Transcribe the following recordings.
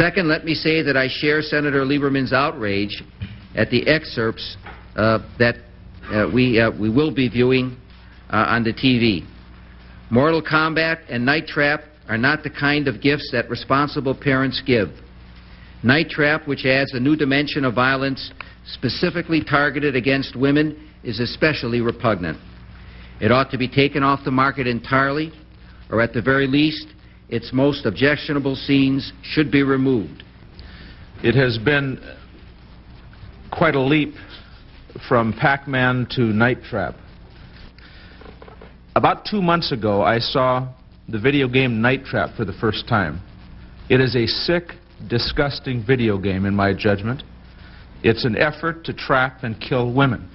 Second, let me say that I share Senator Lieberman's outrage at the excerpts uh, that uh, we, uh, we will be viewing uh, on the TV. Mortal Kombat and Night Trap are not the kind of gifts that responsible parents give. Night Trap, which adds a new dimension of violence specifically targeted against women, is especially repugnant. It ought to be taken off the market entirely, or at the very least, its most objectionable scenes should be removed. It has been quite a leap from Pac-Man to Night Trap. About two months ago, I saw the video game Night Trap for the first time. It is a sick, disgusting video game, in my judgment. It's an effort to trap and kill women.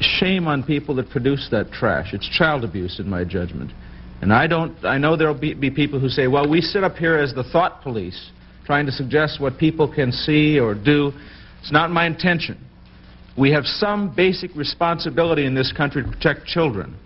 Shame on people that produce that trash. It's child abuse, in my judgment. And I don't. I know there'll be, be people who say, "Well, we sit up here as the thought police, trying to suggest what people can see or do." It's not my intention. We have some basic responsibility in this country to protect children.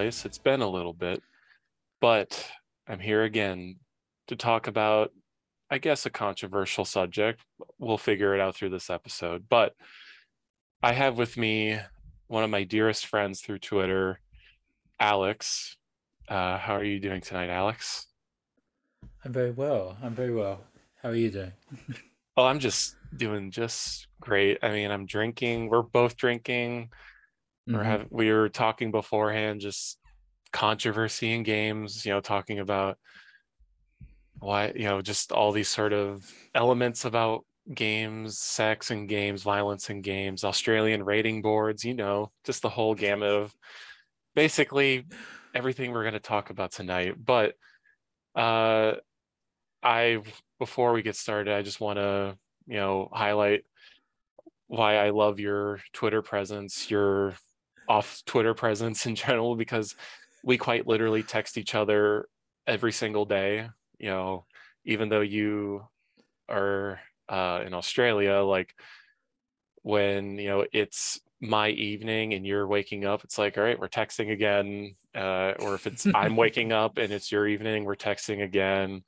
Place. It's been a little bit, but I'm here again to talk about, I guess, a controversial subject. We'll figure it out through this episode. But I have with me one of my dearest friends through Twitter, Alex. Uh, how are you doing tonight, Alex? I'm very well. I'm very well. How are you doing? Oh, I'm just doing just great. I mean, I'm drinking. We're both drinking. We're Mhm. have we were talking beforehand, just controversy in games. You know, talking about why you know just all these sort of elements about games, sex in games, violence in games, Australian rating boards. You know, just the whole gamut of basically everything we're going to talk about tonight. But uh, I before we get started, I just want to you know highlight why I love your Twitter presence, your off Twitter presence in general, because we quite literally text each other every single day. You know, even though you are uh, in Australia, like when you know it's my evening and you're waking up, it's like, all right, we're texting again. Uh, or if it's I'm waking up and it's your evening, we're texting again.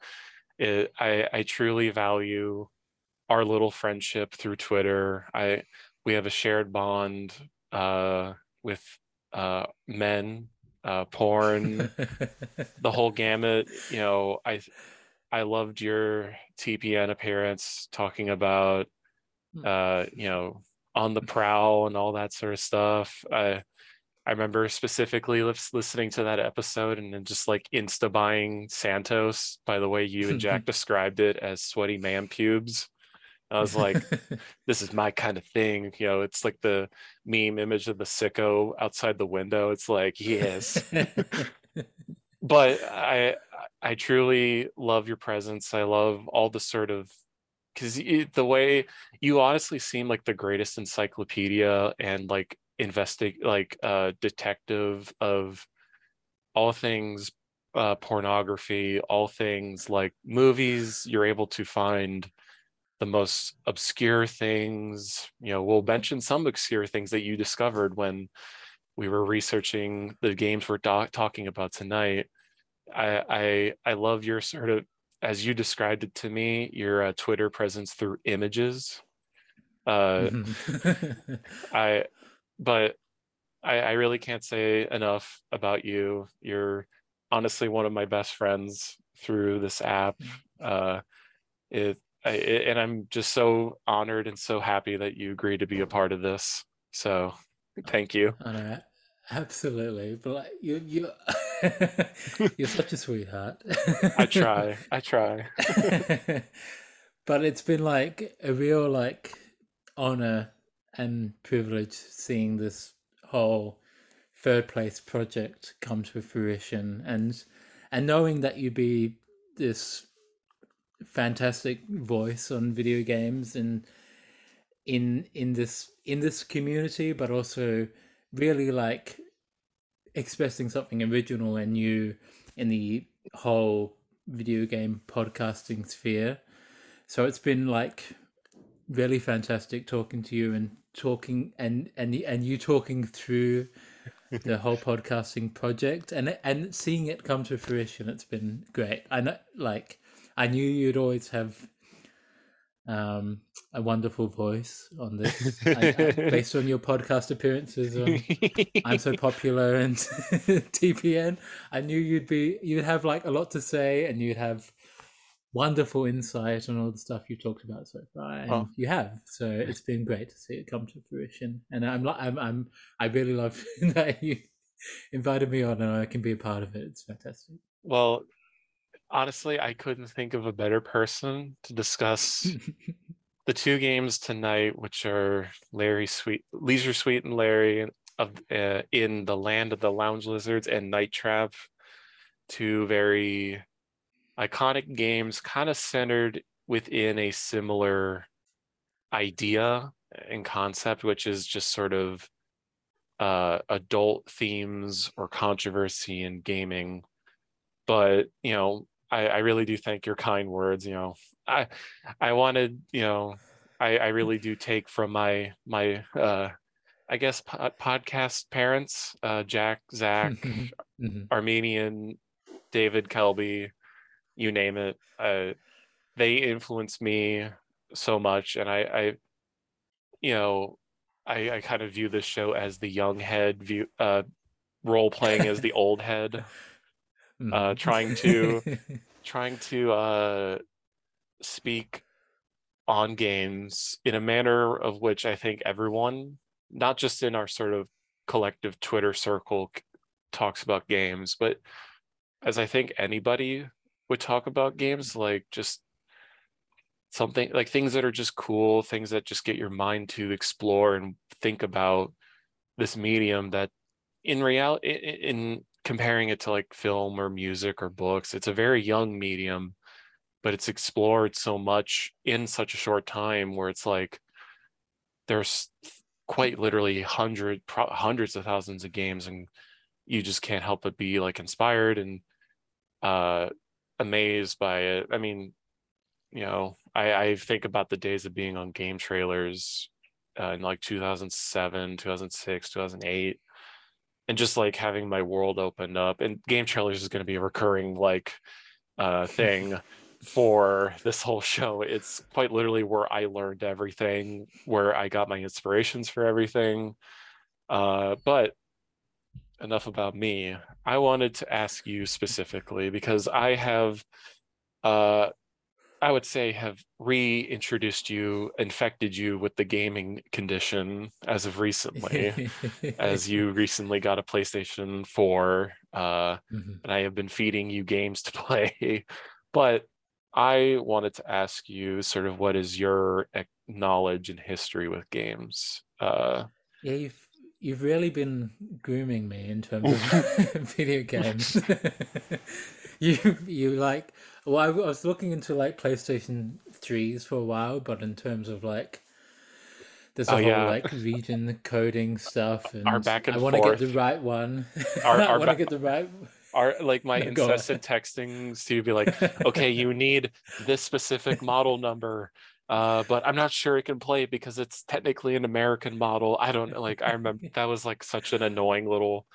It, I I truly value our little friendship through Twitter. I we have a shared bond uh, with uh, men, uh, porn, the whole gamut. You know, I I loved your TPN appearance talking about uh, you know on the prowl and all that sort of stuff. I I remember specifically lis- listening to that episode and then just like insta buying Santos by the way you and Jack described it as sweaty man pubes. I was like, this is my kind of thing. You know, it's like the meme image of the sicko outside the window. It's like, yes. but I I truly love your presence. I love all the sort of because the way you honestly seem like the greatest encyclopedia and like investig like uh detective of all things uh pornography, all things like movies. You're able to find the most obscure things you know we'll mention some obscure things that you discovered when we were researching the games we're do- talking about tonight. I, I i love your sort of as you described it to me your uh, twitter presence through images. Uh i but I, I really can't say enough about you. You're honestly one of my best friends through this app. Uh it I, and I'm just so honored and so happy that you agreed to be a part of this. So thank you. Know, absolutely. But like, you, you, you're such a sweetheart. I try. I try. but it's been like a real like honor and privilege seeing this whole third place project come to fruition and and knowing that you'd be this fantastic voice on video games and in in this in this community but also really like expressing something original and new in the whole video game podcasting sphere. So it's been like really fantastic talking to you and talking and and and you talking through the whole podcasting project and and seeing it come to fruition. It's been great. I know like i knew you'd always have um a wonderful voice on this I, I, based on your podcast appearances on i'm so popular and tpn i knew you'd be you'd have like a lot to say and you'd have wonderful insight on all the stuff you talked about so far, and oh. you have. So it's been great to see it come to fruition. And I'm, I'm, I'm, I really love that you invited me on, and I can be a part of it. It's fantastic. Well, honestly, I couldn't think of a better person to discuss the two games tonight, which are Larry Sweet, Leisure Suite, and Larry of uh, in the Land of the Lounge Lizards and Night Trap. Two very iconic games kind of centered within a similar idea and concept, which is just sort of uh, adult themes or controversy in gaming. But you know, I, I really do thank your kind words. You know, I I wanted you know, I I really do take from my my uh, I guess podcast parents, uh, Jack, Zach, mm-hmm. Armenian, David Kelby, you name it. Uh, they influenced me so much, and I, I you know, I, I kind of view this show as the young head view, uh, role playing as the old head, uh, mm-hmm. trying to trying to uh, speak on games in a manner of which I think everyone, not just in our sort of collective Twitter circle, talks about games, but as I think anybody would talk about games like just something like things that are just cool things that just get your mind to explore and think about this medium that in reality in comparing it to like film or music or books it's a very young medium but it's explored so much in such a short time where it's like there's quite literally hundred hundreds of thousands of games and you just can't help but be like inspired and uh amazed by it. I mean, you know, I, I think about the days of being on game trailers uh, in like 2007, 2006, 2008, and just like having my world opened up. And game trailers is going to be a recurring like uh, thing for this whole show. It's quite literally where I learned everything, where I got my inspirations for everything. Uh, but enough about me. I wanted to ask you specifically because I have, uh, I would say, have reintroduced you, infected you with the gaming condition as of recently, as you recently got a PlayStation 4, uh, mm-hmm. and I have been feeding you games to play. but I wanted to ask you sort of what is your knowledge and history with games? Uh, yeah, you've you've really been grooming me in terms of video games. you you like well, I, I, was looking into like PlayStation threes for a while, but in terms of like there's a oh, whole yeah. like region coding stuff, and our back and I want to get the right one. Our, I want to get the right. Our like my no, incessant textings to be like, okay, you need this specific model number uh, but I'm not sure it can play because it's technically an American model. I don't like. I remember that was like such an annoying little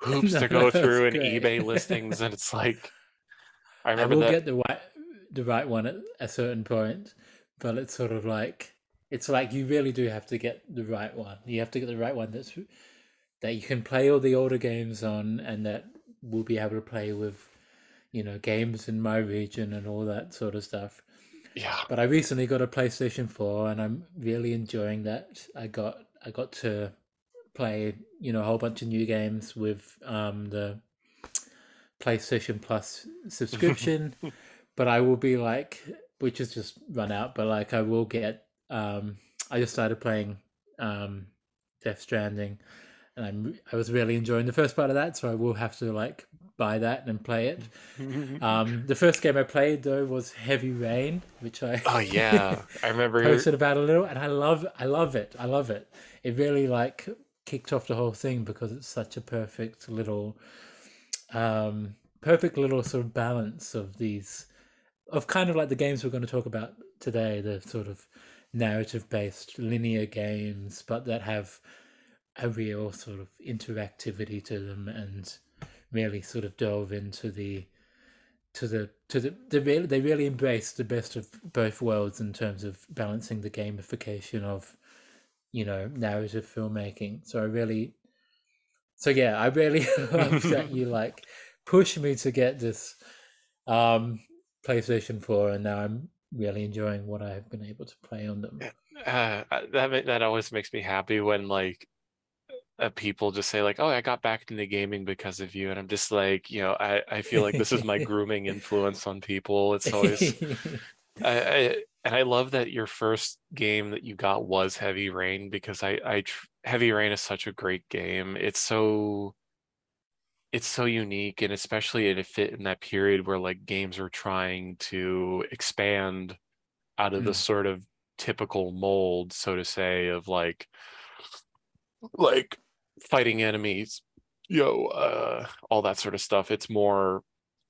hoops no, to go through in eBay listings, and it's like I remember I will that... get the right the right one at a certain point, but it's sort of like it's like you really do have to get the right one. You have to get the right one that's that you can play all the older games on, and that will be able to play with, you know, games in my region and all that sort of stuff Yeah. But I recently got a PlayStation 4 and I'm really enjoying that. I got I got to play, you know, a whole bunch of new games with um the PlayStation Plus subscription. but I will be like which has just run out, but like I will get um I just started playing um Death Stranding and I'm I was really enjoying the first part of that, so I will have to like buy that and play it. Um, the first game I played though was Heavy Rain, which I oh yeah, I remember. posted about a little, and I love I love it. I love it. It really like kicked off the whole thing because it's such a perfect little, um, perfect little sort of balance of these, of kind of like the games we're going to talk about today, the sort of narrative based linear games, but that have a real sort of interactivity to them and really sort of delve into the to the to the they really they really embrace the best of both worlds in terms of balancing the gamification of you know narrative filmmaking. So i really so yeah i really love that you like push me to get this um playstation 4 and now i'm really enjoying what i've been able to play on them uh, that that always makes me happy when like uh, people just say like, "Oh, I got back into gaming because of you," and I'm just like, you know, I I feel like this is my grooming influence on people. It's always, I, I and I love that your first game that you got was Heavy Rain because I I tr- Heavy Rain is such a great game. It's so it's so unique and especially it fit in that period where like games are trying to expand out of the Mm. sort of typical mold so to say of like like fighting enemies you know uh all that sort of stuff it's more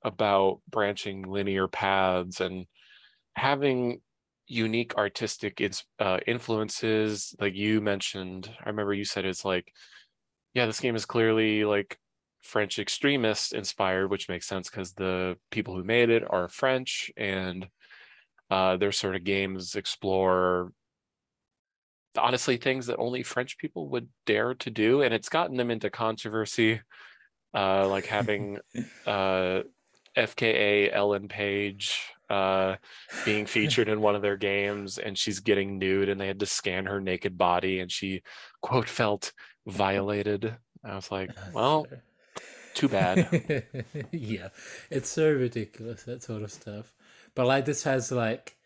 about branching linear paths and having unique artistic uh, influences like you mentioned i remember you said it's like yeah this game is clearly like french extremist inspired which makes sense because the people who made it are french and uh, their sort of games explore honestly things that only French people would dare to do, and it's gotten them into controversy, uh, like having uh, FKA Ellen Page uh, being featured in one of their games, and she's getting nude, and they had to scan her naked body, and she quote felt violated. I was like, well, too bad. yeah, it's so ridiculous that sort of stuff. But like this has like,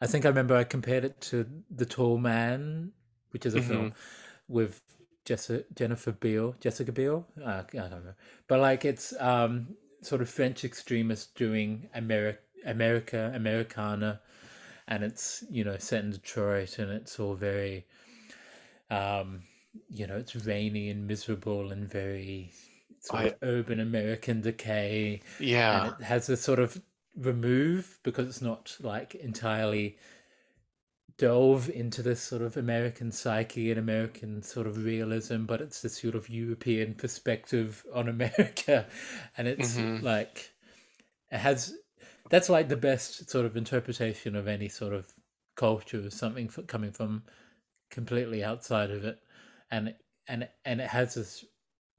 I think I remember I compared it to The Tall Man, which is a film with Jessica Jennifer Biel, Jessica Biel. Uh, I don't know, but like it's um sort of French extremists doing America, America, Americana, and it's you know set in Detroit, and it's all very, um, you know, it's rainy and miserable and very sort of urban American decay. Yeah, and it has a sort of remove because it's not like entirely delve into this sort of American psyche and American sort of realism, but it's this sort of European perspective on America, and it's Mhm. like it has that's like the best sort of interpretation of any sort of culture, something f- coming from completely outside of it, and and and it has this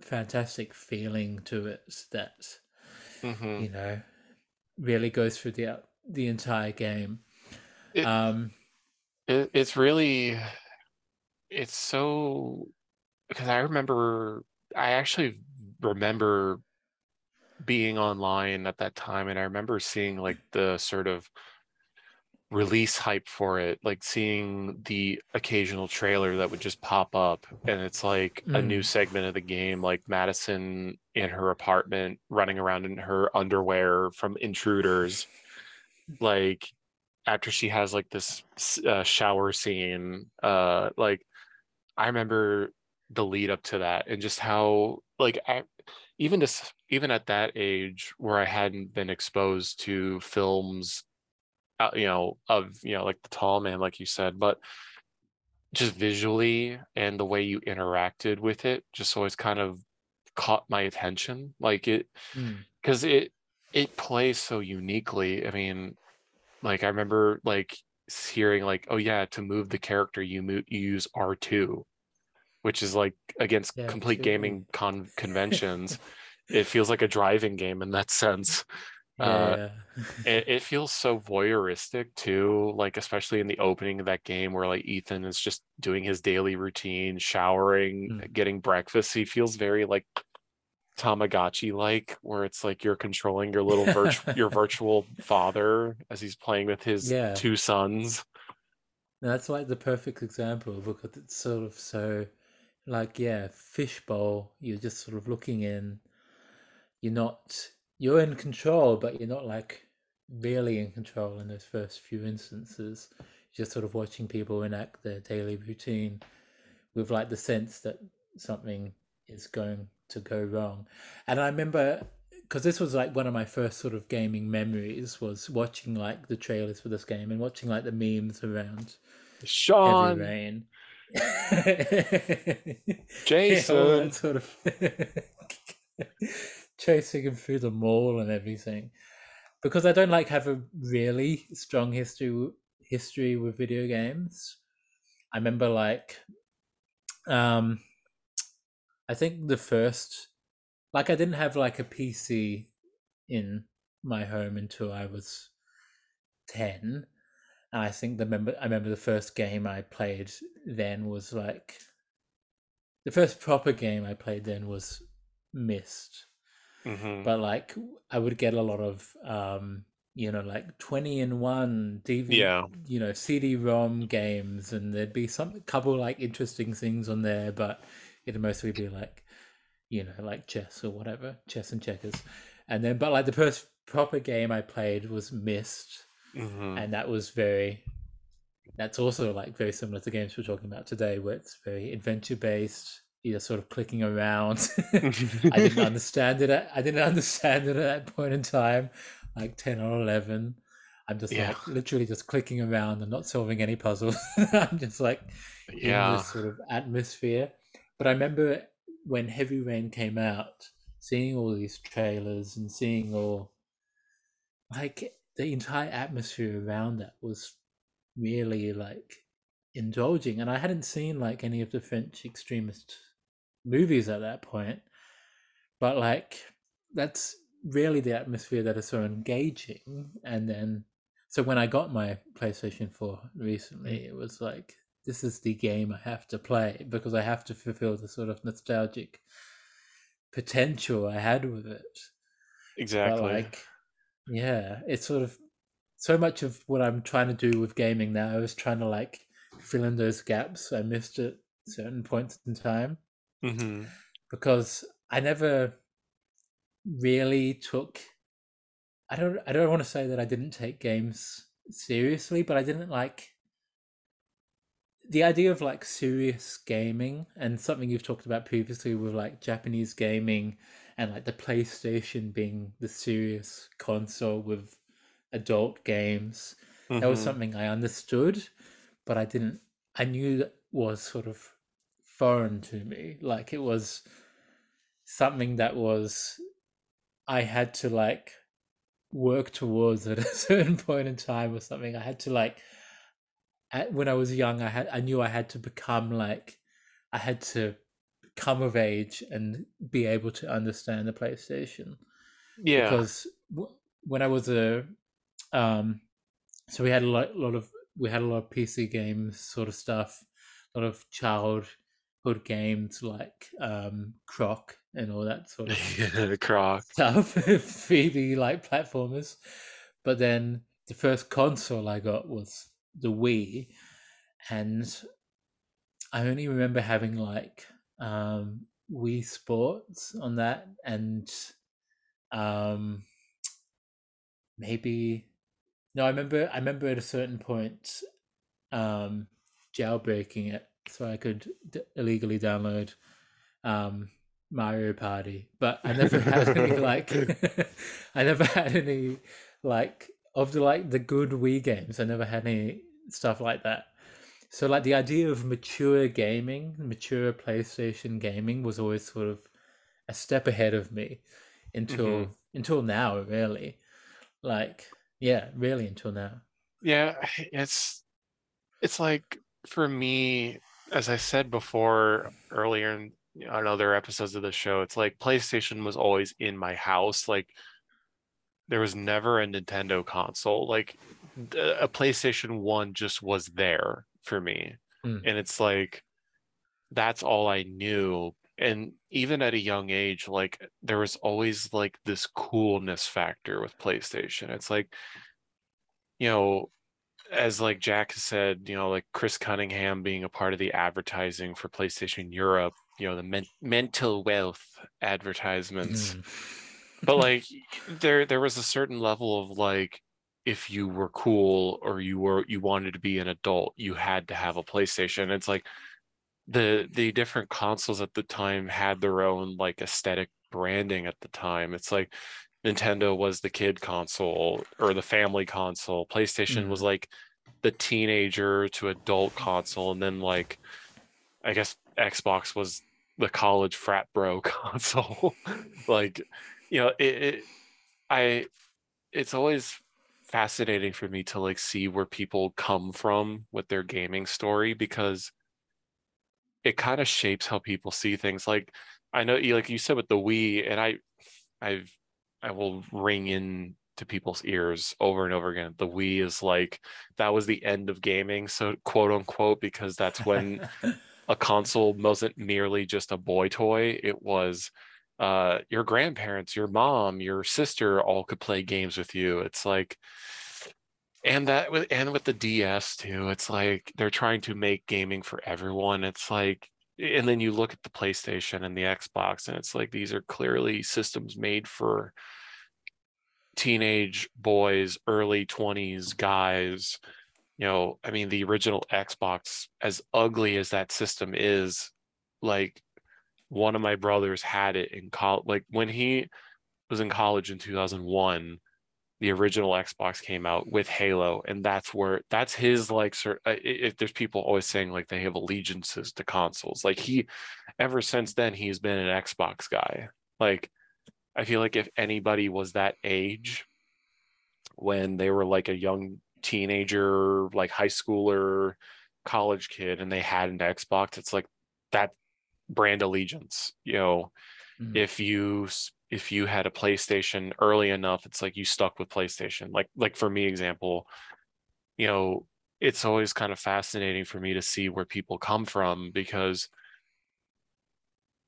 fantastic feeling to it that mhm. you know really goes through the the entire game. It- um, it, it's really it's so because I remember I actually remember being online at that time and I remember seeing like the sort of release hype for it like seeing the occasional trailer that would just pop up and it's like a new Mm. segment of the game like Madison in her apartment running around in her underwear from intruders like after she has like this uh, shower scene uh like i remember the lead up to that and just how like I, even just even at that age where i hadn't been exposed to films uh, you know of you know like the tall man like you said but just visually and the way you interacted with it just always kind of caught my attention. Like it mm, because it it plays so uniquely. I mean like i remember like hearing like oh yeah to move the character you move you use r2 which is like against Yeah, complete R2. gaming con- conventions it feels like a driving game in that sense Uh, it, it feels so voyeuristic too like especially in the opening of that game where like ethan is just doing his daily routine showering Mm. getting breakfast he feels very like tamagotchi like where it's like you're controlling your little virtual your virtual father as he's playing with his Yeah. two sons That's like the perfect example because it's sort of so like yeah, fishbowl, you're just sort of looking in. You're not you're in control, but you're not like really in control in those first few instances. You're just sort of watching people enact their daily routine with like the sense that something is going to go wrong. And I remember because this was like one of my first sort of gaming memories was watching like the trailers for this game and watching like the memes around Heavy sean Rain. Jason. Sort of chasing him through the mall and everything. Because I don't like have a really strong history history with video games. I remember like um I think the first like I didn't have like a PC in my home until I was 10 and I think the member I remember the first game I played then was like the first proper game I played then was Myst. Mhm. But like I would get a lot of um you know like 20 in 1 DVD Yeah. you know CD-ROM games and there'd be some couple like interesting things on there but it'd mostly be like you know like chess or whatever chess and checkers and then but like the first proper game I played was Myst Mhm. and that was very that's also like very similar to games we're talking about today where it's very adventure based you're sort of clicking around. I didn't understand it at, i didn't understand it at that point in time like 10 or 11 i'm just Yeah. like literally just clicking around and not solving any puzzles. I'm just like in yeah. this sort of atmosphere. But i remember when heavy rain came out seeing all these trailers and seeing all like the entire atmosphere around that was really like indulging and i hadn't seen like any of the french extremist movies at that point but like that's really the atmosphere that is so engaging and then so when i got my playstation 4 recently mm. it was like this is the game i have to play because i have to fulfill the sort of nostalgic potential i had with it. Exactly. but like, yeah, it's sort of so much of what I'm trying to do with gaming now is trying to like fill in those gaps I missed at certain points in time Mhm. because I never really took. I don't. I don't want to say that I didn't take games seriously, but I didn't like the idea of like serious gaming and something you've talked about previously with like Japanese gaming and like the PlayStation being the serious console with adult games. That was Mhm. something I understood, but I didn't. I knew that was sort of foreign to me. Like it was something that was I had to like work towards at a certain point in time or something. I had to like at, when I was young, I had I knew I had to become like I had to come of age and be able to understand the PlayStation. Yeah. Because w- when I was a um so we had a lot, lot of we had a lot of PC games sort of stuff a lot of childhood games like um croc and all that sort of yeah croc. stuff 3D like platformers. But then the first console I got was the Wii. And I only remember having like um Wii Sports on that and um maybe no i remember i remember at a certain point um jailbreaking it so i could d- illegally download um mario party but i never had any like i never had any like of the like the good wii games i never had any stuff like that so like the idea of mature gaming mature playstation gaming was always sort of a step ahead of me until Mhm. until now really like yeah really until now yeah it's it's like for me as i said before earlier in on other episodes of the show it's like playstation was always in my house like there was never a Nintendo console. Like a PlayStation 1 just was there for me. Mm. And it's like that's all I knew. And even at a young age, like there was always like this coolness factor with PlayStation. It's like, you know, as like Jack said, you know, like Chris Cunningham being a part of the advertising for PlayStation Europe, you know, the men- mental wealth advertisements. Mm. But like there there was a certain level of like if you were cool or you were you wanted to be an adult, you had to have a PlayStation. It's like the the different consoles at the time had their own like aesthetic branding at the time. It's like Nintendo was the kid console or the family console. PlayStation was mm-hmm. like the teenager to adult console, and then like I guess Xbox was the college frat bro console. like, you know, it, it I it's always fascinating for me to like see where people come from with their gaming story because it kind of shapes how people see things. Like I know like you said with the Wii, and I I've I will ring in to people's ears over and over again. The Wii is like that was the end of gaming, so quote unquote, because that's when a console wasn't merely just a boy toy. It was uh your grandparents, your mom, your sister all could play games with you. It's like and that with and with the DS too, it's like they're trying to make gaming for everyone. It's like and then you look at the PlayStation and the Xbox, and it's like these are clearly systems made for teenage boys, early 20s guys. You know, I mean, the original Xbox, as ugly as that system is, like one of my brothers had it in college. Like when he was in college in 2001, the original Xbox came out with Halo, and that's where that's his like. Sir, uh, if there's people always saying like they have allegiances to consoles, like he, ever since then he's been an Xbox guy. Like, I feel like if anybody was that age, when they were like a young teenager, like high schooler, college kid, and they had an Xbox, it's like that brand allegiance. You know, Mhm. if you if you had a PlayStation early enough, it's like you stuck with PlayStation. Like like for me, example, you know, it's always kind of fascinating for me to see where people come from because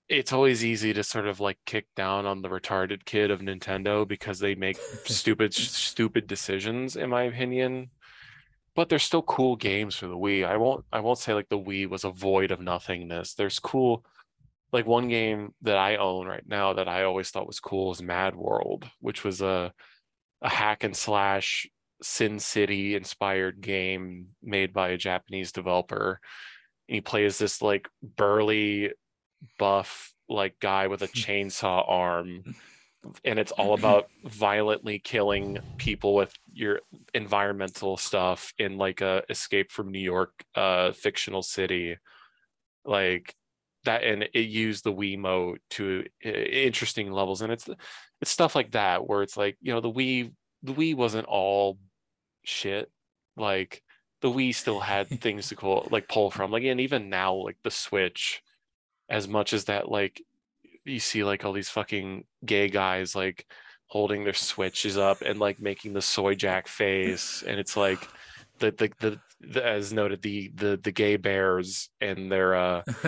it's always easy to sort of like kick down on the retarded kid of Nintendo because they make stupid stupid decisions in my opinion but there's still cool games for the Wii. I won't I won't say like the Wii was a void of nothingness. There's cool like one game that I own right now that I always thought was cool is Mad World, which was a a hack and slash Sin City inspired game made by a Japanese developer. And he plays this like burly buff like guy with a chainsaw arm and it's all about violently killing people with your environmental stuff in like a escape from New York uh fictional city. Like that and it used the Wii Wiimote to uh, interesting levels and it's it's stuff like that where it's like you know the Wii the Wii wasn't all shit. Like the Wii still had things to call like pull from. Like and even now like the Switch as much as that like you see like all these fucking gay guys like holding their switches up and like making the soyjak face and it's like the the, the, the as noted the the the gay bears and their uh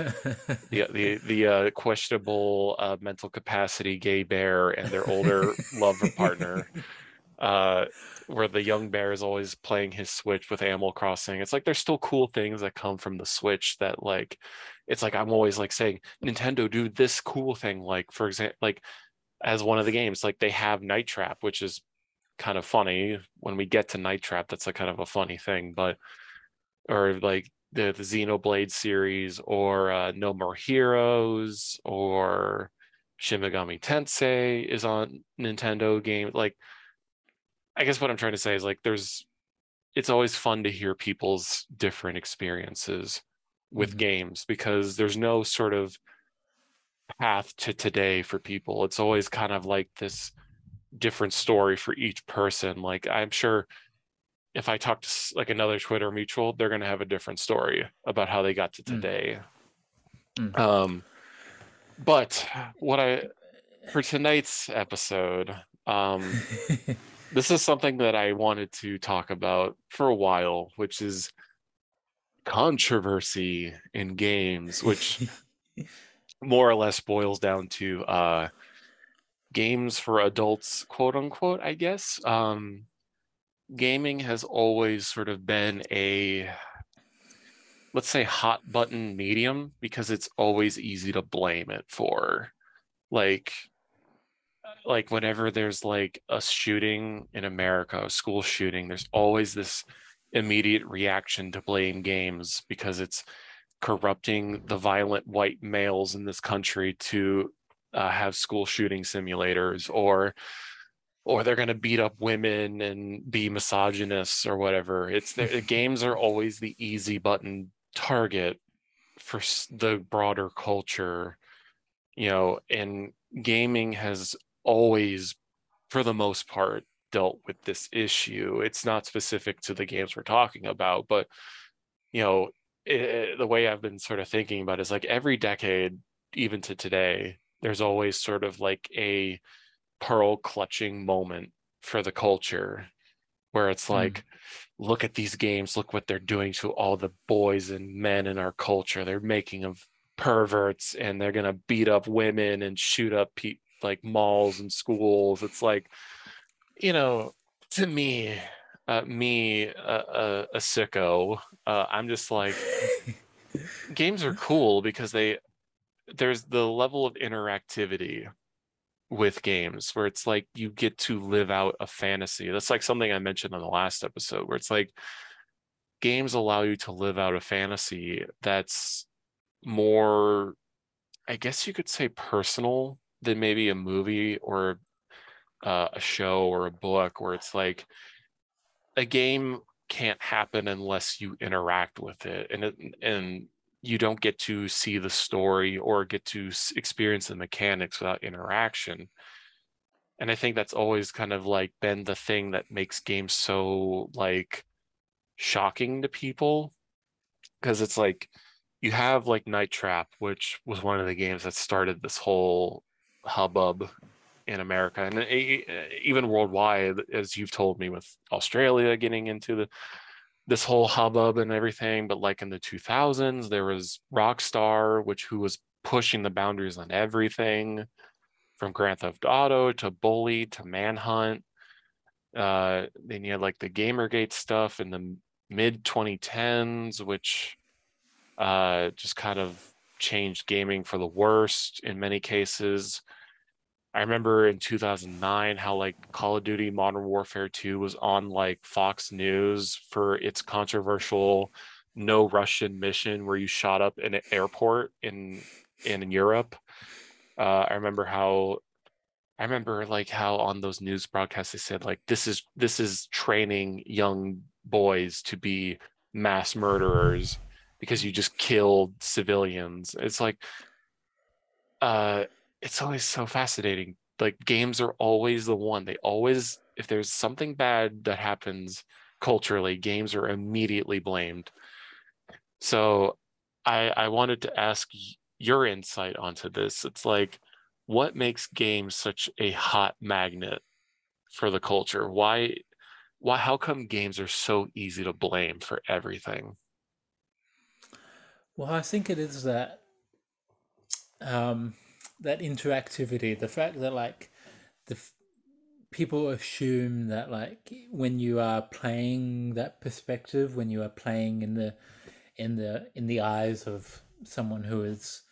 the the the uh, questionable uh, mental capacity gay bear and their older lover partner uh where the young bear is always playing his switch with animal crossing. It's like there's still cool things that come from the switch that like it's like i'm always like saying nintendo do this cool thing. Like for example like as one of the games like they have night trap which is kind of funny. When we get to night trap that's a kind of a funny thing but or like the, the xenoblade series or uh, no more heroes or shin megami tensei is on nintendo game like I guess what I'm trying to say is like there's it's always fun to hear people's different experiences with Mhm. games because there's no sort of path to today for people. It's always kind of like this different story for each person. Like I'm sure if I talk to like another Twitter mutual, they're going to have a different story about how they got to Mm. today. Mm. Um but what I for tonight's episode, Um, this is something that I wanted to talk about for a while, which is controversy in games, which more or less boils down to uh, games for adults, quote unquote, I guess. Um, gaming has always sort of been a let's say hot button medium because it's always easy to blame it for like like whenever there's like a shooting in America, a school shooting, there's always this immediate reaction to blame games because it's corrupting the violent white males in this country to uh, have school shooting simulators or or they're going to beat up women and be misogynists or whatever. It's the games are always the easy button target for the broader culture you know and gaming has always for the most part dealt with this issue it's not specific to the games we're talking about but you know it, the way i've been sort of thinking about it is like every decade even to today there's always sort of like a pearl clutching moment for the culture where it's like mm. look at these games look what they're doing to all the boys and men in our culture they're making of perverts and they're going to beat up women and shoot up pe- like malls and schools it's like you know to me uh, me uh, a sicko uh, i'm just like games are cool because they there's the level of interactivity with games where it's like you get to live out a fantasy. That's like something I mentioned on the last episode where it's like games allow you to live out a fantasy that's more I guess you could say personal than maybe a movie or uh, a show or a book where it's like a game can't happen unless you interact with it. And it, and you don't get to see the story or get to experience the mechanics without interaction. And i think that's always kind of like been the thing that makes games so like shocking to people. Because it's like you have like night trap which was one of the games that started this whole hubbub in america and even worldwide as you've told me with australia getting into the this whole hubbub and everything but like in the 2000s there was rockstar which who was pushing the boundaries on everything from grand theft auto to bully to manhunt. Uh then you had like the gamergate stuff in the mid 2010s which uh just kind of changed gaming for the worst in many cases I remember in 2009 how like Call of Duty Modern Warfare 2 was on like Fox News for its controversial no Russian mission where you shot up in an airport in in Europe. Uh, I remember how I remember like how on those news broadcasts they said like this is this is training young boys to be mass murderers because you just killed civilians. It's like uh it's always so fascinating. Like games are always the one. They always, if there's something bad that happens culturally, games are immediately blamed. So I I wanted to ask your insight onto this. It's like what makes games such a hot magnet for the culture? Why why how come games are so easy to blame for everything? Well, I think it is that um that interactivity, the fact that like the people assume that like when you are playing that perspective, when you are playing in the in the in the eyes of someone who is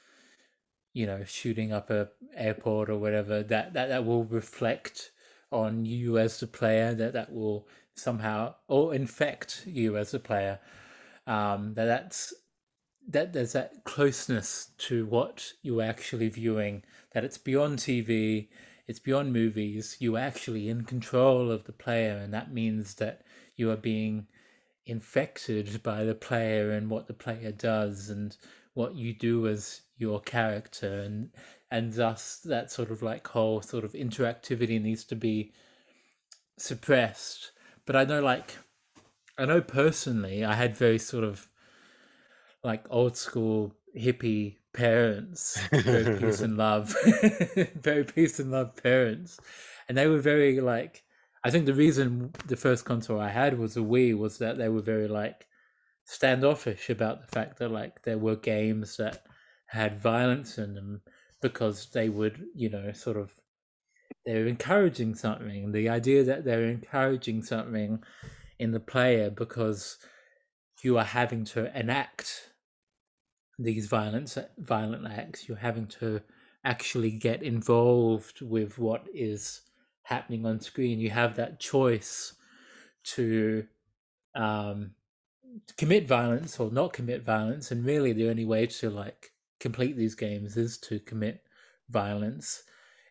you know shooting up a airport or whatever that that, that will reflect on you as the player that that will somehow or infect you as a player. Um that that's that there's that closeness to what you're actually viewing, that it's beyond TV, it's beyond movies. You're actually in control of the player, and that means that you are being infected by the player and what the player does and what you do as your character and and thus that sort of like whole sort of interactivity needs to be suppressed but i know like i know personally i had very sort of like old school hippie parents, very peace and love, very peace and love parents. and they were very like I think the reason the first console I had was a Wii was that they were very like standoffish about the fact that like there were games that had violence in them because they would, you know, sort of they're encouraging something. The idea that they're encouraging something in the player because you are having to enact these violence violent acts, you're having to actually get involved with what is happening on screen. You have that choice to um, commit violence or not commit violence, and really the only way to like complete these games is to commit violence.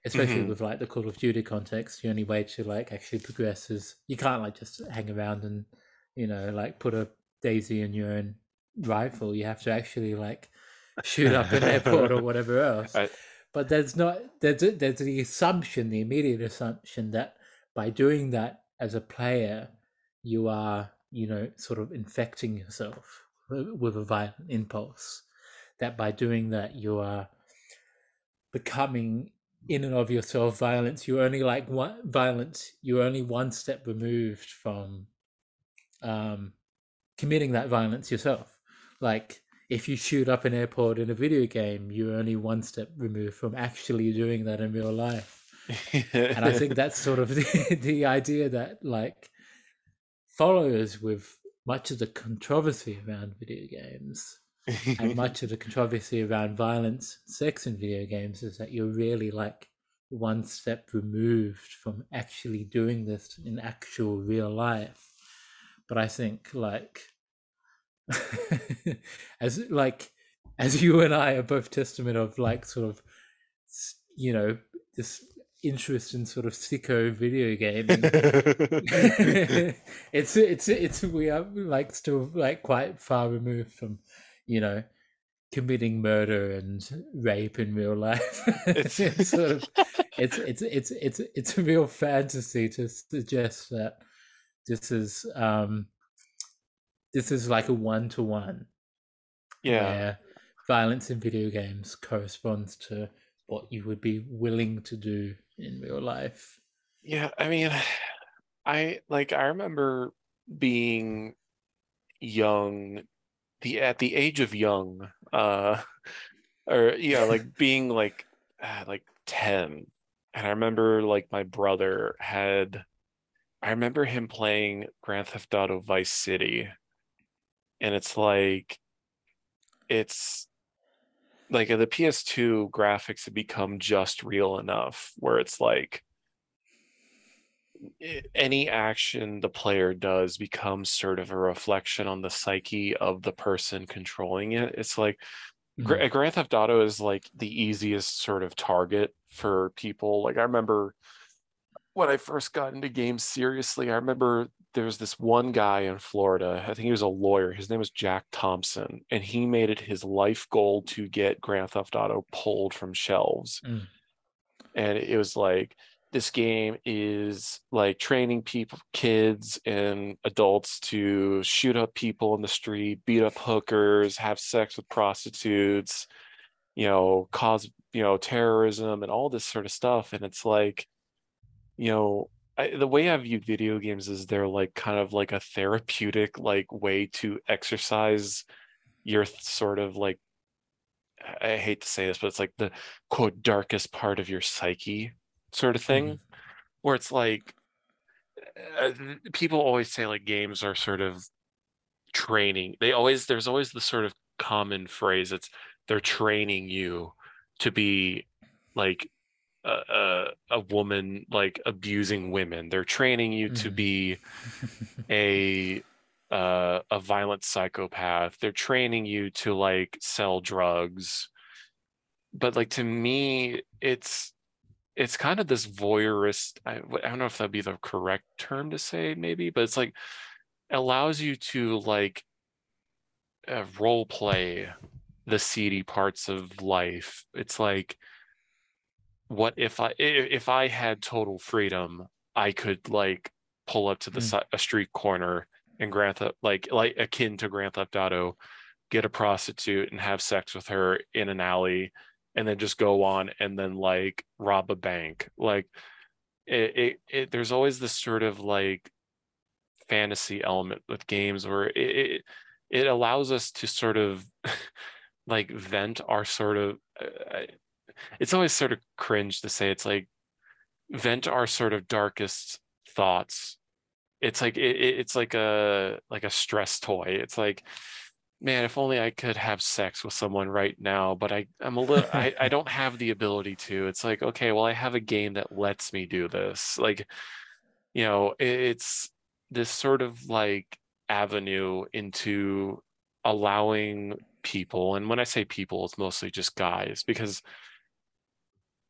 Especially Mhm. with like the Call of Duty context, the only way to like actually progress is you can't like just hang around and you know like put a daisy in your own rifle. You have to actually like shoot up an airport or whatever else. I- but there's not there's there's the assumption the immediate assumption that by doing that as a player you are you know sort of infecting yourself with a violent impulse. That by doing that you are becoming in and of yourself violence you're only like one violence you're only one step removed from um committing that violence yourself like if you shoot up an airport in a video game, you're only one step removed from actually doing that in real life. And I think that's sort of the, the idea that like follows with much of the controversy around video games and much of the controversy around violence, sex in video games is that you're really like one step removed from actually doing this in actual real life. But I think like as like as you and I are both testament of like sort of you know this interest in sort of sicko video game. it's it's it's we are like still like quite far removed from you know committing murder and rape in real life It's- it's sort of it's it's it's it's it's a real fantasy to suggest that this is um this is like a one to one yeah. violence in video games corresponds to what you would be willing to do in real life. Yeah, I mean, I like I remember being young, the at the age of young, uh, or yeah, like being like uh, like 10. And I remember like my brother had I remember him playing Grand Theft Auto Vice City. And it's like it's like the PS2 graphics have become just real enough where it's like eh, any action the player does becomes sort of a reflection on the psyche of the person controlling it. It's like Gra- mm-hmm. Grand Theft Auto is like the easiest sort of target for people. Like I remember when I first got into games seriously, I remember there was this one guy in Florida. I think he was a lawyer. His name was Jack Thompson, and he made it his life goal to get Grand Theft Auto pulled from shelves. Mm. And it was like this game is like training people, kids and adults to shoot up people in the street, beat up hookers, have sex with prostitutes, you know, cause, you know, terrorism and all this sort of stuff. And it's like, you know, I, the way I view video games is they're like kind of like a therapeutic like way to exercise your th- sort of like I hate to say this, but it's like the quote darkest part of your psyche sort of thing, where it's like uh, people always say like games are sort of training. They always there's always the sort of common phrase. It's they're training you to be like a, a, a woman like abusing women. They're training you to Mhm. be a uh, a violent psychopath. They're training you to like sell drugs. But like to me, it's it's kind of this voyeurist. I, I don't know if that'd be the correct term to say, maybe, but it's like allows you to like uh, role play the seedy parts of life. It's like, what if I if I had total freedom, I could like pull up to the Mm. si- a street corner and Grand Theft like like akin to Grand Theft Auto, get a prostitute and have sex with her in an alley, and then just go on and then like rob a bank. Like it, it, it there's always this sort of like fantasy element with games where it, it it allows us to sort of like vent our sort of uh, it's always sort of cringe to say it's like vent our sort of darkest thoughts. It's like it, it's like a like a stress toy. It's like man if only i could have sex with someone right now but i i'm a little I, I don't have the ability to. It's like okay well i have a game that lets me do this. Like you know it, it's this sort of like avenue into allowing people and when i say people it's mostly just guys because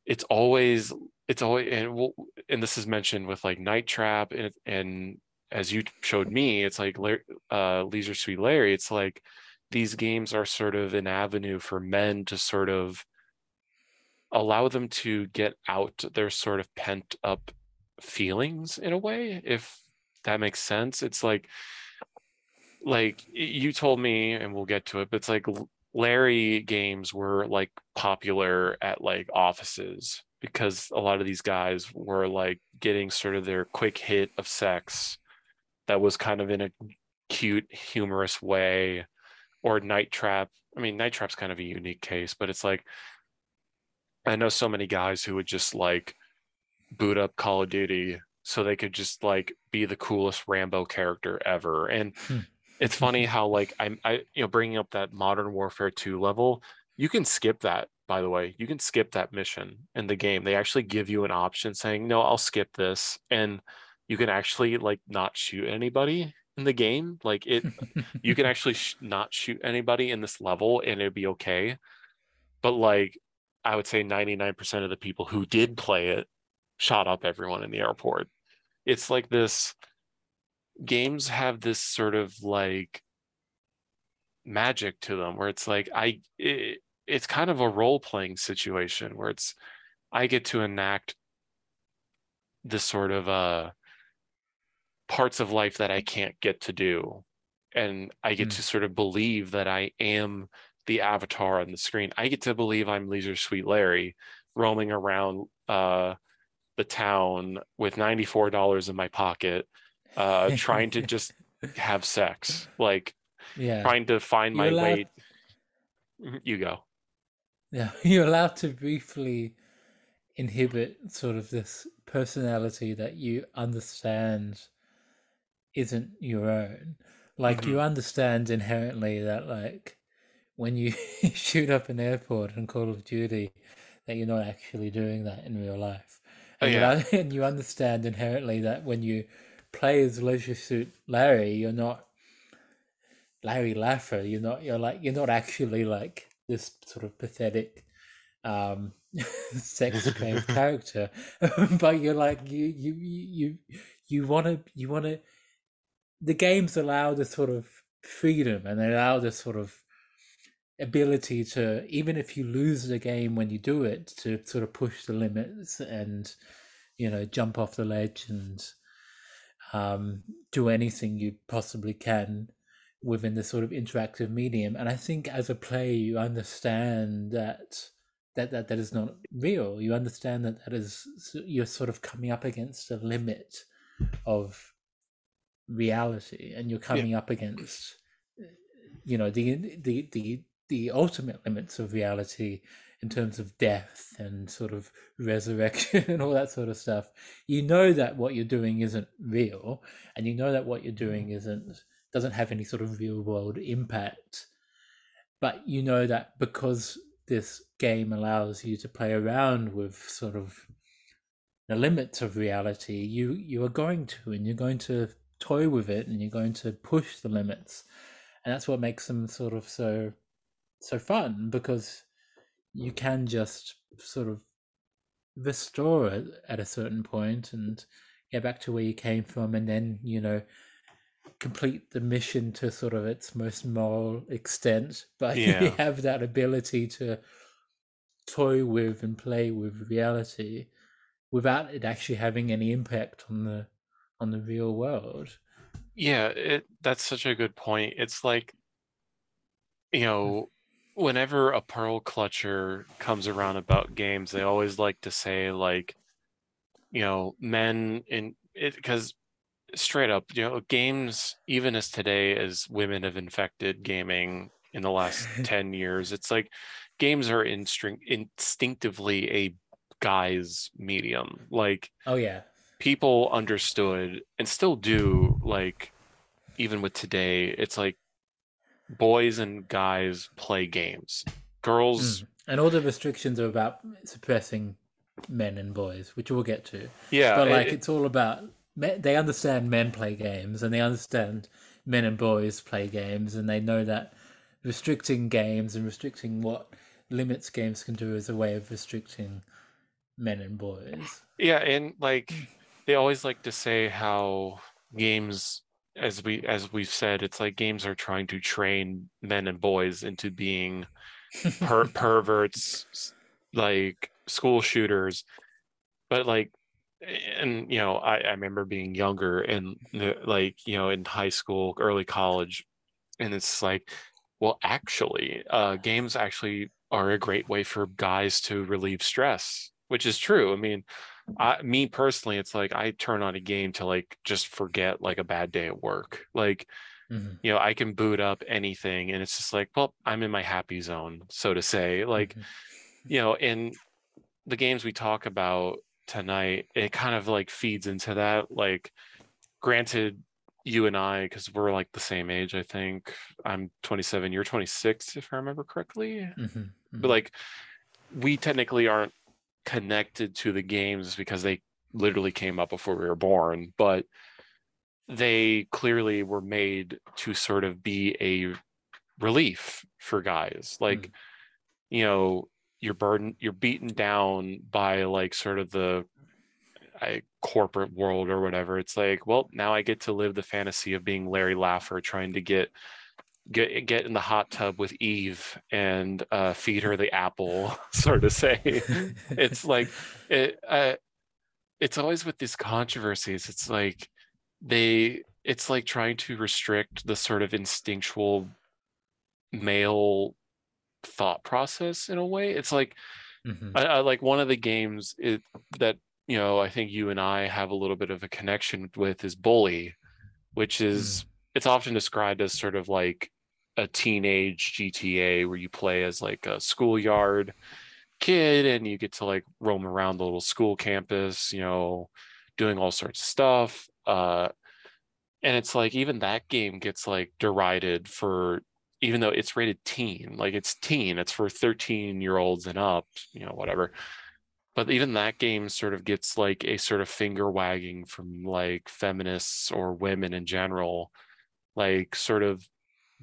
it's always it's always and we'll, and this is mentioned with like night trap and and as you showed me it's like uh leisure suite larry it's like these games are sort of an avenue for men to sort of allow them to get out their sort of pent up feelings in a way if that makes sense. It's like like you told me and we'll get to it but it's like larry games were like popular at like offices because a lot of these guys were like getting sort of their quick hit of sex that was kind of in a cute humorous way. Or night trap. I mean night trap's kind of a unique case but it's like i know so many guys who would just like boot up call of duty so they could just like be the coolest rambo character ever. And hmm it's funny mm-hmm. how like I'm I you know bringing up that modern warfare 2 level, you can skip that by the way. You can skip that mission in the game. They actually give you an option saying, "No, I'll skip this." And you can actually like not shoot anybody in the game. Like it you can actually sh- not shoot anybody in this level and it'd be okay. But like I would say 99% of the people who did play it shot up everyone in the airport. It's like this games have this sort of like magic to them where it's like I it, it's kind of a role playing situation where it's I get to enact this sort of uh parts of life that I can't get to do and I get mm. to sort of believe that I am the avatar on the screen. I get to believe I'm Leisure sweet Larry roaming around uh the town with $94 in my pocket uh, trying to just have sex, like yeah, trying to find my way. Mm-hmm, you go. Yeah, you're allowed to briefly inhibit sort of this personality that you understand isn't your own. Like mm-hmm. you understand inherently that like when you shoot up an airport in Call of Duty, that you're not actually doing that in real life. Oh, and, oh, yeah. you, and you understand inherently that when you play as Leisure Suit Larry, you're not Larry Laffer. You're not. You're like. You're not actually like this sort of pathetic, um, sex depraved character. but you're like you. You. You. You want to. You want to. The games allow the sort of freedom and they allow the sort of ability to even if you lose the game when you do it to sort of push the limits and you know jump off the ledge and um, do anything you possibly can within this sort of interactive medium. And I think as a player, you understand that that that, that is not real. You understand that that is you're sort of coming up against a limit of reality, and you're coming yeah. up against you know the the the the ultimate limits of reality in terms of death and sort of resurrection and all that sort of stuff, you know that what you're doing isn't real, and you know that what you're doing mm. isn't doesn't have any sort of real world impact. But you know that because this game allows you to play around with sort of the limits of reality, you you are going to, and you're going to toy with it, and you're going to push the limits, and that's what makes them sort of so so fun because you can just sort of restore it at a certain point and get back to where you came from and then you know complete the mission to sort of its most moral extent. But yeah. you have that ability to toy with and play with reality without it actually having any impact on the on the real world. Yeah it that's such a good point. It's like you know whenever a pearl clutcher comes around about games, they always like to say like you know men in it because straight up you know games even as today as women have infected gaming in the last 10 years it's like games are instrin- instinctively a guy's medium like Oh yeah. people understood and still do like even with today it's like boys and guys play games girls Mm. And all the restrictions are about suppressing men and boys, which we'll get to. yeah but like it- it's all about they understand men play games and they understand men and boys play games and they know that restricting games and restricting what limits games can do is a way of restricting men and boys. yeah and like they always like to say how games as we as we've said it's like games are trying to train men and boys into being per- perverts like school shooters. But like and you know I, I remember being younger and the, like you know in high school early college and it's like well actually uh games actually are a great way for guys to relieve stress which is true. I mean I, me personally it's like i turn on a game to like just forget like a bad day at work like Mhm, you know i can boot up anything and it's just like well i'm in my happy zone so to say like mhm. you know in the games we talk about tonight it kind of like feeds into that like granted you and i because we're like the same age i think i'm 27 you're 26 if i remember correctly Mhm, but mhm. like we technically aren't connected to the games because they literally came up before we were born but they clearly were made to sort of be a relief for guys. Like mm. you know you're burdened you're beaten down by like sort of the I, corporate world or whatever. It's like well now i get to live the fantasy of being larry laffer trying to get get get in the hot tub with eve and uh, feed her the apple sort of say it's like it uh, it's always with these controversies it's like they it's like trying to restrict the sort of instinctual male thought process in a way. It's like Mhm. I, I like one of the games it, that you know i think you and i have a little bit of a connection with is bully which is it's often described as sort of like a teenage gta where you play as like a schoolyard kid and you get to like roam around the little school campus you know doing all sorts of stuff uh and it's like even that game gets like derided for even though it's rated teen like it's teen it's for 13 year olds and up you know whatever but even that game sort of gets like a sort of finger wagging from like feminists or women in general like sort of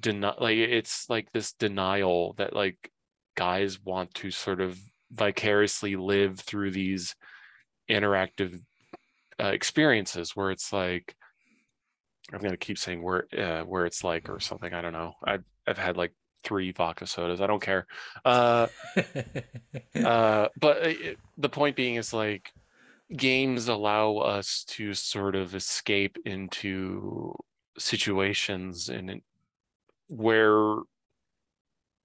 deny like it's like this denial that like guys want to sort of vicariously live through these interactive uh, experiences where it's like I'm gonna keep saying where uh, where it's like or something. I don't know. I've I've had like three vodka sodas. I don't care. Uh, uh, but uh, it, the point being is like games allow us to sort of escape into situations and where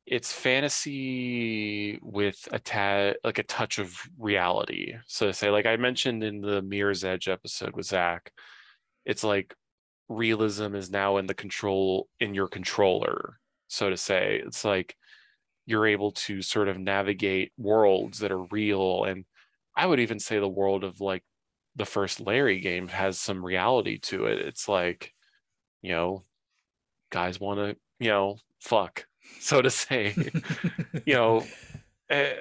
it's fantasy with a tad like a touch of reality. So to say, like I mentioned in the Mirror's Edge episode with Zach, it's like realism is now in the control in your controller so to say. It's like you're able to sort of navigate worlds that are real. And i would even say the world of like the first larry game has some reality to it. It's like you know guys want to you know fuck so to say. You know eh,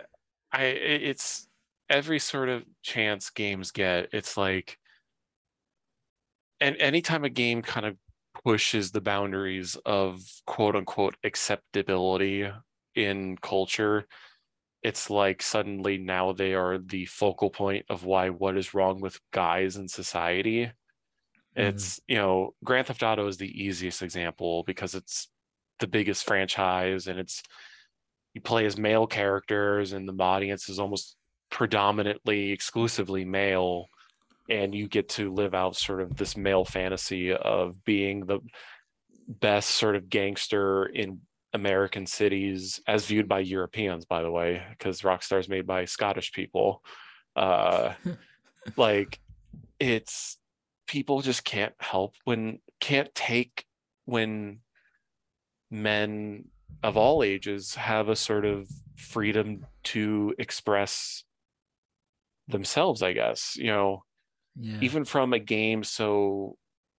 i it's every sort of chance games get it's like and anytime a game kind of pushes the boundaries of quote unquote acceptability in culture it's like suddenly now they are the focal point of why what is wrong with guys in society. It's you know grand theft auto is the easiest example because it's the biggest franchise and it's you play as male characters and the audience is almost predominantly exclusively male and you get to live out sort of this male fantasy of being the best sort of gangster in American cities as viewed by Europeans, by the way, because Rockstar is made by Scottish people. Uh, like it's people just can't help when can't take when men of all ages have a sort of freedom to express themselves i guess you know Yeah. even from a game so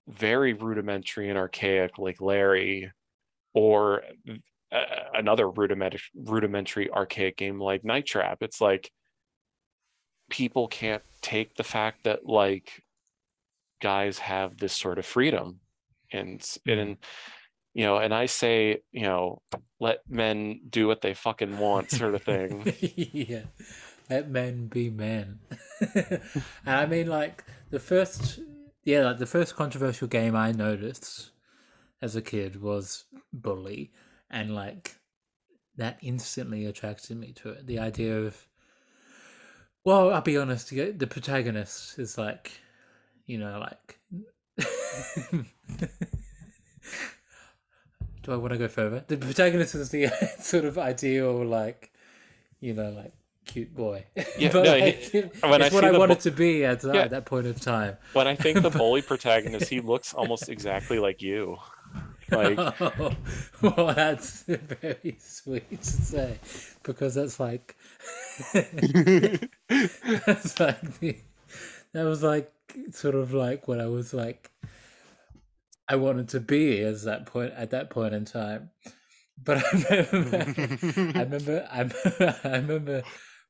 very rudimentary and archaic like larry or uh, another rudimentary rudimentary archaic game like night trap it's like people can't take the fact that like guys have this sort of freedom and and you know and i say you know let men do what they fucking want sort of thing yeah. Let men be men. and I mean, like, the first, yeah, like, the first controversial game I noticed as a kid was Bully. And, like, that instantly attracted me to it. The idea of, well, I'll be honest, the the protagonist is like, you know, like. Do I want to go further? The protagonist is the sort of ideal, like, you know, like cute boy. Yeah, but no, like, he- it's when I what I wanted bu- to be at, Yeah. at that point of time. when i think the bully protagonist he looks almost exactly like you like well, that's very sweet to say because that's like that's like the, that was like sort of like what I was like I wanted to be as that point at that point in time. But I remember, I remember, I remember, I remember,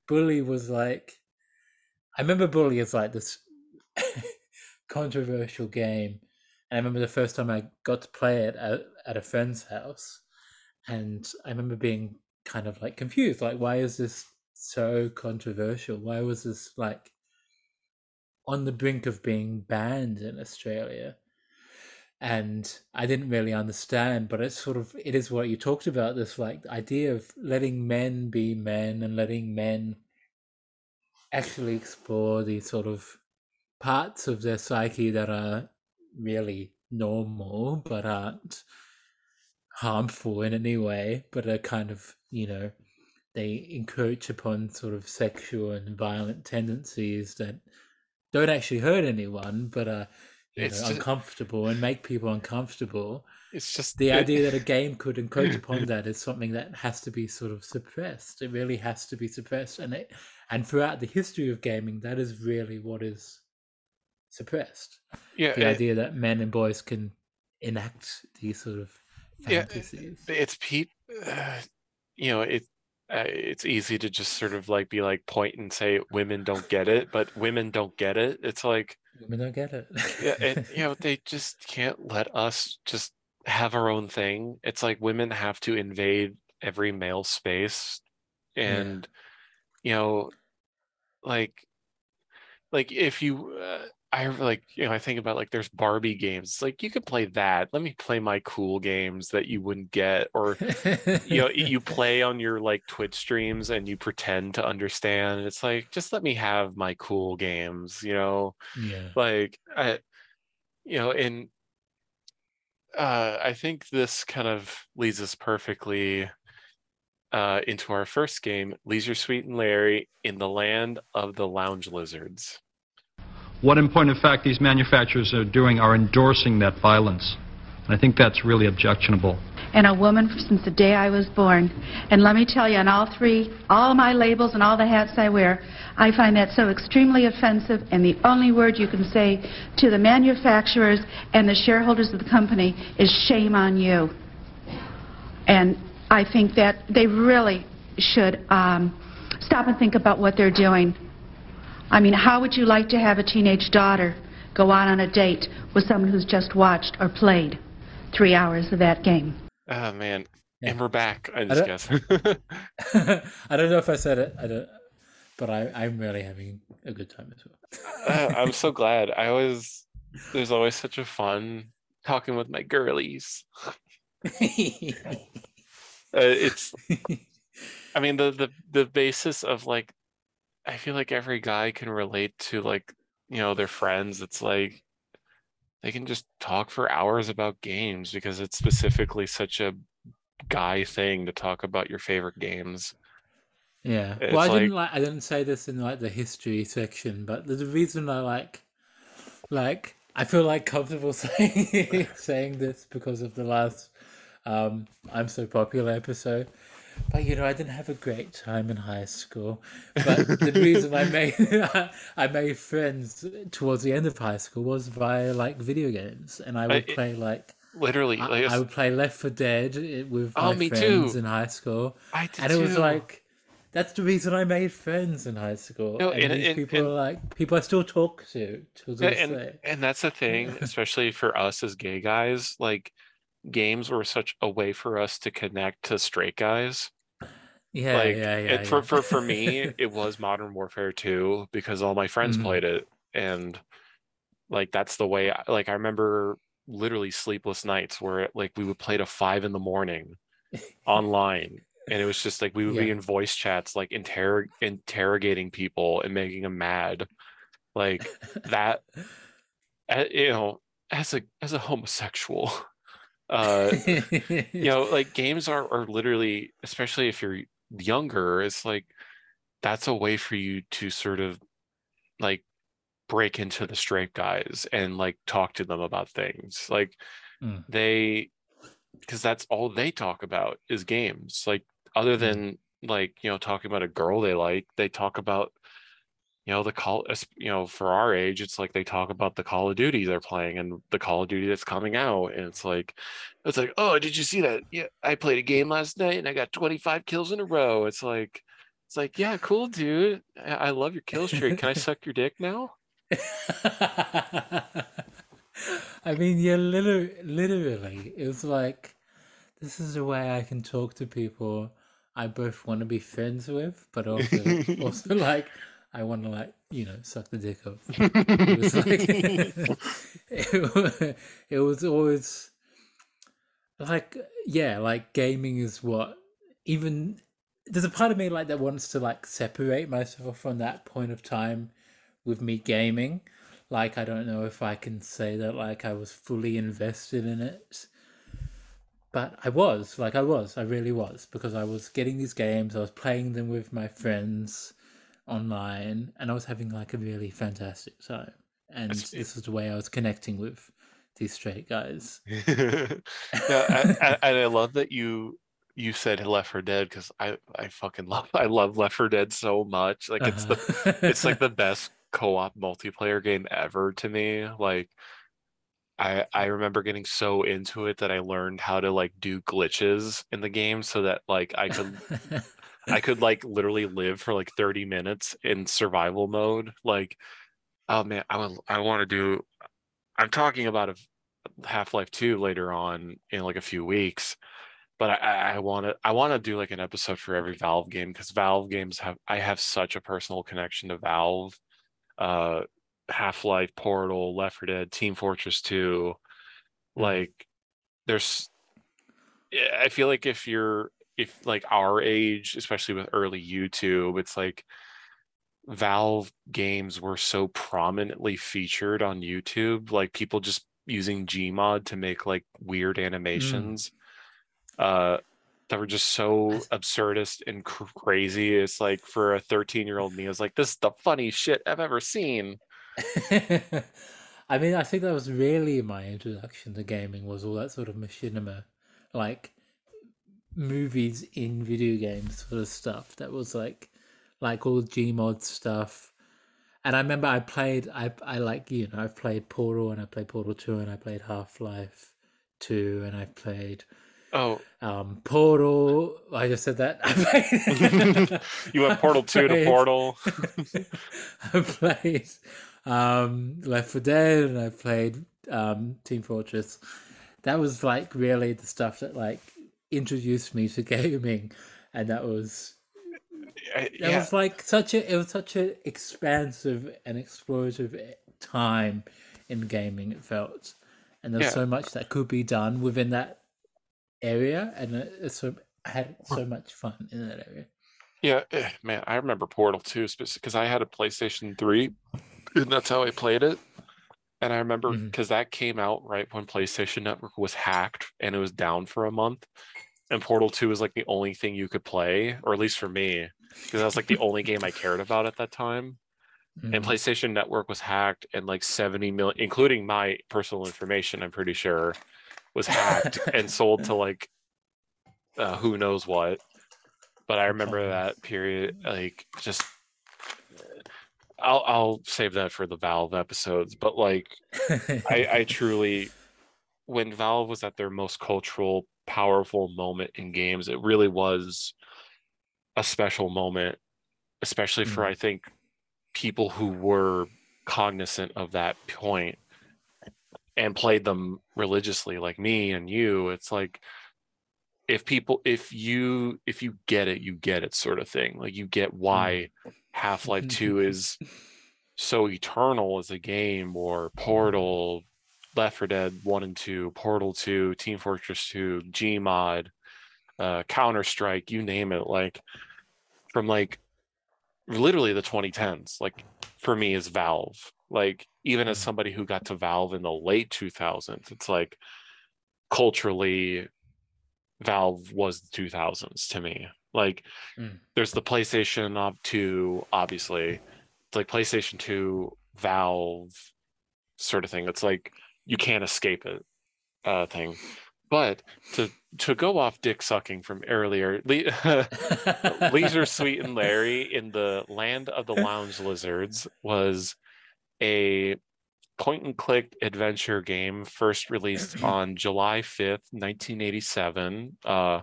Bully was like, I remember Bully is like this controversial game. And I remember the first time I got to play it at, at a friend's house, and I remember being kind of like confused, like, why is this so controversial? Why was this like on the brink of being banned in Australia? And I didn't really understand, but it's sort of it is what you talked about this like idea of letting men be men and letting men actually explore these sort of parts of their psyche that are really normal but aren't harmful in any way, but are kind of you know they encroach upon sort of sexual and violent tendencies that don't actually hurt anyone, but are It's know, just- uncomfortable and make people uncomfortable. it's just The it- idea that a game could encroach upon that is something that has to be sort of suppressed. It really has to be suppressed, and it and throughout the history of gaming, that is really what is suppressed. yeah The it- idea that men and boys can enact these sort of Yeah, fantasies. it's Pete. Uh, you know, it. Uh, it's easy to just sort of like be like point and say women don't get it, but women don't get it. It's like Women don't get it. yeah, you know, they just can't let us just have our own thing. It's like women have to invade every male space, and you know, like, like if you. Uh, I like you know I think about like there's Barbie games. It's like you could play that. Let me play my cool games that you wouldn't get, or you know you play on your like twitch streams and you pretend to understand it's like just let me have my cool games you know yeah. like i you know and uh i think this kind of leads us perfectly uh into our first game leisure suite and larry in the land of the lounge lizards What, in point of fact, these manufacturers are doing are endorsing that violence. And I think that's really objectionable. and a woman since the day I was born. And let me tell you, on all three, all my labels and all the hats I wear, I find that so extremely offensive, and the only word you can say to the manufacturers and the shareholders of the company is shame on you. And I think that they really should um, stop and think about what they're doing. I mean, how would you like to have a teenage daughter go out on a date with someone who's just watched or played three hours of that game? oh man Yeah. and we're back i I just don't- guess I don't know if I said it. I don't, but I, I'm really having a good time as well. Uh, i'm so glad i always there's always such a fun talking with my girlies uh, it's i mean the the the basis of like i feel like every guy can relate to like you know their friends it's like they can just talk for hours about games because it's specifically such a guy thing to talk about your favorite games Yeah. It's well, I like- didn't like. I didn't say this in like the history section, but the, reason I like, like, I feel like comfortable saying saying this because of the last um, "I'm So Popular" episode. But you know, I didn't have a great time in high school. But the reason I made I made friends towards the end of high school was via like video games, and I would it- play like Literally, I, I would play Left 4 Dead eh, with Oh, my friends too. in high school, I did and it was too. like that's the reason I made friends in high school. No, and, and- these and- people and- are like people I still talk to to Yeah, and day. and that's the thing, especially for us as gay guys, like games were such a way for us to connect to straight guys. Yeah, like yeah, yeah. and for, yeah. for for me, it was Modern Warfare 2 because all my friends Mhm. played it and like that's the way I, like I remember literally sleepless nights where like we would play to five in the morning online and it was just like we would be in voice chats like interrog- interrogating people and making them mad like that uh, you know as a as a homosexual uh you know like games are are literally especially if you're younger it's like that's a way for you to sort of like break into the straight guys and like talk to them about things. Like Mm. they because that's all they talk about is games. Like other than like you know talking about a girl they like they talk about you know the call you know for our age it's like they talk about the call of duty they're playing and the call of duty that's coming out and it's like it's like oh did you see that? Yeah i played a game last night and i got 25 kills in a row. It's like it's like yeah cool dude. I, I love your kill streak. Can i suck your dick now? I mean, yeah, literally, literally, it was like, this is a way I can talk to people I both want to be friends with, but also, also like, I want to like, you know, suck the dick of. It was like, it, it was always like, yeah, like gaming is what even there's a part of me like that wants to like separate myself from that point of time with me gaming like i don't know if i can say that like i was fully invested in it but i was like i was i really was because i was getting these games i was playing them with my friends online and i was having like a really fantastic time and It's- this was the way i was connecting with these straight guys yeah, I, I, and I love that you you said Left 4 Dead because I I fucking love I love Left 4 Dead so much. Like it's the Uh-huh. it's like the best co-op multiplayer game ever to me. Like I I remember getting so into it that I learned how to like do glitches in the game so that like I could I could like literally live for like 30 minutes in survival mode. Like, oh man, I would I want to do I'm talking about a Half-Life 2 later on in like a few weeks. But I, I want to I want to do like an episode for every Valve game because Valve games have I have such a personal connection to Valve. Uh Half-Life, Portal, Left 4 Dead, Team Fortress 2. Like there's yeah, I feel like if you're if like our age, especially with early YouTube, it's like Valve games were so prominently featured on YouTube, like people just using Gmod to make like weird animations uh that were just so absurdist and cr- crazy. It's like for a 13 year old me, I was like, this is the funniest shit I've ever seen. I mean, I think that was really my introduction to gaming was all that sort of machinima, like movies in video games sort of stuff. That was like, like all the Gmod stuff. And I remember I played, I I like you know I've played Portal and I played Portal Two and I played Half Life Two and I've played Oh, um Portal. I just said that. Played, you went Portal 2 to Portal. I played um, Left 4 Dead and I played um, Team Fortress. That was like really the stuff that like introduced me to gaming, and that was I- that yeah. was like such a it was such an expansive and explorative eh, time in gaming. It felt, and there's Yeah. so much that could be done within that area, and it, it's so I had so much fun in that area. Yeah, eh, man, I remember Portal 2 because I had a PlayStation 3 and that's how I played it. And I remember because that came out right when PlayStation Network was hacked and it was down for a month. And Portal 2 was like the only thing you could play, or at least for me. because that was like the only game I cared about at that time. And Mm. PlayStation Network was hacked, and like 70 million, including my personal information, I'm pretty sure, was hacked and sold to like uh, who knows what. But I remember that period, like just. I'll I'll save that for the Valve episodes, but like I, I truly, when Valve was at their most cultural, powerful moment in games, it really was a special moment, especially for Mm. I think people who were cognizant of that point and played them religiously, like me and you. It's like if people, if you, if you get it, you get it, sort of thing. Like you get why Half Life Two is so eternal as a game, or Portal, Left 4 Dead 1 and 2, Portal 2, Team Fortress 2, Gmod, uh, Counter Strike, you name it. Like from like literally the 2010s, like for me is Valve. Like even as Mm. somebody who got to Valve in the late 2000s, it's like culturally Valve was the 2000s to me. Like Mm. there's the PlayStation up 2, obviously. It's like PlayStation 2, Valve sort of thing. It's like you can't escape it uh thing. But to to go off dick sucking from earlier, Le- Leisure Sweet and Larry in the Land of the Lounge Lizards was a point and click adventure game first released on July 5th, 1987. Uh,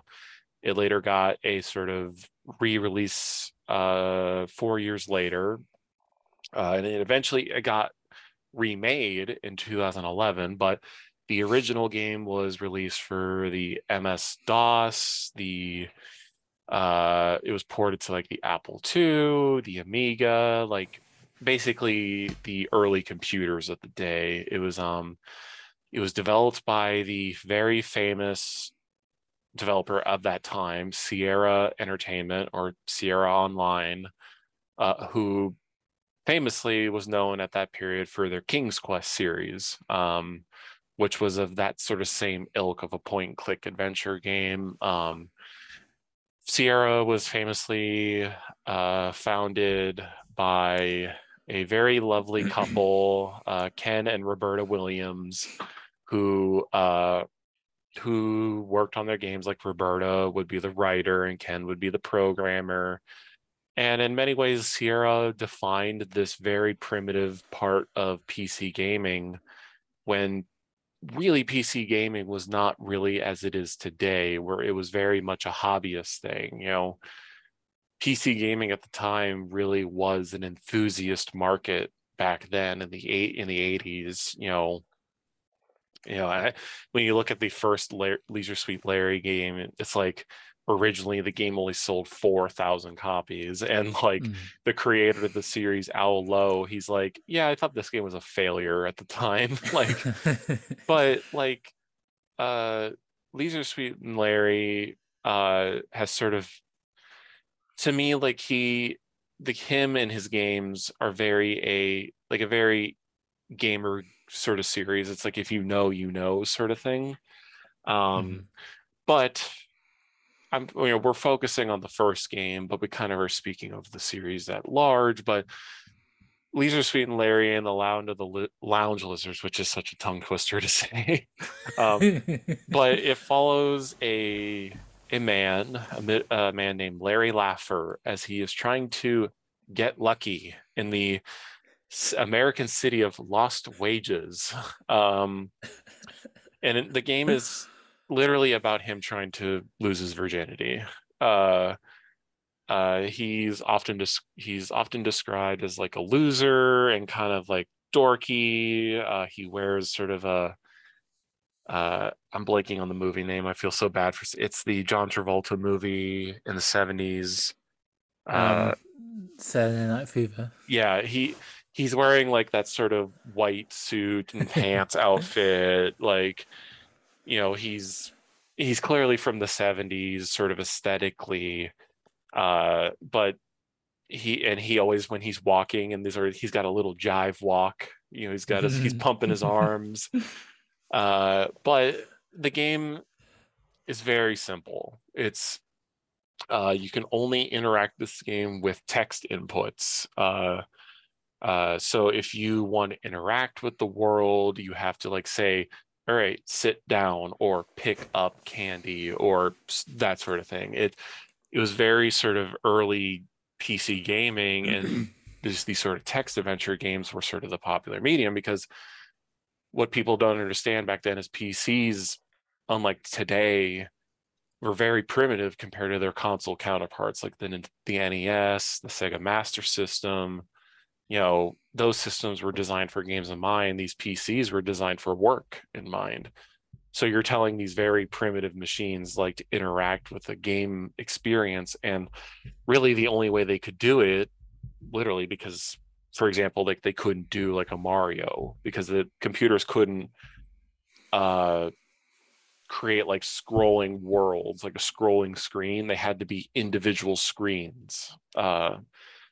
it later got a sort of re release uh, four years later. Uh, and it eventually it got remade in 2011, but the original game was released for the MS DOS, the uh it was ported to like the Apple II, the Amiga, like basically the early computers of the day. It was um it was developed by the very famous developer of that time, Sierra Entertainment or Sierra Online, uh, who famously was known at that period for their King's Quest series, um, which was of that sort of same ilk of a point and click adventure game. Um, Sierra was famously uh, founded by a very lovely couple, uh, Ken and Roberta Williams, who uh, who worked on their games. Like Roberta would be the writer, and Ken would be the programmer. And in many ways, Sierra defined this very primitive part of PC gaming when really PC gaming was not really as it is today, where it was very much a hobbyist thing. You know, PC gaming at the time really was an enthusiast market back then in the eight in the eighties. You know, you know, I, when you look at the first La- Leisure Suite Larry game, it's like originally the game only sold 4,000 copies and like Mm. the creator of the series Al Lowe he's like yeah I thought this game was a failure at the time like but like uh Leisure Suite and Larry uh has sort of to me like he the him and his games are very a like a very gamer sort of series. It's like if you know you know sort of thing. Um Mhm. but I'm you know we're focusing on the first game but we kind of are speaking of the series at large. But Leisure Suite and Larry and the Lounge of the Li- Lounge Lizards, which is such a tongue twister to say, um, but it follows a a man, a, a man named Larry Laffer, as he is trying to get lucky in the American city of lost wages. Um, and the game is literally about him trying to lose his virginity. Uh, uh, he's often des- he's often described as like a loser and kind of like dorky. Uh, he wears sort of a uh, I'm blanking on the movie name. I feel so bad for it's the John Travolta movie in the 70s. Uh, um, Saturday Night Fever. yeah, he he's wearing like that sort of white suit and pants outfit. Like, you know, he's he's clearly from the 70s, sort of aesthetically. Uh, but he and he always when he's walking and these are he's got a little jive walk. You know, he's got his he's pumping his arms. Uh, but the game is very simple. It's uh, you can only interact this game with text inputs. Uh, uh, so if you want to interact with the world, you have to like say, all right, sit down or pick up candy or that sort of thing. It it was very sort of early PC gaming and just these sort of text adventure games were sort of the popular medium because what people don't understand back then is PCs, unlike today, were very primitive compared to their console counterparts like the the NES, the Sega Master System. You know, those systems were designed for games in mind. These PCs were designed for work in mind. So you're telling these very primitive machines like to interact with a game experience, and really the only way they could do it, literally, because for example, like they couldn't do like a Mario because the computers couldn't uh create like scrolling worlds, like a scrolling screen. They had to be individual screens. Uh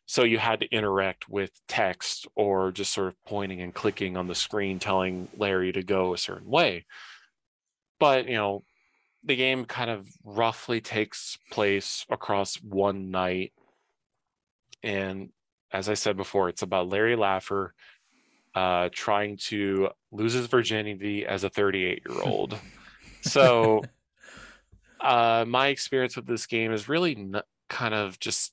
so you had to interact with text or just sort of pointing and clicking on the screen telling Larry to go a certain way. But you know the game kind of roughly takes place across one night. And as i said before it's about larry laffer uh, trying to lose his virginity as a 38 year old so uh, my experience with this game is really n- kind of just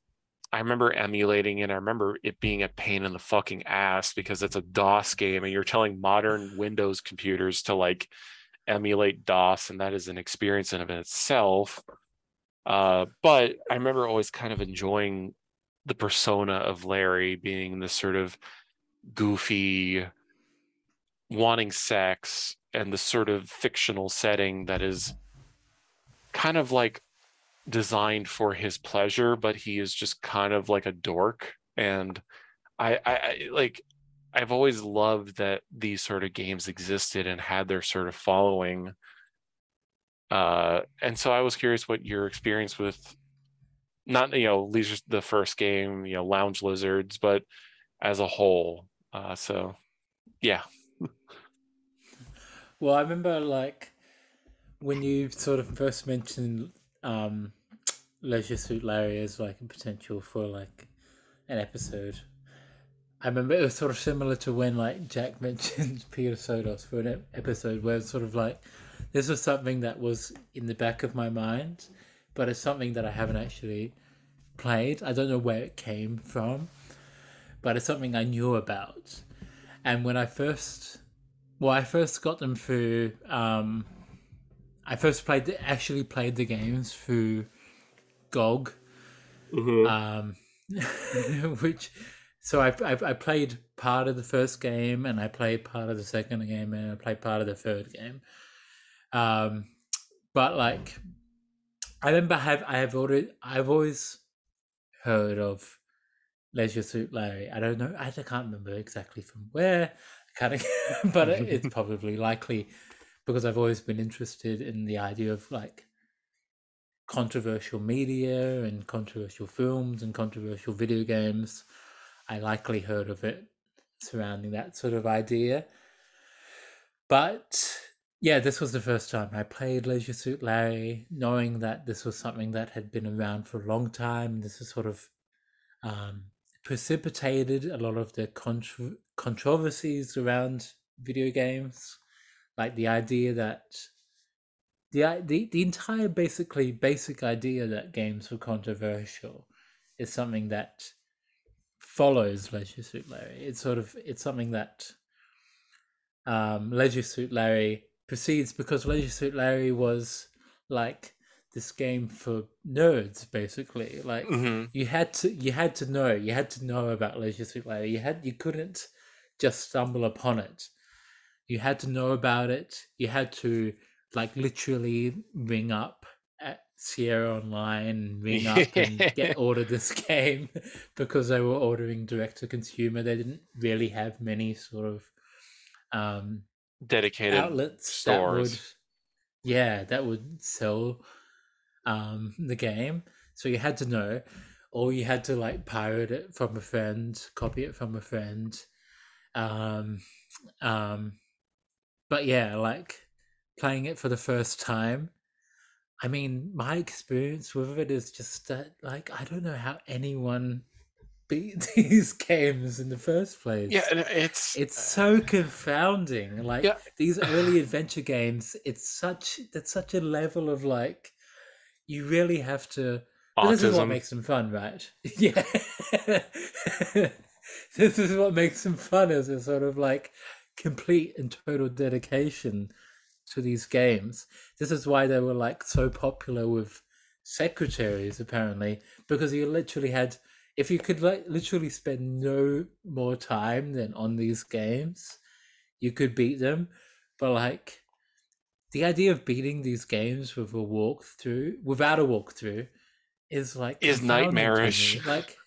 I remember emulating it. I remember it being a pain in the fucking ass because it's a DOS game and you're telling modern Windows computers to like emulate DOS, and that is an experience in of itself. Uh, but I remember always kind of enjoying the persona of Larry being this sort of goofy, wanting sex, and the sort of fictional setting that is kind of like designed for his pleasure, but he is just kind of like a dork. And I, I, I like I've always loved that these sort of games existed and had their sort of following. Uh, and so I was curious what your experience with not you know leisure the first game you know lounge lizards but as a whole uh so yeah well i remember like when you sort of first mentioned um leisure suit larry as like a potential for like an episode I remember it was sort of similar to when like Jack mentioned Peter Sodos for an episode where it's sort of like this was something that was in the back of my mind, but it's something that I haven't actually played. I don't know where it came from, but it's something I knew about. And when I first, well, I first got them through. Um, I first played the, actually played the games through GOG, mm-hmm. um, which so I, I, I played part of the first game and I played part of the second game and I played part of the third game. Um, but like, I remember I have I have already I've always heard of Leisure Suit Larry. I don't know. I can't remember exactly from where. Kind of, but it's probably likely because I've always been interested in the idea of like controversial media and controversial films and controversial video games. I likely heard of it surrounding that sort of idea. But yeah, this was the first time I played Leisure Suit Larry, knowing that this was something that had been around for a long time. This is sort of um, precipitated a lot of the contro- controversies around video games, like the idea that the the the entire basically basic idea that games were controversial is something that follows Leisure Suit Larry. It's sort of it's something that um, Leisure Suit Larry proceeds because Leisure Suit Larry was like this game for nerds basically like mm-hmm. you had to you had to know you had to know about leisure suit larry you had you couldn't just stumble upon it you had to know about it you had to like literally ring up at Sierra Online ring up and get ordered this game because they were ordering direct to consumer. They didn't really have many sort of um, dedicated outlets stores. That would, yeah, that would sell um, the game. So you had to know, or you had to like pirate it from a friend, copy it from a friend. Um, um, but yeah, like playing it for the first time I mean, my experience with it is just that, like, I don't know how anyone beat these games in the first place. Yeah, it's It's uh, so confounding. Like Yeah. these early adventure games, it's such that's such a level of like you really have to this is what makes them fun, right? Yeah. this is what makes them fun is a sort of like complete and total dedication to these games. This is why they were like so popular with secretaries apparently because you literally had if you could like literally spend no more time than on these games, you could beat them. But like the idea of beating these games with a walkthrough without a walkthrough is like Is confounding to me. nightmarish. Like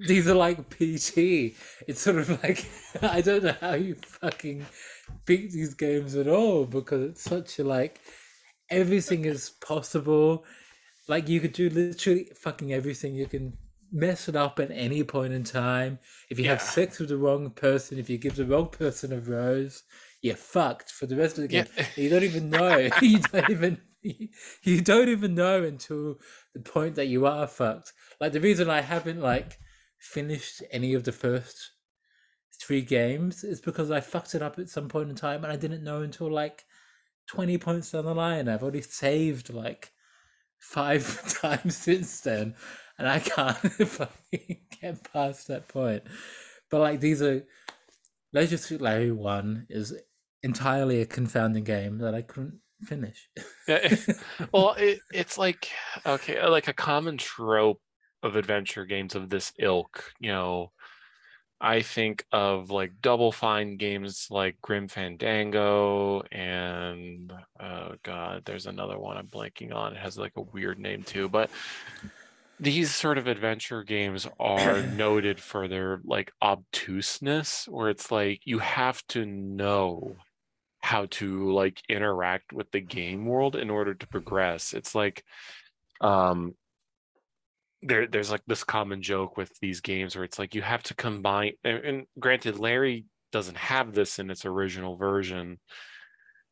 these are like PT. It's sort of like I don't know how you fucking beat these games at all because it's such a like everything is possible. Like you could do literally fucking everything. You can mess it up at any point in time. If you have sex with the wrong person, if you give the wrong person a rose, you're fucked for the rest of the game. Yeah. You don't even know. you don't even you don't even know until the point that you are fucked. Like the reason I haven't like finished any of the first three games is because I fucked it up at some point in time and I didn't know until like 20 points down the line. I've already saved like five times since then and I can't fucking get past that point. But like these are Leisure Suit Larry 1 is entirely a confounding game that I couldn't finish. Yeah, well, it, it's like okay, like a common trope of adventure games of this ilk. You know, I think of like Double Fine games like Grim Fandango and oh god, there's another one I'm blanking on. It has like a weird name too, but these sort of adventure games are noted for their like obtuseness, where it's like you have to know how to like interact with the game world in order to progress. It's like um there there's like this common joke with these games where it's like you have to combine and, and granted Larry doesn't have this in its original version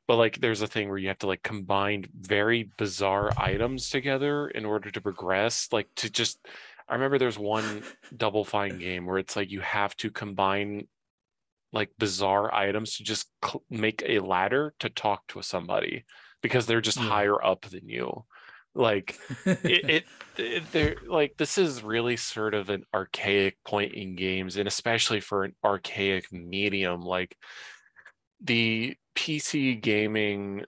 but like there's a thing where you have to like combine very bizarre items together in order to progress like to just I remember there's one double fine game where it's like you have to combine like bizarre items to just cl- make a ladder to talk to somebody because they're just Yeah. higher up than you like it, it, it they're like this is really sort of an archaic point in games and especially for an archaic medium like the pc gaming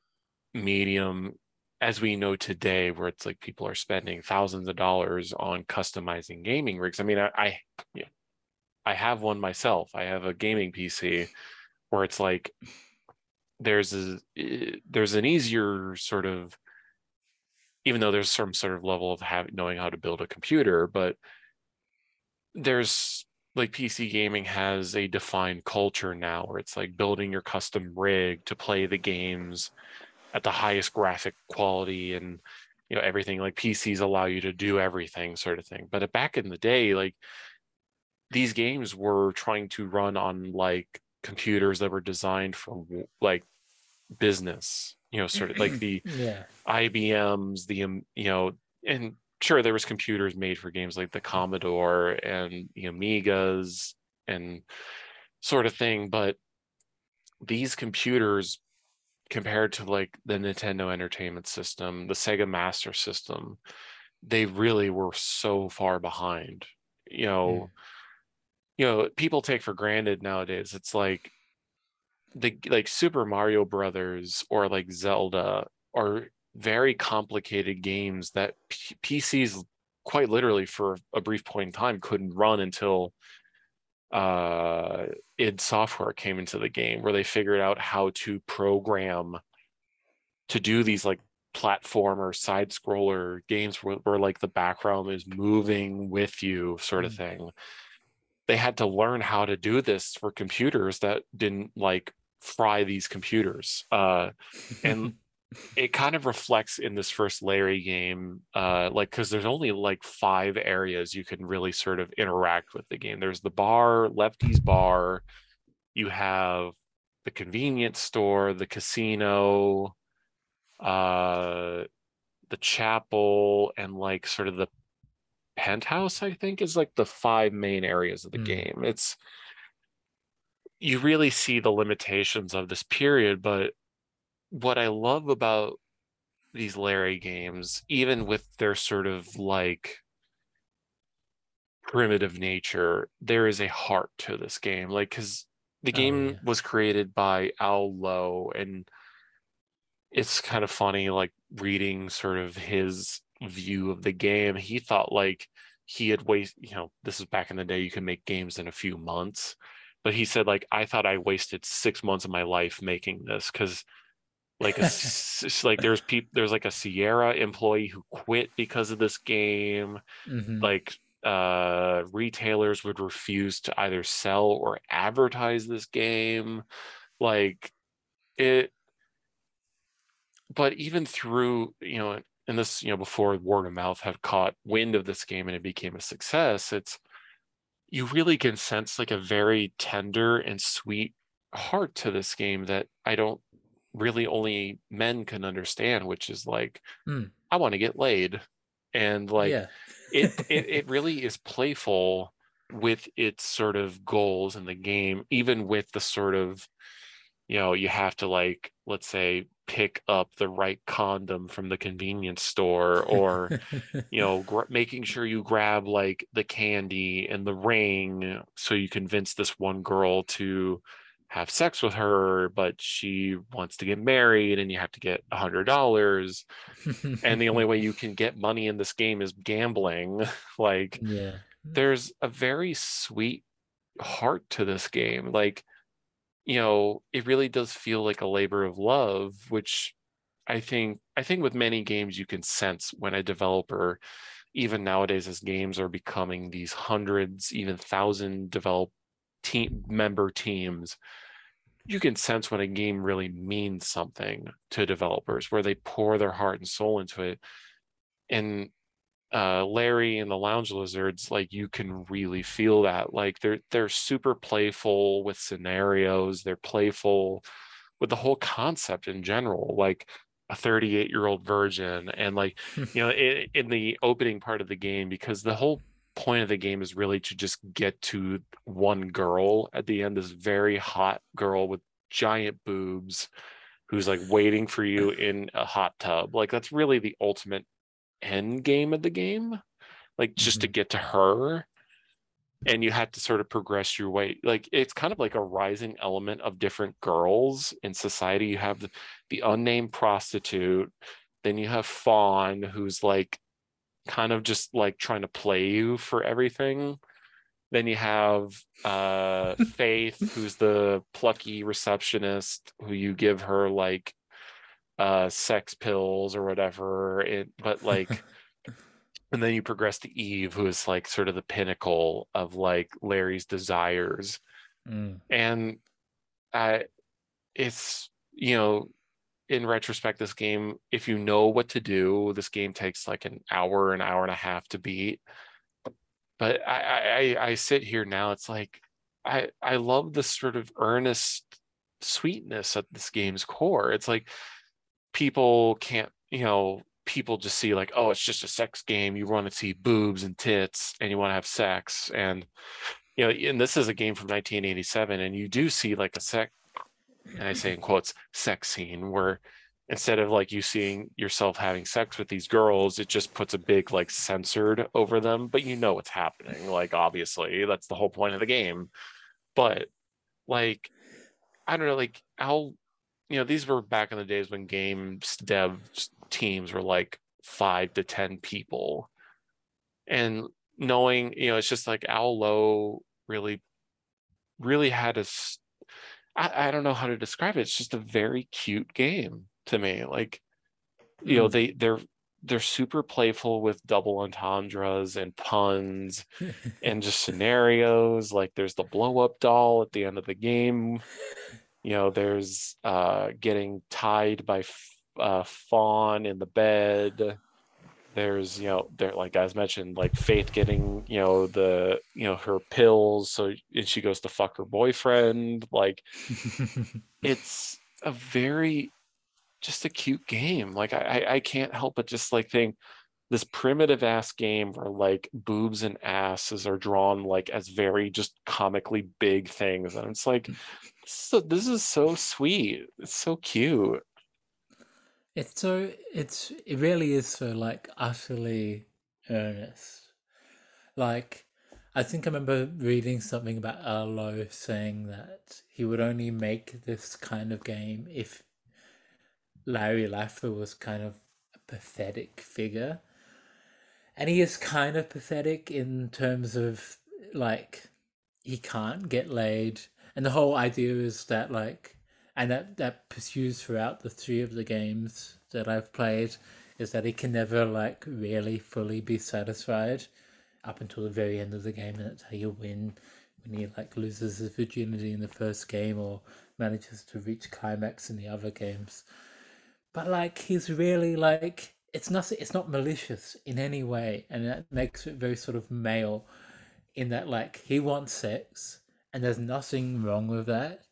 medium as we know today where it's like people are spending thousands of dollars on customizing gaming rigs. I mean i i, yeah, I have one myself. I have a gaming pc where it's like there's a eh, there's an easier sort of even though there's some sort of level of having knowing how to build a computer but there's like PC gaming has a defined culture now where it's like building your custom rig to play the games at the highest graphic quality and you know everything like PCs allow you to do everything sort of thing. But uh, back in the day like these games were trying to run on like computers that were designed for like business you know sort of like the yeah. IBMs, the um, you know, and sure there was computers made for games like the Commodore and the Amigas and sort of thing, but these computers compared to like the Nintendo Entertainment System, the Sega Master System, they really were so far behind. You know, you know, people take for granted nowadays. It's like the like Super Mario Brothers or like Zelda are very complicated games that P- PCs quite literally for a brief point in time couldn't run until uh id software came into the game where they figured out how to program to do these like platformer side scroller games where, where like the background is moving with you sort of Mm. thing they had to learn how to do this for computers that didn't like fry these computers uh and it kind of reflects in this first Larry game, uh, like because there's only like five areas you can really sort of interact with the game. There's the bar, Lefty's bar. You have the convenience store, the casino, uh, the chapel and like sort of the penthouse i think is like the five main areas of the Mm. game it's you really see the limitations of this period but what i love about these larry games even with their sort of like primitive nature there is a heart to this game like because the Oh, game yeah. was created by al lowe and it's kind of funny like reading sort of his view of the game. He thought like he had wasted you know this is back in the day you can make games in a few months. But he said like i thought i wasted six months of my life making this because like a like there's people there's like a sierra employee who quit because of this game. Mhm. like uh retailers would refuse to either sell or advertise this game. Like it but even through you know and this you know before word of mouth had caught wind of this game and it became a success it's you really can sense like a very tender and sweet heart to this game that i don't really only men can understand which is like Hmm. i want to get laid and like yeah. it, it it really is playful with its sort of goals in the game even with the sort of you know you have to like let's say pick up the right condom from the convenience store or you know gr- making sure you grab like the candy and the ring so you convince this one girl to have sex with her but she wants to get married and you have to get a hundred dollars. And the only way you can get money in this game is gambling. Like yeah. there's a very sweet heart to this game. Like you know it really does feel like a labor of love which i think i think with many games you can sense when a developer even nowadays as games are becoming these hundreds even thousand develop team member teams you can sense when a game really means something to developers where they pour their heart and soul into it. And uh larry and the lounge lizards like you can really feel that like they're they're super playful with scenarios they're playful with the whole concept in general like a 38 year old virgin and like you know in, in the opening part of the game because the whole point of the game is really to just get to one girl at the end this very hot girl with giant boobs who's like waiting for you in a hot tub like that's really the ultimate end game of the game like just to get to her and you had to sort of progress your way like it's kind of like a rising element of different girls in society. You have the, the unnamed prostitute then you have fawn who's like kind of just like trying to play you for everything. Then you have uh faith who's the plucky receptionist who you give her like uh sex pills or whatever it but like and then you progress to eve who is like sort of the pinnacle of like larry's desires. Mm. and uh it's you know in retrospect this game if you know what to do this game takes like an hour an hour and a half to beat. But i i i I sit here now it's like i i love the sort of earnest sweetness at this game's core. It's like people can't you know people just see like oh it's just a sex game. You want to see boobs and tits and you want to have sex. And you know and this is a game from 1987 and you do see like a sex and i say in quotes sex scene where instead of like you seeing yourself having sex with these girls it just puts a big like censored over them but you know what's happening like obviously. That's the whole point of the game. But like i don't know like how you know these were back in the days when games dev teams were like five to ten people. And knowing you know it's just like Al Lowe really really had a I, I don't know how to describe it. It's just a very cute game to me. Like you know hmm. they they're they're super playful with double entendres and puns and just scenarios. Like there's the blow up doll at the end of the game you know there's uh getting tied by uh fawn in the bed. There's you know there like guys mentioned like faith getting you know the you know her pills so and she goes to fuck her boyfriend. Like it's a very just a cute game. Like I, I can't help but just like think this primitive ass game where like boobs and asses are drawn like as very just comically big things, and it's like, so this is so sweet. It's so cute. It's so it's it really is so like utterly earnest. Like I think I remember reading something about Al Lowe saying that he would only make this kind of game if Larry Laffer was kind of a pathetic figure. And he is kind of pathetic in terms of like he can't get laid. And the whole idea is that like and that that pursues throughout the three of the games that I've played is that he can never like really fully be satisfied up until the very end of the game and that's how you win when he like loses his virginity in the first game or manages to reach climax in the other games. But like he's really like it's not it's not malicious in any way and that makes it very sort of male in that like he wants sex and there's nothing wrong with that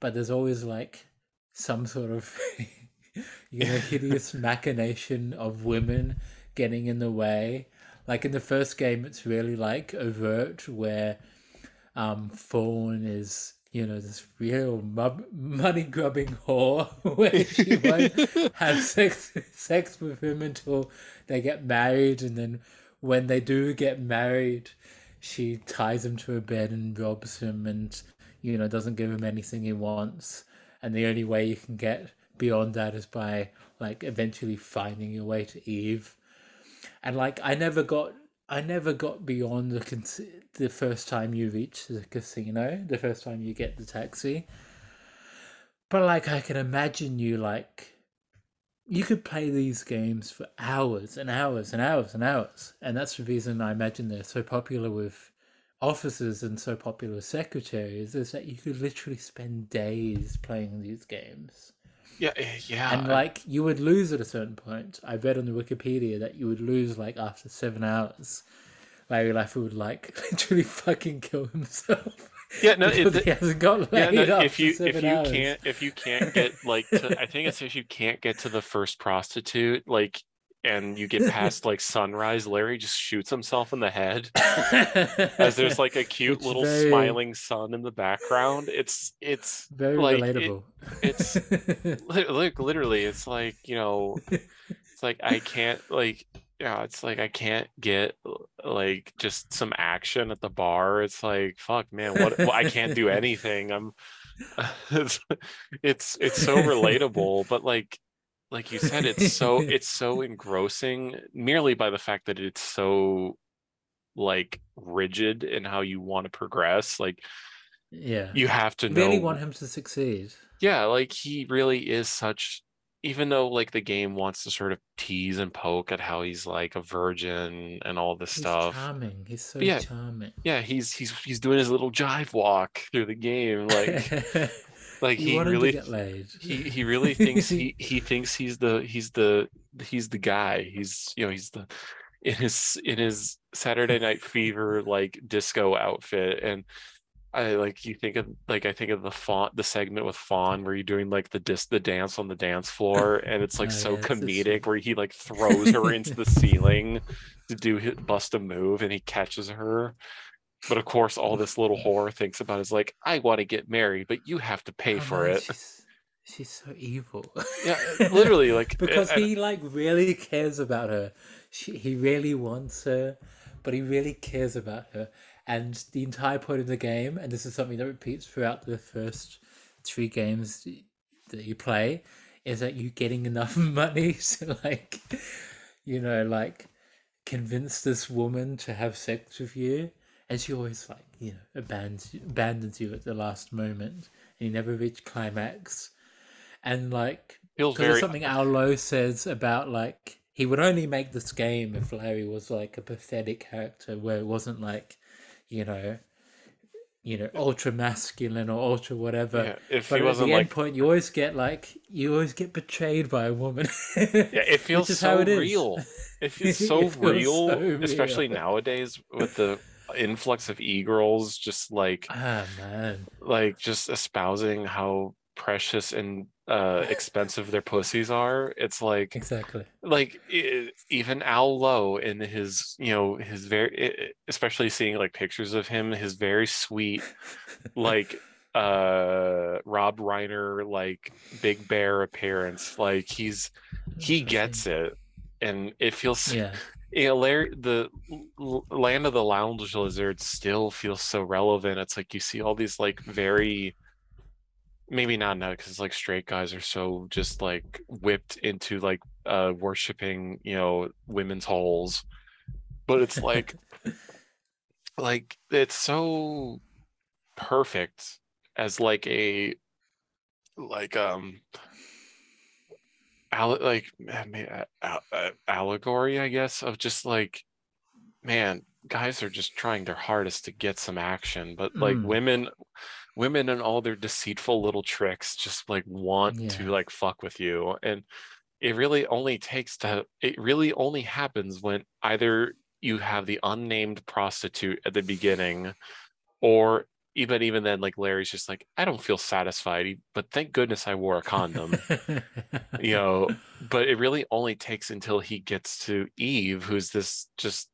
but there's always like some sort of you know hideous machination of women getting in the way. Like in the first game it's really like overt where um fawn is you know this real money grubbing whore where she won't have sex sex with him until they get married and then when they do get married she ties him to a bed and robs him and you know doesn't give him anything he wants and the only way you can get beyond that is by like eventually finding your way to eve and like i never got I never got beyond the the first time you reach the casino, the first time you get the taxi. But like I can imagine you like you could play these games for hours and hours and hours and hours. And that's the reason I imagine they're so popular with officers and so popular with secretaries is that you could literally spend days playing these games. Yeah, eh, yeah. And like you would lose at a certain point. I read on the Wikipedia that you would lose like after seven hours. Larry Laffer would like literally fucking kill himself. Yeah, no, it, he hasn't got laid yeah, no, if you if you hours. can't if you can't get like to, I think it's if you can't get to the first prostitute like and you get past like sunrise, Larry just shoots himself in the head as there's like a cute It's little very- smiling sun in the background. It's it's very like, it- relatable. it's li- like literally it's like you know it's like i can't like yeah it's like i can't get like just some action at the bar it's like fuck man what i can't do anything i'm it's it's it's so relatable but like like you said it's so it's so engrossing merely by the fact that it's so like rigid in how you want to progress like yeah. you have to know really want him to succeed. yeah like he really is such even though like the game wants to sort of tease and poke at how he's like a virgin and all this He's stuff charming. He's so Yeah. charming. yeah he's he's he's doing his little jive walk through the game like like you he really he he really thinks he he thinks he's the he's the he's the guy he's you know he's the in his in his saturday night fever like disco outfit and I like you think of like I think of the font the segment with Fawn where you're doing like the dis the dance on the dance floor and it's like Oh, so yeah, it's just- comedic where he like throws her into the ceiling to do his bust a move and he catches her. But of course all this little whore thinks about is like, I want to get married, but you have to pay Oh, for it. She's, she's so evil. Yeah, literally like because he like really cares about her. She, he really wants her, but he really cares about her. And the entire point of the game, and this is something that repeats throughout the first three games that you play, is that you getting enough money to like, you know, like convince this woman to have sex with you. And she always like, you know, abandons abandons you at the last moment, and you never reach climax. And like feels because very something Al Lowe says about like he would only make this game if Larry was like a pathetic character where it wasn't like, you know, you know, ultra masculine or ultra whatever. yeah, if But he at wasn't the like end point, you always get like you always get betrayed by a woman. Yeah, it feels so it real. It feels It so feels real, so real. especially nowadays with the influx of e-girls just like ah man, like just espousing how precious and uh expensive their pussies are. It's like Exactly. like e- even Al Lowe in his you know his very e- especially seeing like pictures of him his very sweet like uh Rob Reiner like big bear appearance like he's he gets it and it feels Yeah. you know Larry the Land of the Lounge Lizards still feels so relevant it's like you see all these like very maybe not now because like straight guys are so just like whipped into like uh worshiping you know women's holes but it's like like it's so perfect as like a like um alle- like I mean, a- a- a- allegory i guess of just like man guys are just trying their hardest to get some action but like Mm. women women and all their deceitful little tricks just like want to like fuck with you and it really only takes to it really only happens when either you have the unnamed prostitute at the beginning or even even then like larry's just like i don't feel satisfied but thank goodness i wore a condom you know but it really only takes until he gets to eve who's this just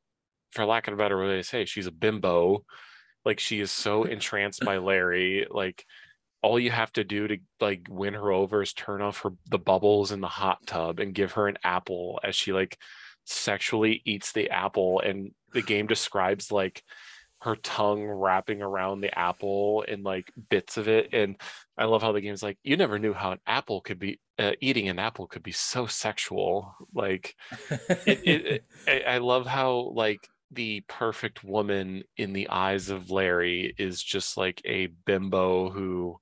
for lack of a better way to say she's a bimbo like she is so entranced by larry like all you have to do to like win her over is turn off her the bubbles in the hot tub and give her an apple as she like sexually eats the apple. And the game describes like her tongue wrapping around the apple and like bits of it. And i love how the game's like you never knew how an apple could be uh, eating an apple could be so sexual. Like it, it, it I, I love how like the perfect woman in the eyes of larry is just like a bimbo who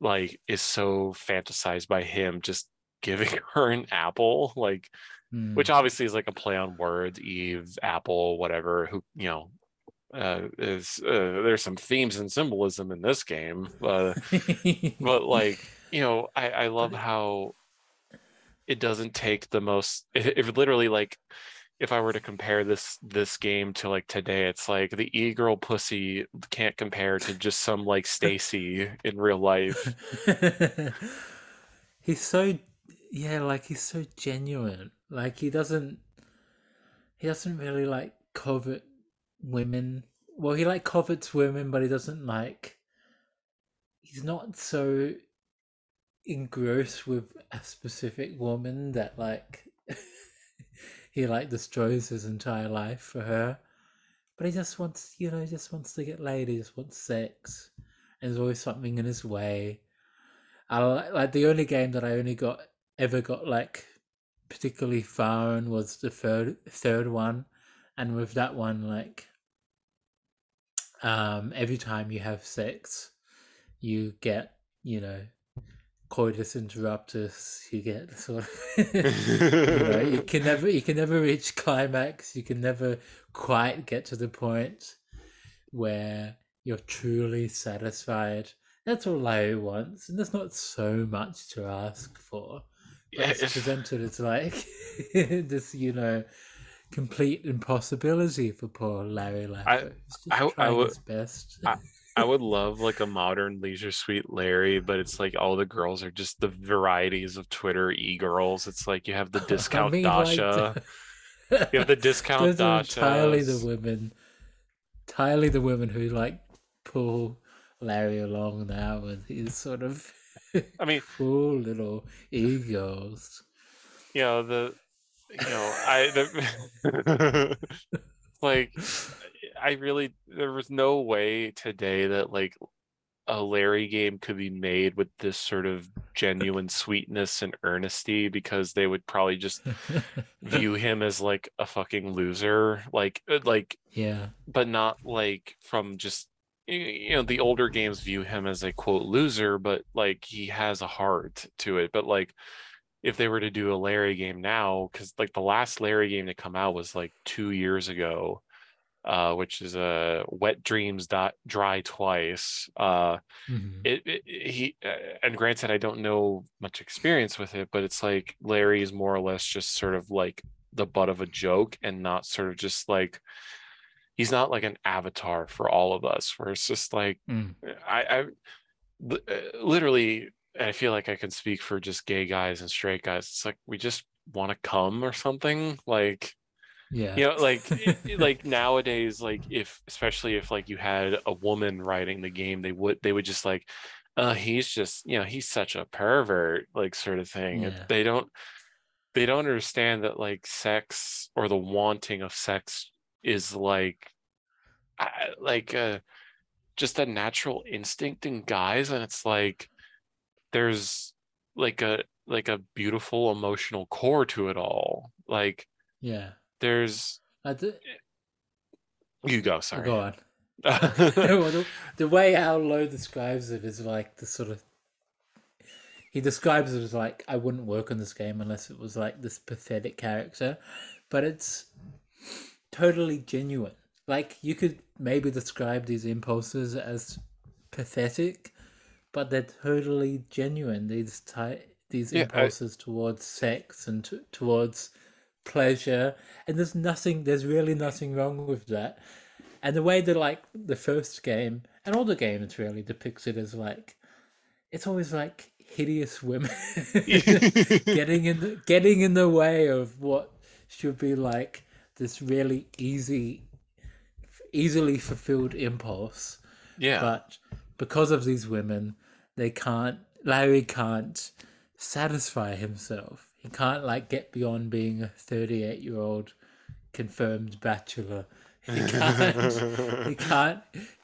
like is so fantasized by him just giving her an apple like Mm. which obviously is like a play on words eve apple whatever who you know uh is uh, there's some themes and symbolism in this game uh, but like you know i i love how it doesn't take the most it, if literally like if i were to compare this this game to like today it's like the e-girl pussy can't compare to just some like stacy in real life he's so yeah, like he's so genuine. Like he doesn't he doesn't really like covet women. Well, he like covets women, but he doesn't like he's not so engrossed with a specific woman that like he like destroys his entire life for her. But he just wants, you know, he just wants to get laid. He just wants sex, and there's always something in his way. I li- like the only game that I only got ever got like particularly far in was the third third one, and with that one, like, um, every time you have sex, you get you know coitus interruptus. You get sort of you know you can never you can never reach climax. You can never quite get to the point where you're truly satisfied. That's all Larry wants, and there's not so much to ask for. But Yeah, it's presented as like this, you know, complete impossibility for poor Larry Laffer. I- I would- his best. I- I would love like a modern Leisure Suit Larry, but it's like all the girls are just the varieties of Twitter e girls. It's like you have the I discount mean, like, Dasha, you have the discount Dasha. entirely the women, entirely the women who like pull Larry along now with his sort of I mean, cool little egos. you know the, you know I the, like I really there was no way today that like a Larry game could be made with this sort of genuine sweetness and earnesty because they would probably just view him as like a fucking loser like uh, like yeah, but not like from just you know the older games view him as a quote loser but like he has a heart to it. But like if they were to do a larry game now because like the last larry game to come out was like two years ago uh which is a uh, wet dreams dot dry twice uh Mhm. it, it he uh, and granted i don't know much experience with it but it's like larry is more or less just sort of like the butt of a joke and not sort of just like he's not like an avatar for all of us where it's just like Mm. i i uh, literally I feel like I can speak for just gay guys and straight guys. It's like we just want to come or something. Like Yeah. you know, like like nowadays, like if especially if like you had a woman writing the game, they would they would just like, uh, he's just you know he's such a pervert, like sort of thing. Yeah. They don't they don't understand that like sex or the wanting of sex is like like uh just a natural instinct in guys and it's like there's like a like a beautiful emotional core to it all like yeah. There's I d- you go sorry Go on. the, the way Al Lowe describes it is like the sort of he describes it as like I wouldn't work on this game unless it was like this pathetic character, but it's totally genuine. Like you could maybe describe these impulses as pathetic, but they're totally genuine. These ty- these Yeah, I- impulses towards sex and t- towards pleasure, and there's nothing. There's really nothing wrong with that. And the way that like the first game and all the games really depicts it as like it's always like hideous women getting in the, getting in the way of what should be like this really easy easily fulfilled impulse yeah but because of these women they can't larry can't satisfy himself he can't like get beyond being a 38 year old confirmed bachelor. He can't he can't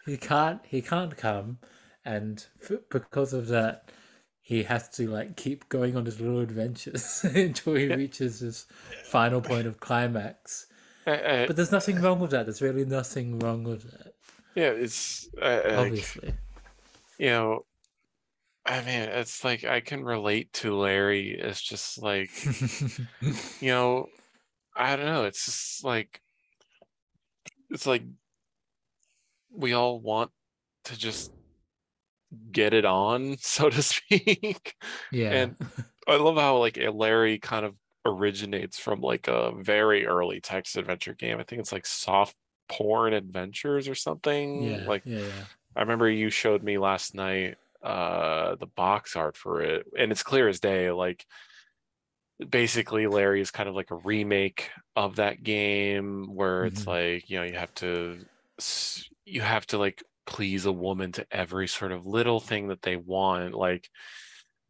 he can't he can't come. And f- because of that he has to like keep going on his little adventures until he reaches his final point of climax. I- I- but there's nothing wrong with that. There's really nothing wrong with that yeah it's uh, like, obviously. you know i mean it's like i can relate to larry it's just like you know i don't know it's just like it's like we all want to just get it on so to speak yeah. and i love how like larry kind of originates from like a very early text adventure game i think it's like soft porn adventures or something yeah like yeah yeah. I remember you showed me last night uh the box art for it and it's clear as day like basically Larry is kind of like a remake of that game where it's Mhm. like you know you have to you have to like please a woman to every sort of little thing that they want like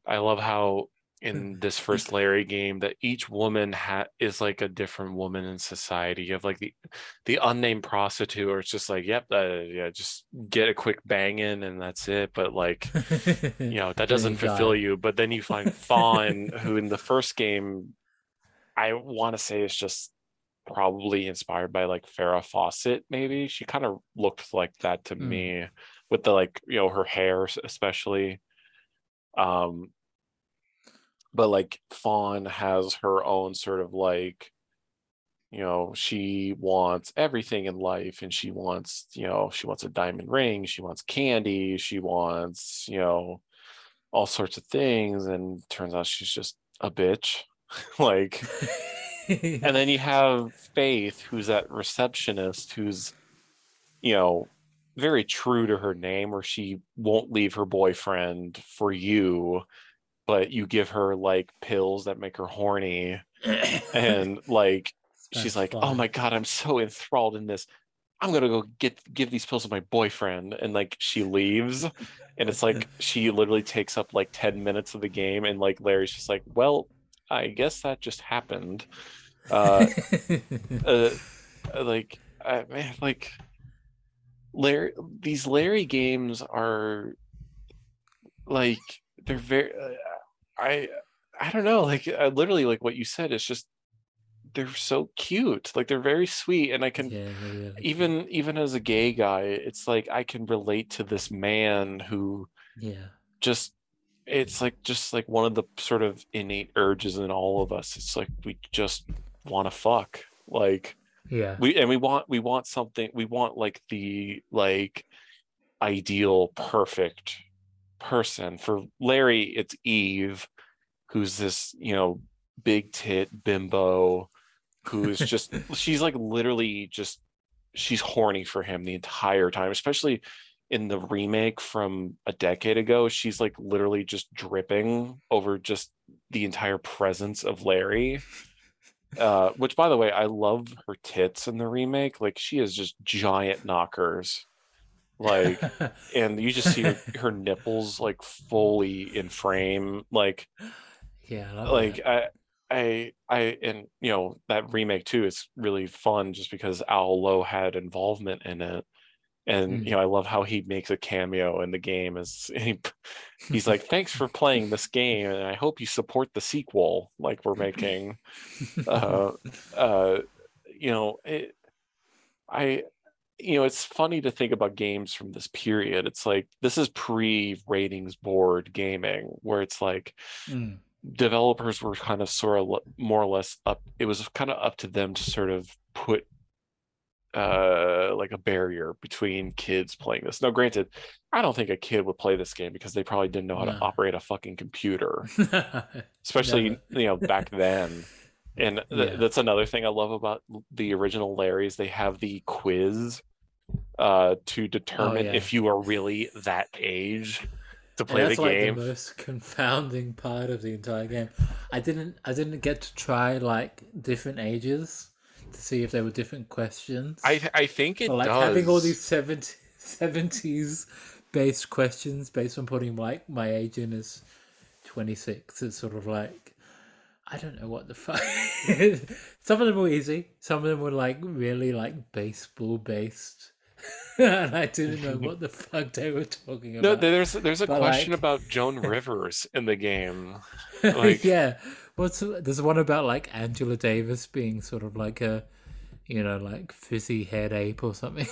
I love how in this first Larry game that each woman ha- is like a different woman in society. You have like the the unnamed prostitute, or it's just like, yep, uh, yeah, just get a quick bang in and that's it. But like, you know, that doesn't fulfill you. But then you find Fawn, who in the first game, I want to say is just probably inspired by like Farrah Fawcett. Maybe she kind of looked like that to Mm. me, with the like you know her hair especially. Um, but like Fawn has her own sort of like you know she wants everything in life and she wants you know she wants a diamond ring she wants candy she wants you know all sorts of things and turns out she's just a bitch. Like and then you have faith who's that receptionist who's you know very true to her name where she won't leave her boyfriend for you but you give her like pills that make her horny. And like she's like oh my god i'm so enthralled in this. I'm gonna go get give these pills to my boyfriend. And like she leaves. And it's like she literally takes up like 10 minutes of the game. And like larry's just like well i guess that just happened. Uh uh, like uh, man like larry these larry games are like they're very uh, i i don't know like uh, literally like what you said it's just they're so cute like they're very sweet and i can yeah, really even even as a gay guy it's like i can relate to this man who yeah. just it's like just like one of the sort of innate urges in all of us. It's like we just want to fuck like yeah. we and we want we want something we want like the like ideal perfect person for larry it's eve who's this you know big tit bimbo who's just she's like literally just she's horny for him the entire time especially in the remake from a decade ago, she's like literally just dripping over just the entire presence of Larry. Uh, which by the way, I love her tits in the remake. Like she is just giant knockers. Like and you just see her, her nipples like fully in frame. Like yeah, I like that. I I I and you know that remake too is really fun just because Al Lowe had involvement in it. And Mm. you know, I love how he makes a cameo in the game as he, he's like, thanks for playing this game and I hope you support the sequel like we're making. Uh uh you know, it, I you know, it's funny to think about games from this period. It's like this is pre ratings board gaming where it's like Mm. developers were kind of sort of more or less up it was kind of up to them to sort of put uh like a barrier between kids playing this now granted i don't think a kid would play this game because they probably didn't know how to operate a fucking computer especially you know back then and th- Yeah. that's another thing i love about the original larry's they have the quiz uh to determine yeah. if you are really that age to play the that's like game the most confounding part of the entire game. I didn't I didn't get to try like different ages to see if there were different questions. i i think it But, like does having all these 70, 70s based questions based on putting like my age in as 26 it's sort of like i don't know what the fuck some of them were easy some of them were like really like baseball based and i didn't know what the fuck they were talking about. No, there's there's a But, question like- about Joan Rivers in the game. like- yeah what's there's one about like angela davis being sort of like a you know like fizzy head ape or something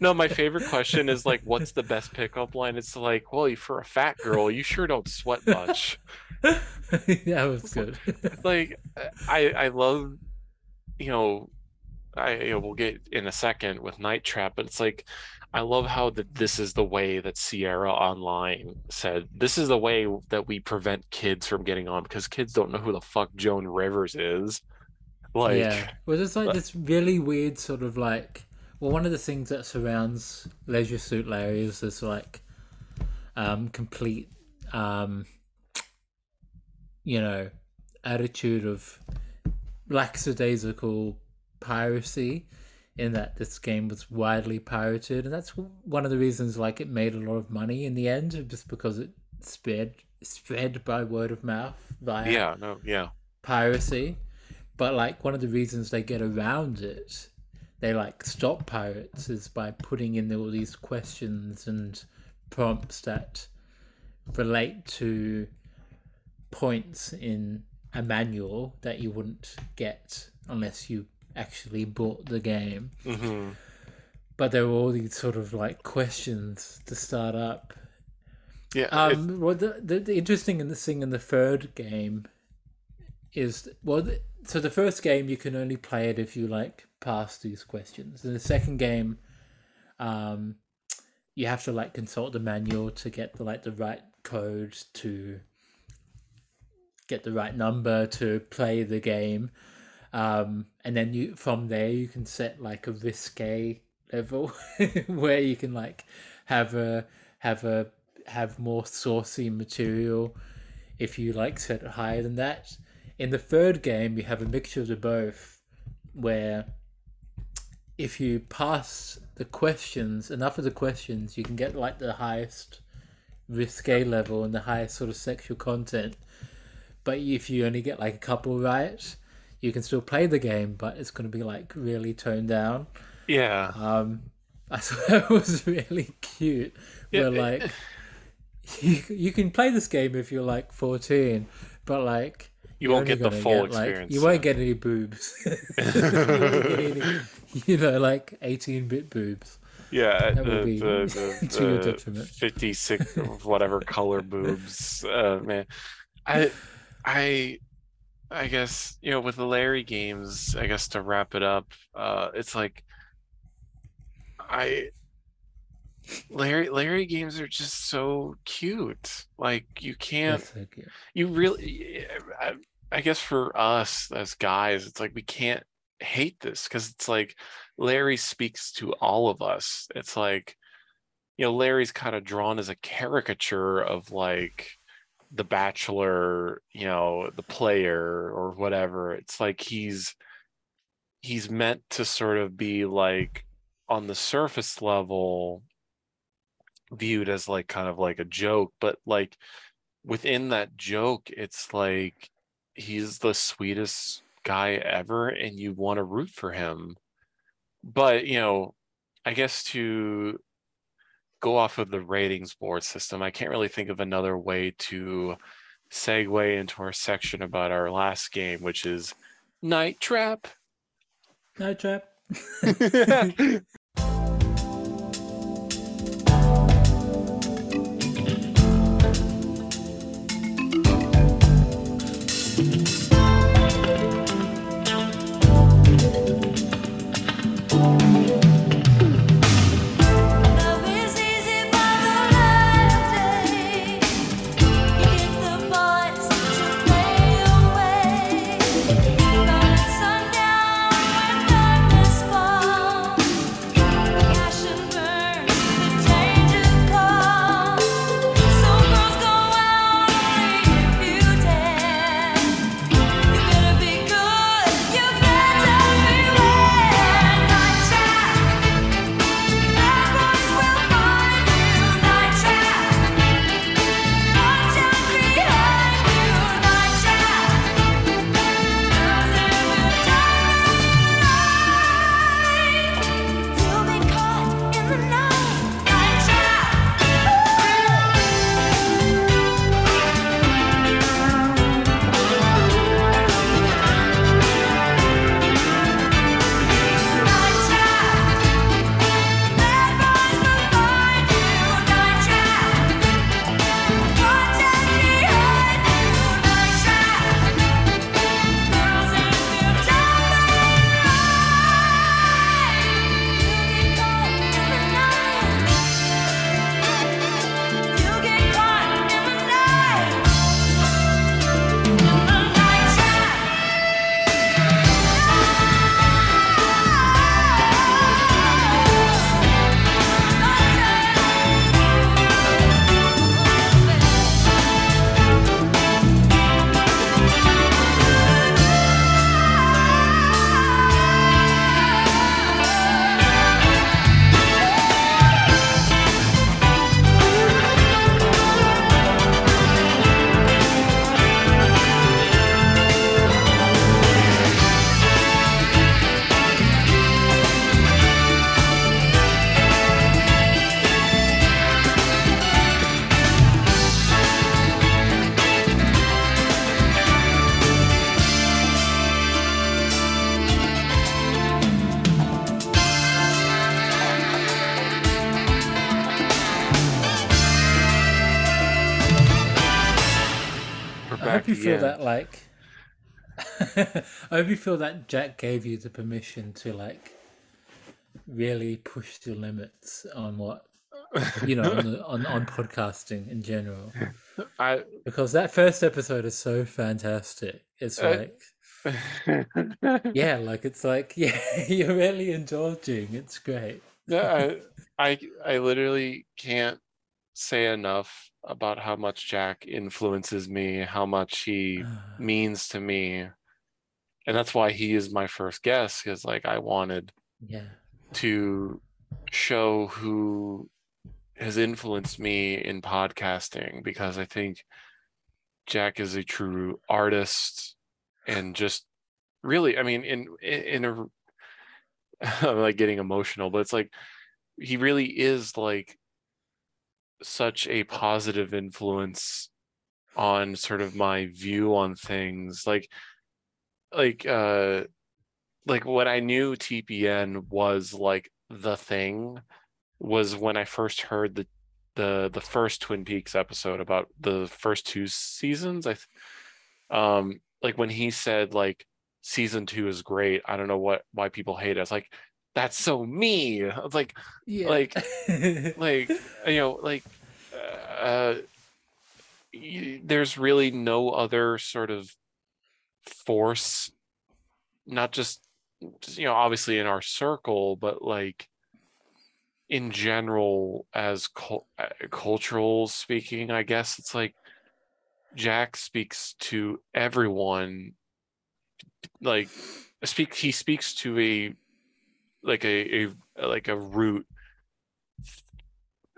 no, my favorite question is like, what's the best pickup line? It's like, well, for a fat girl, you sure don't sweat much. that was good. like, I I love, you know, I you know, we'll get in a second with Night Trap, but it's like, I love how that this is the way that Sierra Online said this is the way that we prevent kids from getting on because kids don't know who the fuck Joan Rivers is. Like, yeah. Well, there's like this really weird sort of like. Well, one of the things that surrounds Leisure Suit Larry is this like um, complete, um, you know, attitude of lackadaisical piracy in that this game was widely pirated and that's one of the reasons like it made a lot of money in the end just because it spread spread by word of mouth via yeah, no, yeah. piracy but like one of the reasons they get around it they like stop pirates is by putting in all these questions and prompts that relate to points in a manual that you wouldn't get unless you actually bought the game. Hmm but there were all these sort of like questions to start up. Yeah, um, well, the, the the interesting thing in the third game is well, the, so the first game you can only play it if you like pass these questions. In the second game, um, you have to like consult the manual to get the like the right code to get the right number to play the game, um, and then you from there you can set like a risque level where you can like have a have a have more saucy material if you like set it higher than that. In the third game, you have a mixture of both, where if you pass the questions, enough of the questions, you can get like the highest risque level and the highest sort of sexual content. But if you only get like a couple right, you can still play the game, but it's going to be like really toned down. yeah. Um, I thought it was really cute. Yeah, where it- like you you can play this game if you're like 14, but like You won't get the full get, like- experience. you won't get any boobs. you any, you know, like 18-bit boobs. yeah, that the, would be the, the, to your the detriment. 56 of whatever color boobs. Uh, man, I, I, I guess you know with the Larry games. I guess to wrap it up, uh, it's like I. Larry Larry games are just so cute. Like you can't That's so cute. you really I, I guess for us as guys it's like we can't hate this because it's like larry speaks to all of us it's like you know Larry's kind of drawn as a caricature of like the bachelor you know the player or whatever it's like he's he's meant to sort of be like on the surface level viewed as like kind of like a joke but like within that joke it's like he's the sweetest guy ever and you want to root for him. But you know i guess to go off of the ratings board system i can't really think of another way to segue into our section about our last game which is night trap No trap. I hope you feel that Jack gave you the permission to like really push the limits on what you know on, the, on on podcasting in general I because that first episode is so fantastic. It's Uh, like yeah, like it's like yeah, you're really indulging. It's great. yeah, I, I I literally can't say enough about how much Jack influences me, how much he means to me. And that's why he is my first guest, because like I wanted yeah. to show who has influenced me in podcasting because I think Jack is a true artist and just really I mean in in a I'm like getting emotional but it's like he really is like such a positive influence on sort of my view on things like like uh like when I knew TPN was like the thing was when I first heard the the the first Twin Peaks episode about the first two seasons. I th- um like when he said like season two is great. I don't know what why people hate it. It's like that's so me. I was like Yeah. like like you know like uh there's really no other sort of force not just just, you know obviously in our circle but like in general as cul- uh, cultural speaking i guess it's like jack speaks to everyone like speak he speaks to a like a, a like a root.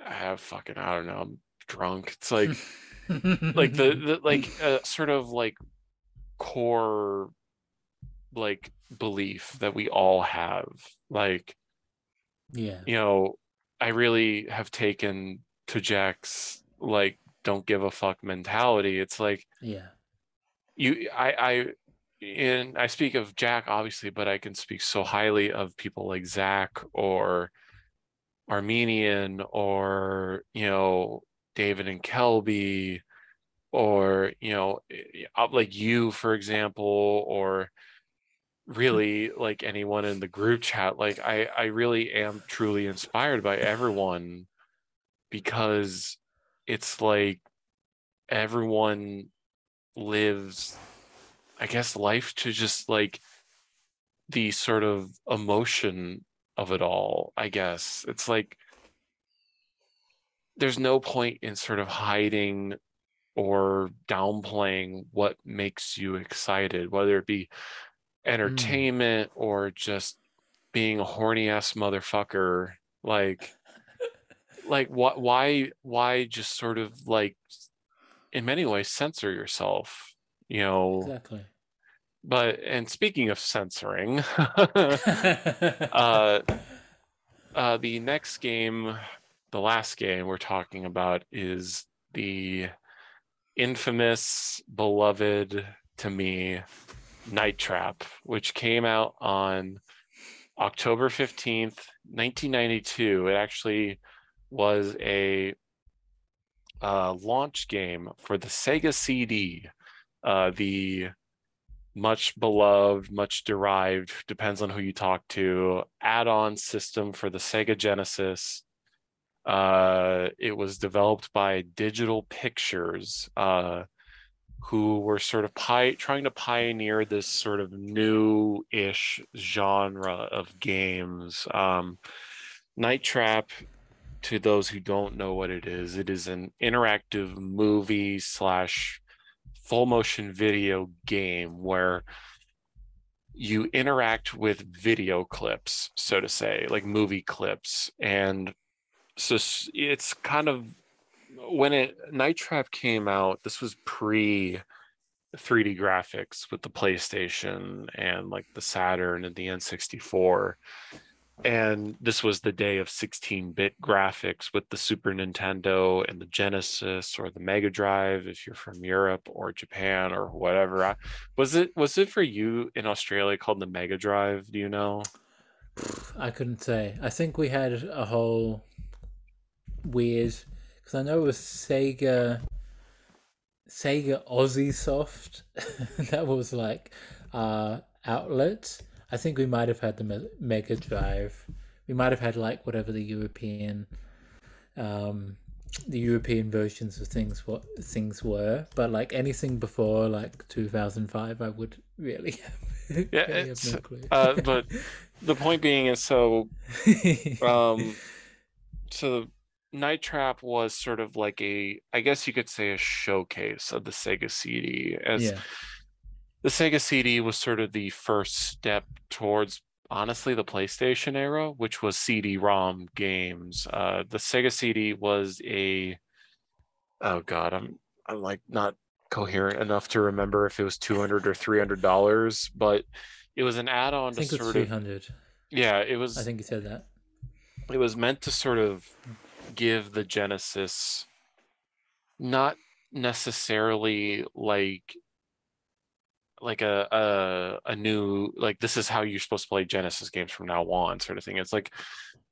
I have fucking i don't know i'm drunk. It's like like the, the like a sort of like core like belief that we all have like yeah. you know i really have taken to jack's like don't give a fuck mentality it's like Yeah. you i i and i speak of jack obviously but i can speak so highly of people like zach or armenian or you know david and kelby or you know eh, like you for example or really like anyone in the group chat like i i really am truly inspired by everyone because it's like everyone lives i guess life to just like the sort of emotion of it all i guess. It's like there's no point in sort of hiding or downplaying what makes you excited whether it be entertainment or just being a horny ass motherfucker like like what why why just sort of like in many ways censor yourself you know Exactly. but and speaking of censoring uh uh the next game the last game we're talking about is the infamous beloved to me night trap which came out on october 15th 1992 it actually was a uh, launch game for the sega cd uh, the much beloved, much derived, depends on who you talk to, add-on system for the Sega Genesis. Uh, it was developed by Digital Pictures, uh, who were sort of pi- trying to pioneer this sort of new-ish genre of games. Um, Night Trap, to those who don't know what it is, it is an interactive movie slash full motion video game where you interact with video clips, so to say, like movie clips. And so it's kind of when it Night Trap came out, this was pre 3D graphics with the PlayStation and like the Saturn and the N64. And this was the day of 16 bit graphics with the Super Nintendo and the Genesis or the Mega Drive if you're from Europe or Japan or whatever. I, was it was it for you in Australia called the Mega Drive? Do you know? I couldn't say. I think we had a whole weird because I know it was Sega, Sega Ozisoft. that was like uh outlet. I think we might have had the Mega Drive. We might have had like whatever the European, um, the European versions of things what things were. But like anything before like two thousand five, I would really, have, Yeah, really it's, no clue. uh, but the point being is so um so night trap was sort of like a i guess you could say a showcase of the sega cd as yeah. the sega cd was sort of the first step towards honestly the playstation era which was cd-rom games uh the sega cd was a oh god i'm i'm like not coherent enough to remember if it was 200 or 300 dollars but it was an add-on to think it's sort three of hundred. yeah it was I think you said that. it was meant to sort of give the genesis not necessarily like like a a a new like this is how you're supposed to play genesis games from now on sort of thing it's like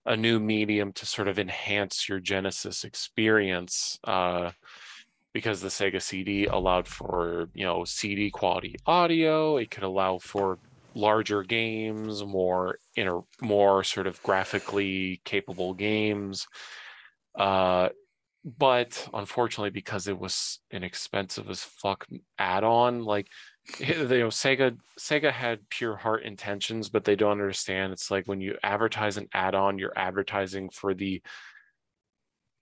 a new medium to sort of enhance your genesis experience uh because the Sega CD allowed for, you know, CD quality audio, it could allow for larger games, more inter more sort of graphically capable games. Uh but unfortunately because it was an expensive as fuck add-on, like you know Sega Sega had pure heart intentions, but they don't understand. It's like when you advertise an add-on, you're advertising for the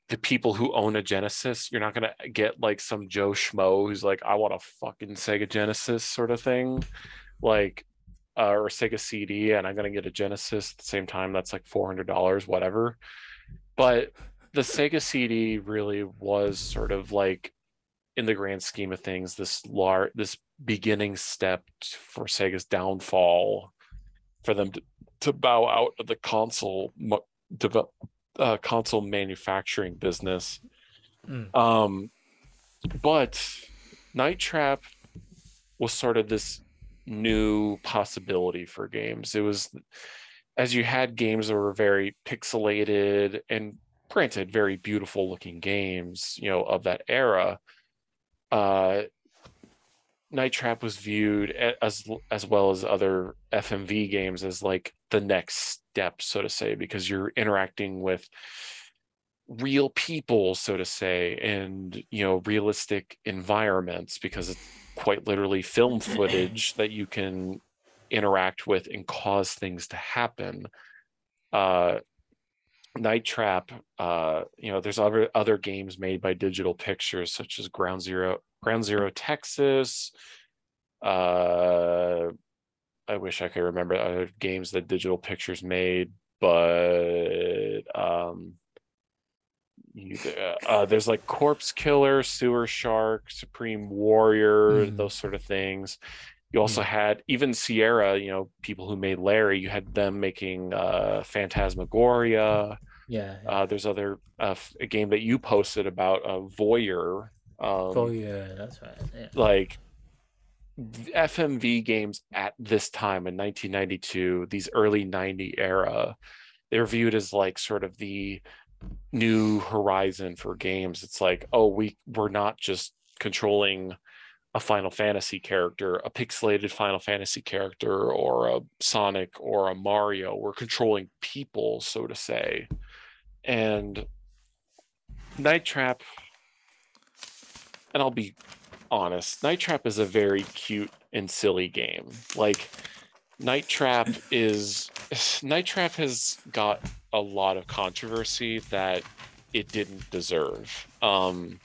the people who own a Genesis. You're not gonna get like some Joe Schmo who's like, I want a fucking Sega Genesis sort of thing, like uh, or Sega CD, and I'm gonna get a Genesis at the same time. That's like four hundred dollars, whatever. But the Sega CD really was sort of like in the grand scheme of things, this lar- this beginning step for Sega's downfall, for them to, to bow out of the console mu- develop, uh, console manufacturing business. Mm. Um, but Night Trap was sort of this new possibility for games. It was as you had games that were very pixelated and granted very beautiful looking games, you know, of that era uh, Night Trap was viewed as as well as other FMV games as like the next step, so to say, because you're interacting with real people, so to say, and you know realistic environments because it's quite literally film footage that you can interact with and cause things to happen. Uh, Night Trap, uh, you know, there's other other games made by Digital Pictures such as Ground Zero, Ground Zero Texas. Uh, I wish I could remember other games that Digital Pictures made, but um, you, uh, there's like Corpse Killer, Sewer Shark, Supreme Warrior, Mhm. those sort of things. You also had even Sierra, you know, people who made Larry. You had them making uh, Phantasmagoria. Yeah. Uh, there's other uh, a game that you posted about uh, Voyeur. Um, oh yeah, that's right. Yeah. like FMV games at this time in 1992, these early 90 era, they're viewed as like sort of the new horizon for games. It's like, oh, we we're not just controlling a Final Fantasy character, a pixelated Final Fantasy character, or a Sonic or a Mario. We're controlling people, so to say. And Night Trap, and I'll be honest, Night Trap is a very cute and silly game. Like, Night Trap is Night Trap has got a lot of controversy that it didn't deserve. Um,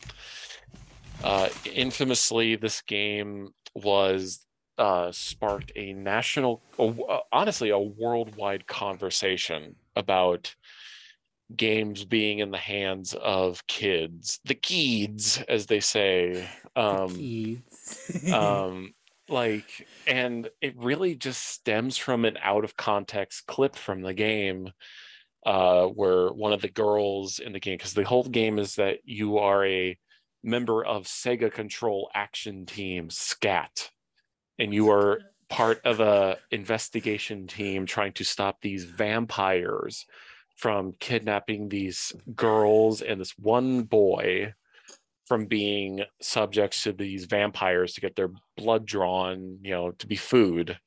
uh, infamously, this game was uh, sparked a national, uh, honestly, a worldwide conversation about games being in the hands of kids, the kids, as they say. Um, Kids. um like and it really just stems from an out of context clip from the game uh where one of the girls in the game because the whole game is that you are a member of sega control action team scat and you are part of a investigation team trying to stop these vampires from kidnapping these girls and this one boy from being subjects to these vampires to get their blood drawn, you know, to be food.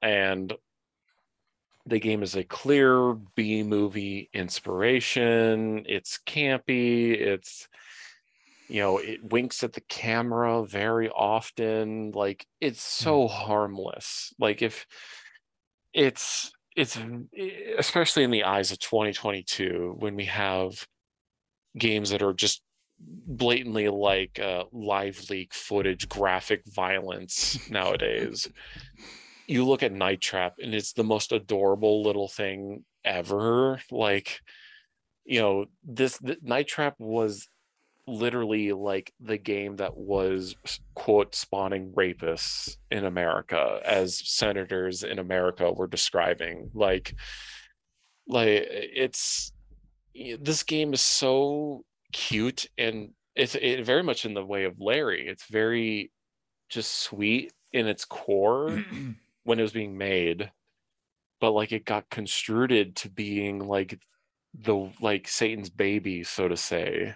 And the game is a clear B movie inspiration. It's campy. It's, you know, it winks at the camera very often. Like it's so harmless. Like if it's, it's especially in the eyes of 2022 when we have games that are just blatantly like uh, LiveLeak footage graphic violence nowadays you look at night trap and it's the most adorable little thing ever like you know this th- night trap was literally like the game that was quote spawning rapists in america as senators in america were describing like like it's this game is so cute and it's it very much in the way of Larry. It's very just sweet in its core when it was being made, but like it got construed to being like the like Satan's baby, so to say.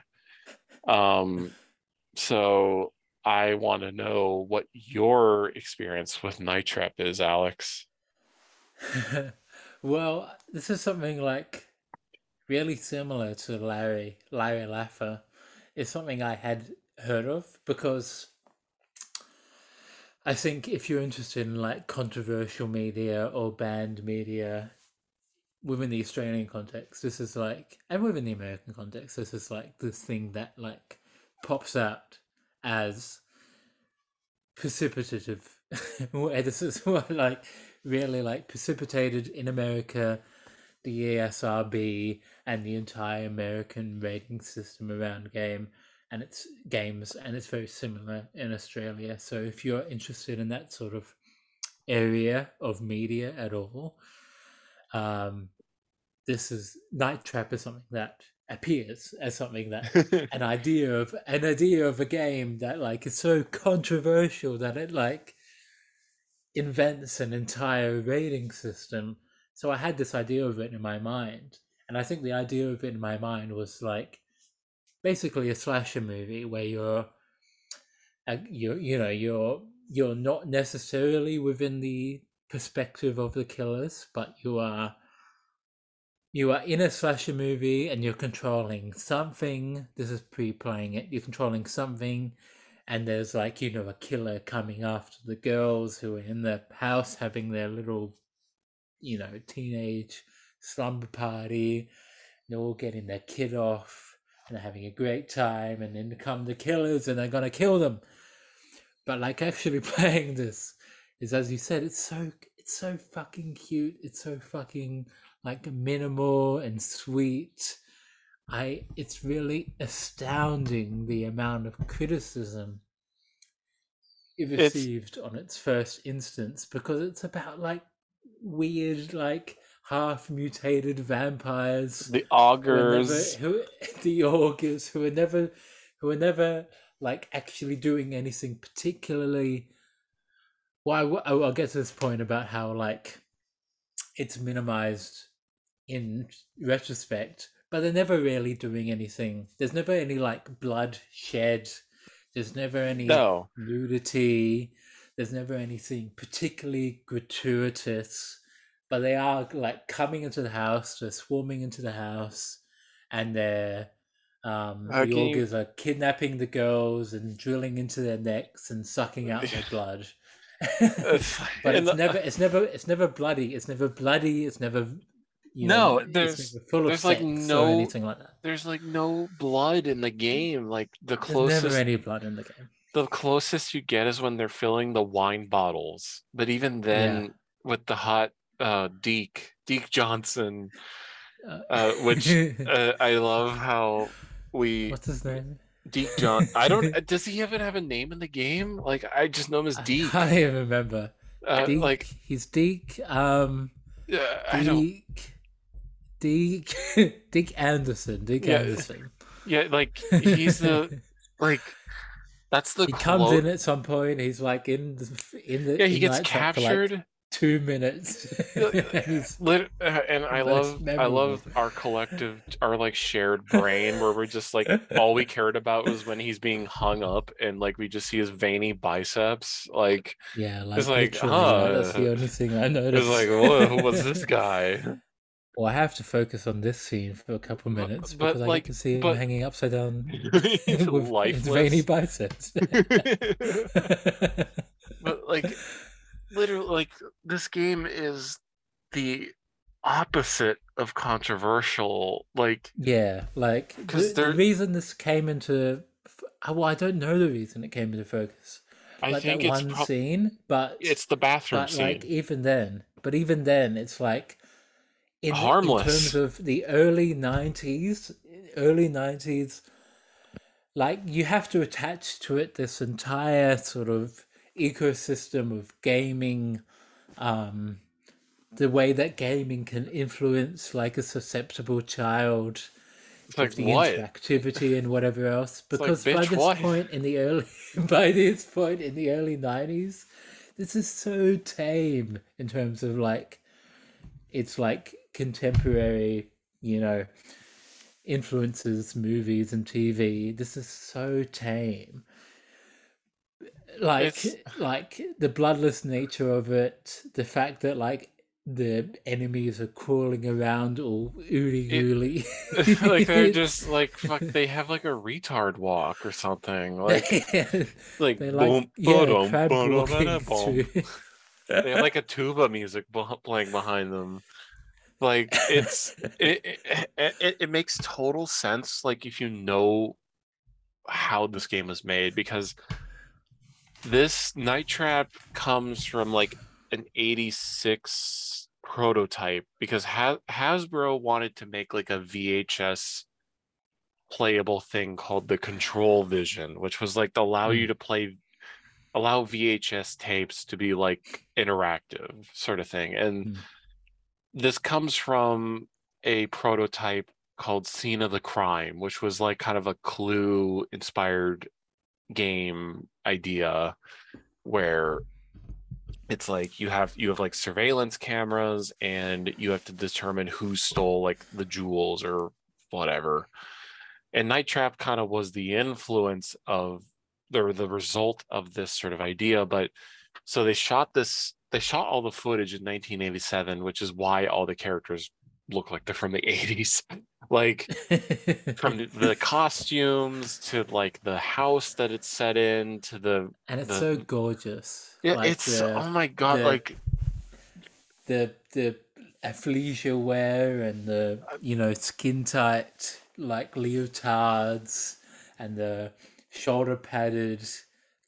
Um, so I want to know what your experience with Night Trap is, Alex. well, this is something like really similar to Larry Larry Laffer. It's something I had heard of because I think if you're interested in like controversial media or banned media within the Australian context, this is like, and within the American context, this is like this thing that like pops out as precipitative. this is what like really like precipitated in America, the ESRB and the entire American rating system around game and its games, and it's very similar in Australia. So if you're interested in that sort of area of media at all, um, this is Night Trap is something that appears as something that an idea of an idea of a game that like is so controversial that it like invents an entire rating system. So I had this idea of it in my mind, and I think the idea of it in my mind was like basically a slasher movie where you're uh, you you know you're you're not necessarily within the perspective of the killers, but you are you are in a slasher movie and you're controlling something. This is pre-playing it. You're controlling something, and there's like you know a killer coming after the girls who are in the house having their little, you know, teenage slumber party. They're all getting their kid off and they're having a great time, and then come the killers and they're gonna kill them. But like actually playing this is as you said, it's so it's so fucking cute. It's so fucking like minimal and sweet. I it's really astounding the amount of criticism it It's- received on its first instance because it's about like weird like half mutated vampires The who Augers. never, who the Augers who are never who are never like actually doing anything particularly well I w- I'll, I'll get to this point about how like it's minimized in retrospect but they're never really doing anything. There's never any like blood shed. There's never any No. nudity. There's never anything particularly gratuitous but they are like coming into the house they're swarming into the house and they're um Uh, the Augers are kidnapping the girls and drilling into their necks and sucking out their blood. But it's never it's never it's never bloody it's never bloody it's never you No, know, there's- never full of there's, like, no- anything like that There's like no blood in the game. Like the there's closest never any blood in the game the closest you get is when they're filling the wine bottles. But even then, with the hot uh, Deke Deke Johnson, uh, which uh, I love how we what's his name Deke John. I don't. uh, Does he even have a name in the game? Like I just know him as Deke. I can't even remember Uh, Deke, like he's Deke um uh, I don't. Deke Deke Dick Anderson Dick Yeah, Anderson Yeah, like he's the like. That's the he comes in at some point he's like in the in the Yeah, he gets like, captured. two minutes Lit- uh, and I love, I love our collective, our like shared brain, where we're just like all we cared about was when he's being hung up, and like we just see his veiny biceps. Like Yeah, like, It's like, like, that's the only thing I it's noticed. like, whoa, who was this guy? Well, I have to focus on this scene for a couple But- minutes but, because I like, get to see him but- hanging upside down with his veiny lifeless. biceps. but like, literally, like this game is the opposite of controversial. Like, yeah, like because the there- reason this came into uh, well, I don't know the reason it came into focus. I like think that it's one prob- scene, but it's the bathroom but scene. like even then, but even then, it's like in, Harmless. in terms of the early '90s, early '90s. Like you have to attach to it this entire sort of ecosystem of gaming, um, the way that gaming can influence like a susceptible child It's like the interactivity and whatever else. like, Because by this point in the early by this point in the early nineties, this is so tame in terms of like it's like contemporary, you know, influences, movies and TV. This is so tame. Like It's- like the bloodless nature of it, the fact that like the enemies are crawling around all ooly gooly. like they're just like fuck they have like a retard walk or something like like They're like boom yeah, ba-dum, walking ba-dum. through. they have like a tuba music playing behind them like it's it, it, eh, eh, it it makes total sense like if you know how this game was made because this night trap comes from like an 86 prototype because ha- hasbro wanted to make like a vhs playable thing called the control vision which was like to allow you hmm. to play allow VHS tapes to be like interactive sort of thing. And Hmm. This comes from a prototype called Scene of the Crime, which was like kind of a clue inspired game idea where it's like you have you have like surveillance cameras and you have to determine who stole like the jewels or whatever. And Night Trap kind of was the influence of or the result of this sort of idea but so they shot this they shot all the footage in 1987 which is why all the characters look like they're from the 80s like from the- costumes to like the house that it's set in to the and it's the- so gorgeous. yeah Like it's the, oh my god the- like the the athleisure wear and the you know skin tight like leotards and the shoulder padded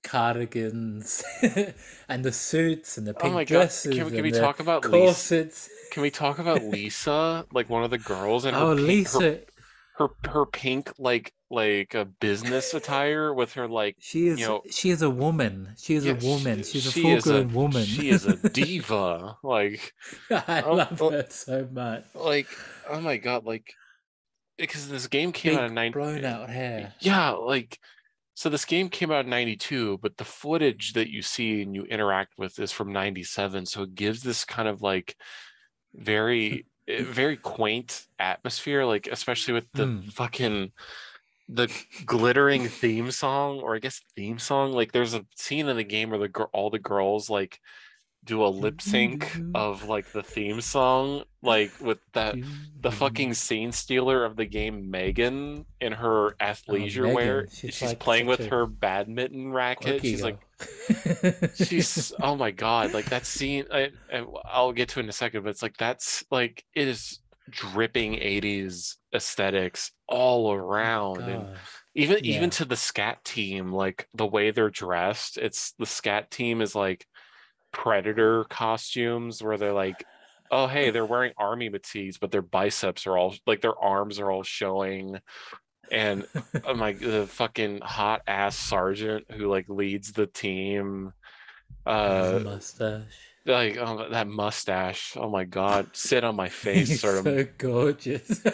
cardigans and the suits and the Oh pink God, dresses can we- can we talk about Lisa? corsets. can we talk about lisa like one of the girls and her Oh, pink- her- Lisa, her, her pink like like a business attire with her like she is you know she is a woman. She is Yeah, a woman. she- She's a she full is a- grown woman. She is a diva. like, I Oh, love oh. her so much. like, oh my god, like, because this game came out in Big nine. blown out hair. Yeah, like, so this game came out in '92, but the footage that you see and you interact with is from '97. So it gives this kind of like very, eh, very quaint atmosphere. Like, especially with the Mm. fucking the glittering theme song or i guess theme song like there's a scene in the game where the all the girls like do a lip sync of like the theme song like with that the fucking scene stealer of the game megan in her athleisure wear. Oh, Megan, she's, she's like playing with her badminton racket. She's like she's oh my god like that scene I, I i'll get to it in a second but it's like that's like it is dripping 80s aesthetics all around and even Yeah. even to the scat team like the way they're dressed it's the scat team is like predator costumes where they're like oh hey they're wearing army fatigues but their biceps are all like their arms are all showing and oh my the fucking hot ass sergeant who like leads the team uh mustache. like oh that mustache oh my god sit on my face sort of so gorgeous.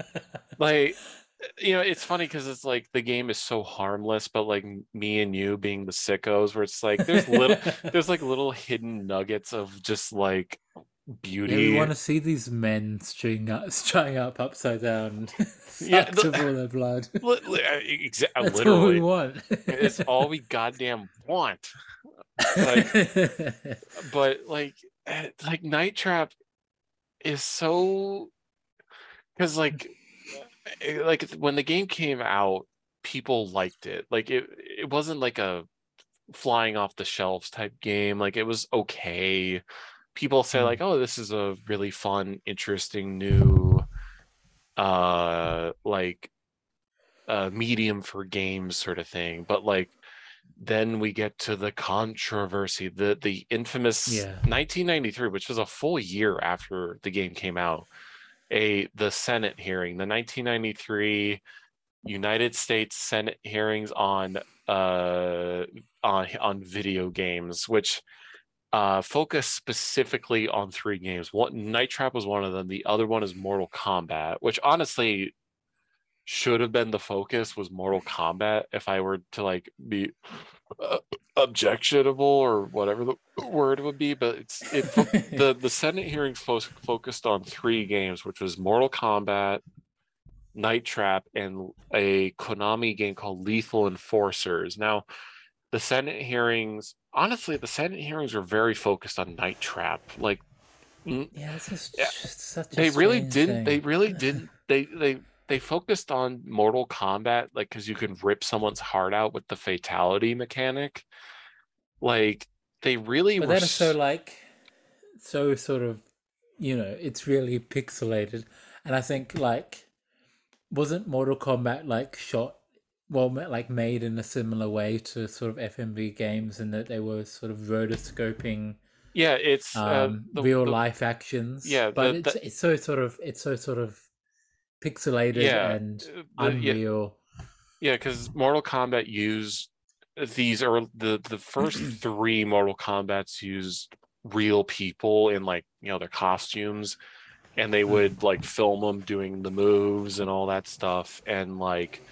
like you know it's funny because it's like the game is so harmless but like me and you being the sickos where it's like there's little there's like little hidden nuggets of just like Yeah, beauty we want to see these men string up, strung up upside down, Yeah, the- of all their blood. Uh, exa- uh, That's all we literally want. it's all we goddamn want like- but like eh, like night trap is so because like like when the game came out people liked it. Like it it wasn't like a flying off the shelves type game. Like it was okay. People say like oh this is a really fun interesting new uh like uh medium for games sort of thing. But like then we get to the controversy the the infamous Yeah. 1993 which was a full year after the game came out a the senate hearing the 1993 united states senate hearings on uh on on video games which uh focus specifically on three games. One night trap was one of them. The other one is mortal kombat which honestly should have been the focus was mortal kombat if i were to like be uh, objectionable or whatever the word would be but it's it the the senate hearings fo- focused on three games which was mortal kombat night trap and a konami game called lethal enforcers. Now the senate hearings honestly the senate hearings were very focused on night trap. Like Yeah, this is Yeah. just such a they really didn't they really didn't they they they focused on mortal kombat like because you can rip someone's heart out with the fatality mechanic like they really But were that is so like so sort of you know, it's really pixelated. And I think like wasn't Mortal Kombat like shot well like made in a similar way to sort of FMV games in that they were sort of rotoscoping yeah it's uh, um the- real the- life actions. yeah, But the- it's the- it's so sort of it's so sort of pixelated Yeah, and uh, yeah. unreal. Yeah, because Mortal Kombat used these are the the first three Mortal Kombats used real people in like you know their costumes, and they would like film them doing the moves and all that stuff, and like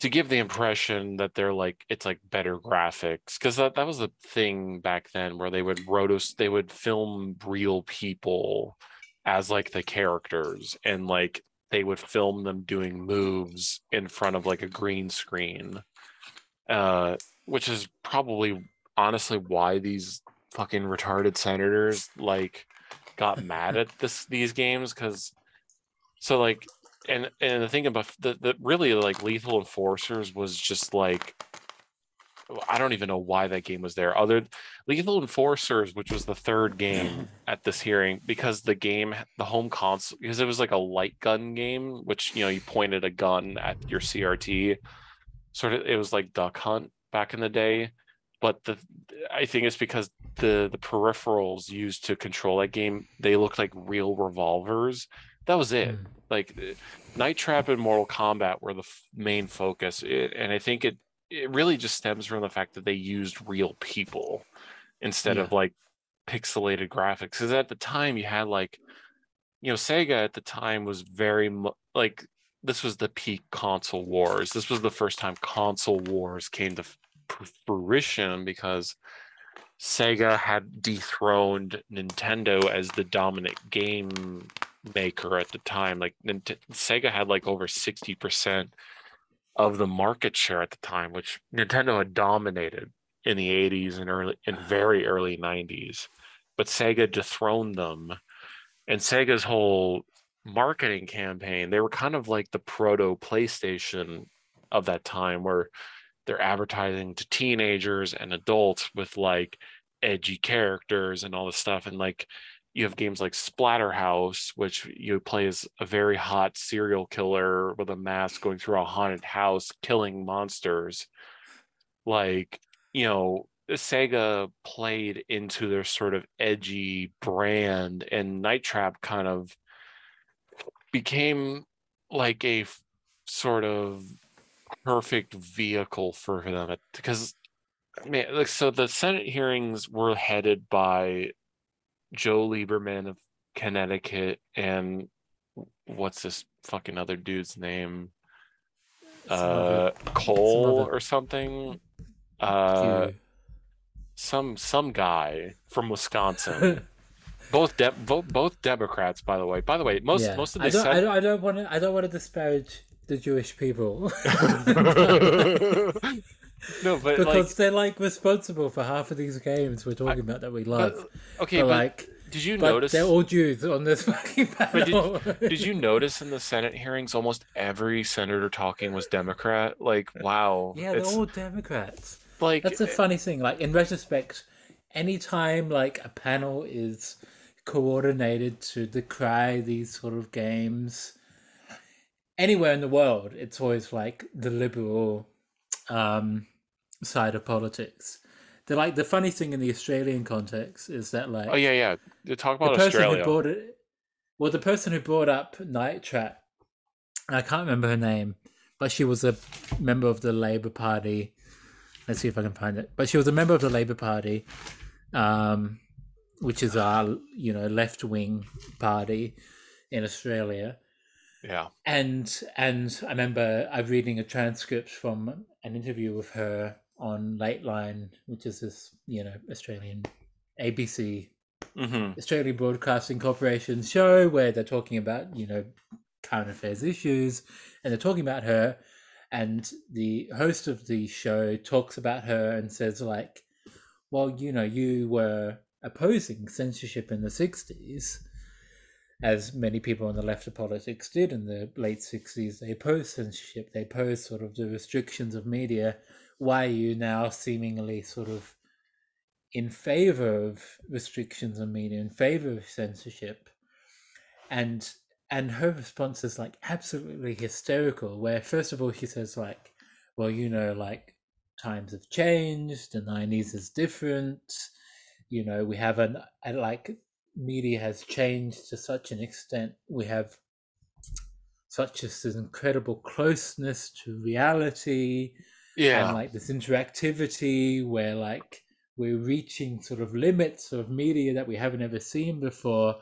to give the impression that they're like it's like better graphics because that, that was the thing back then where they would rotos they would film real people as like the characters and like they would film them doing moves in front of like a green screen uh which is probably honestly why these fucking retarded senators like got mad at this these games because so like and and the thing about the, the really like lethal enforcers was just like I don't even know why that game was there. Other Lethal Enforcers, which was the third game at this hearing, because the game, the home console, because it was like a light gun game, which you know you pointed a gun at your CRT. Sort of, it was like Duck Hunt back in the day, but the I think it's because the the peripherals used to control that game they looked like real revolvers. That was it. Mm. Like uh, Night Trap and Mortal Kombat were the f- main focus, it, and I think it it really just stems from the fact that they used real people instead of like pixelated graphics. Because at the time you had like, you know, Sega at the time was very like this was the peak console wars. This was the first time console wars came to fruition because Sega had dethroned Nintendo as the dominant game maker at the time. Like Nint- Sega had like over 60% of the market share at the time, which Nintendo had dominated in the 80s and early and very early 90s. But Sega dethroned them. And Sega's whole marketing campaign, they were kind of like the proto PlayStation of that time where they're advertising to teenagers and adults with like edgy characters and all this stuff and like you have games like Splatterhouse, which you play as a very hot serial killer with a mask going through a haunted house, killing monsters. Like, you know, Sega played into their sort of edgy brand, and Night Trap kind of became like a f- sort of perfect vehicle for them because I mean, like so the Senate hearings were headed by Joe Lieberman of Connecticut and what's this fucking other dude's name? Uh Kohl or something. Uh some some guy from Wisconsin. both de- both both Democrats, by the way. By the way, most Yeah. most of I the don't, I don't, I don't want to. I don't want to disparage the Jewish people no, but because like, they're like responsible for half of these games we're talking about that we love. but- okay, but, but like, did you but notice? they're all Jews on this fucking panel. did you notice in the Senate hearings, almost every senator talking was Democrat? Like, wow, Yeah, they're all Democrats. like That's a eh, funny thing. Like in retrospect, anytime like a panel is coordinated to decry these sort of games anywhere in the world, it's always like the liberal um, side of politics. The like the funny thing in the Australian context is that like oh yeah, yeah. You talk the about person Australia. who brought it well the person who brought up night trap i can't remember her name but she was a member of the labor party let's see if i can find it but she was a member of the labor party um which is our you know left wing party in australia yeah, and and I remember I'm reading a transcript from an interview with her on Lateline, which is this you know Australian ABC hmm Australian Broadcasting Corporation show where they're talking about you know current affairs issues, and they're talking about her, and the host of the show talks about her and says like, well you know you were opposing censorship in the 60s, as many people on the left of politics did in the late 60s. They opposed censorship, they opposed sort of the restrictions of media. Why are you now seemingly sort of in favor of restrictions on media, in favor of censorship? And and her response is like absolutely hysterical. Where first of all she says like, "Well, you know, like times have changed. The nineties is different. You know, we have an like media has changed to such an extent. We have such as this incredible closeness to reality Yeah. and like this interactivity where like we're reaching sort of limits of media that we haven't ever seen before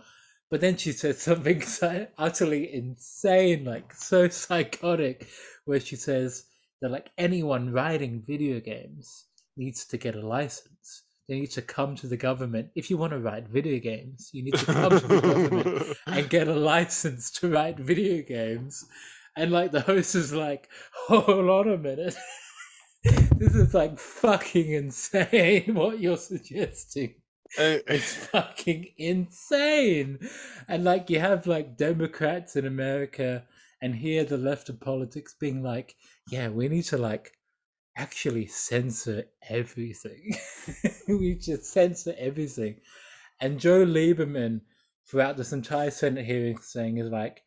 but then she said something so utterly insane like so psychotic where she says that like anyone writing video games needs to get a license they need to come to the government if you want to write video games you need to come to the government and get a license to write video games. And like the host is like, hold on a minute. this is like fucking insane what you're suggesting. Uh, It's fucking insane. And like you have like Democrats in America and here the left of politics being like, yeah, we need to like actually censor everything. we just censor everything. And Joe Lieberman, throughout this entire Senate hearing, saying is like,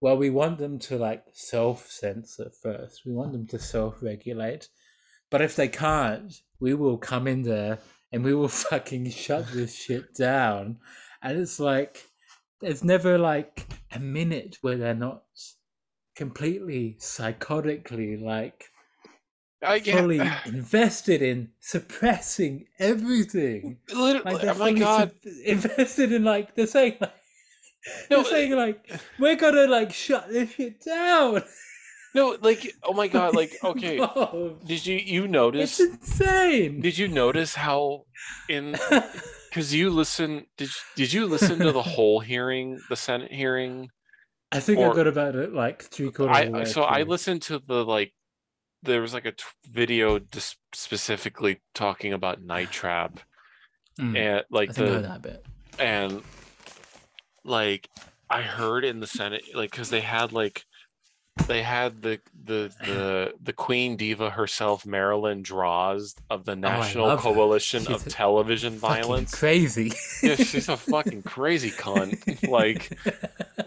well, we want them to like self censor first. We want them to self regulate. But if they can't, we will come in there and we will fucking shut this shit down. And it's like, there's never like a minute where they're not completely psychotically like I get, fully invested in suppressing everything. literally, Like oh my god. sup- invested in like they're saying like No, they're saying like we're gonna like shut this shit down. No, like, oh my god, like, okay. Did you you it's notice? insane. Did you notice how in because you listen? Did did you listen to the whole hearing, the Senate hearing? I think or- I got about it like three quarters. of the I so I listened to the like there was like a t- video just specifically talking about night trap Mm, and like the that bit. and like I heard in the Senate like because they had like they had the the the the Queen Diva herself Marilyn Droz of the National Oh. Coalition of Television Violence. crazy. yeah, she's a fucking crazy cunt. Like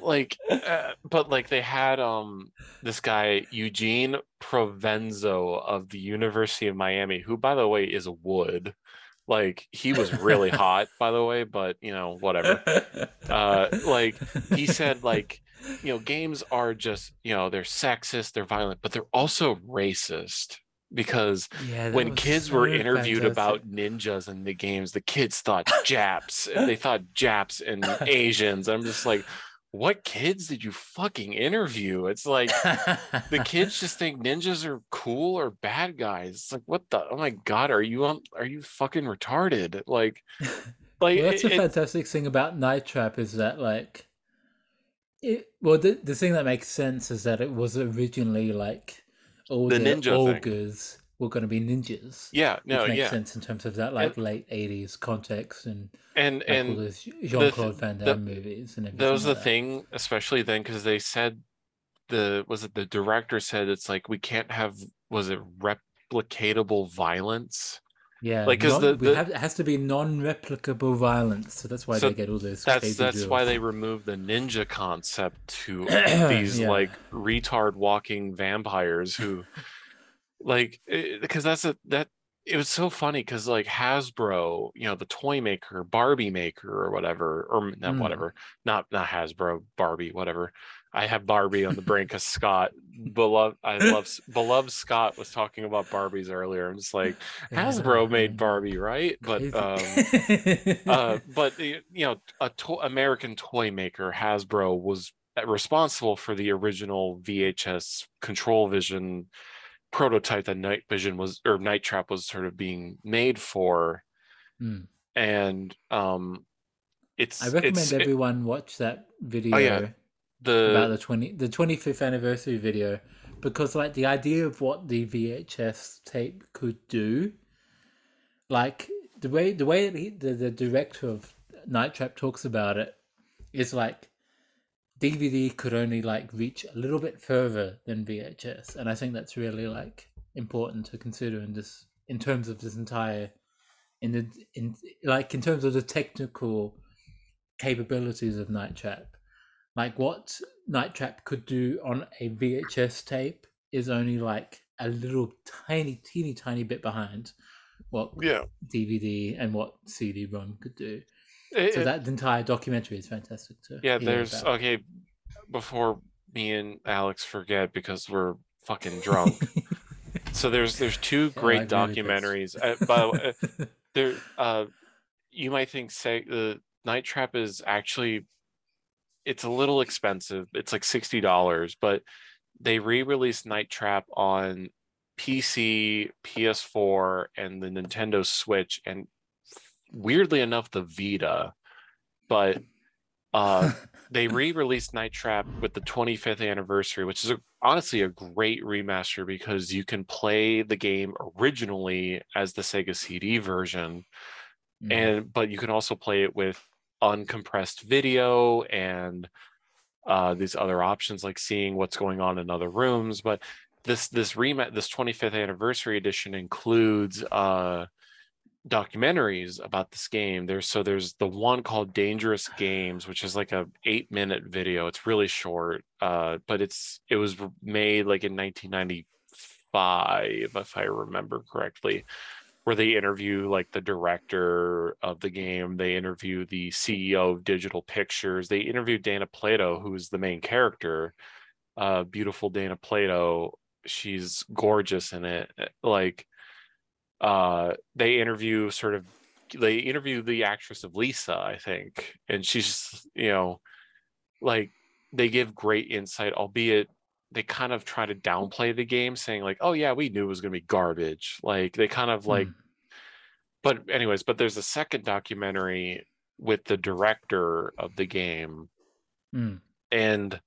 like uh, but like they had um this guy Eugene Provenzo of the University of Miami who by the way is a wood like he was really hot by the way but you know whatever uh like he said like you know games are just you know they're sexist they're violent but they're also racist because yeah, when kids were interviewed fantastic. about ninjas in the games, the kids thought Japs. and they thought Japs and Asians. I'm just like, what kids did you fucking interview? It's like the kids just think ninjas are cool or bad guys. It's like, what the? Oh my god, are you on? Are you fucking retarded? Like, like well, that's it- the it- fantastic thing about Night Trap is that like it well the the thing that makes sense is that it was originally like all The the, ninja thing. ogres were going to be ninjas. yeah, no, which makes yeah, sense in terms of that like late eighties context and and like all and those Jean Claude Van the- Damme movies and everything. that was the like that. thing, especially then, because they said the was it the director said it's like we can't have was it replicatable violence. Yeah, like, 'cause non- the- the- have, it has to be non-replicable violence, so that's why So they get all those. That's that's why they removed the ninja concept to these Yeah. like retard walking vampires who like because that's a that it was so funny because like Hasbro, you know, the toy maker, Barbie maker or whatever, or not Mm. whatever, not not Hasbro, Barbie, whatever. I have Barbie on the brain because Scott, beloved, I love beloved Scott was talking about Barbies earlier. I'm just like Hasbro made Barbie, right? But um, uh, but you know, a to- American toy maker Hasbro was uh, responsible for the original VHS Control Vision prototype that Night Vision was or Night Trap was sort of being made for, Mm. and um, it's I recommend it's, it- everyone watch that video Oh, yeah. About the the twenty the twenty fifth anniversary video because like the idea of what the VHS tape could do, like the way the way he, the the director of Night Trap talks about it is like DVD could only like reach a little bit further than VHS, and I think that's really like important to consider in this in terms of this entire in the in like in terms of the technical capabilities of Night Trap. Like what Night Trap could do on a VHS tape is only like a little tiny, teeny, tiny bit behind what Yeah. DVD and what CD-ROM could do. It- So it- that entire documentary is fantastic too. yeah, there's okay. Before me and Alex forget because we're fucking drunk. so there's there's two Yeah, great documentaries. Uh, by the way, uh, there uh you might think say the night trap is actually it's a little expensive it's like $60 but they re-released night trap on pc ps4 and the nintendo switch and weirdly enough the vita but uh they re-released night trap with the 25th anniversary which is a, honestly a great remaster because you can play the game originally as the sega cd version Mm. and but you can also play it with uncompressed video and uh these other options like seeing what's going on in other rooms but this this remat this 25th anniversary edition includes uh documentaries about this game. There's so there's the one called dangerous games which is like a eight minute video. It's really short uh but it's it was made like in 1995 if i remember correctly where they interview like the director of the game they interview the ceo of digital pictures they interview dana plato who's the main character uh beautiful dana plato she's gorgeous in it like uh they interview sort of they interview the actress of lisa i think and she's you know like they give great insight albeit they kind of try to downplay the game saying like oh yeah we knew it was going to be garbage like they kind of like Mm. but anyways but there's a second documentary with the director of the game Mm. and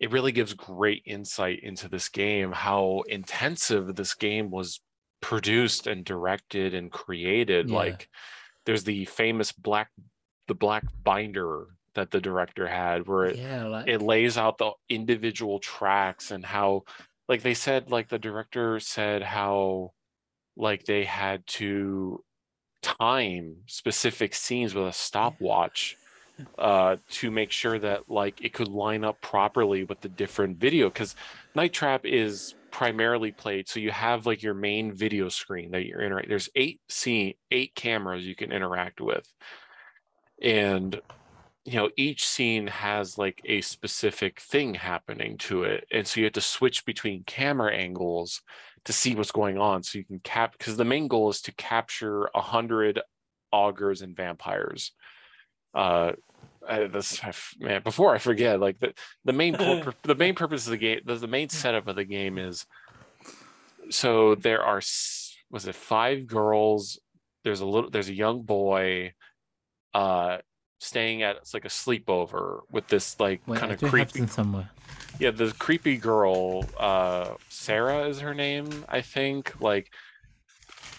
it really gives great insight into this game how intensive this game was produced and directed and created Yeah. like there's the famous black the black binder that the director had where it, yeah, like it lays out the individual tracks and how like they said like the director said how like they had to time specific scenes with a stopwatch uh to make sure that like it could line up properly with the different video because night trap is primarily played so you have like your main video screen that you're interact there's eight scene eight cameras you can interact with. And you know each scene has like a specific thing happening to it and so you have to switch between camera angles to see what's going on so you can cap because the main goal is to capture a hundred Augers and vampires. Uh I, this I man before i forget like the the main the main purpose of the game the, the main setup of the game is so there are was it five girls there's a little there's a young boy uh staying at it's like a sleepover with this like wait, kind of creepy somewhere. yeah the creepy girl uh sarah is her name i think like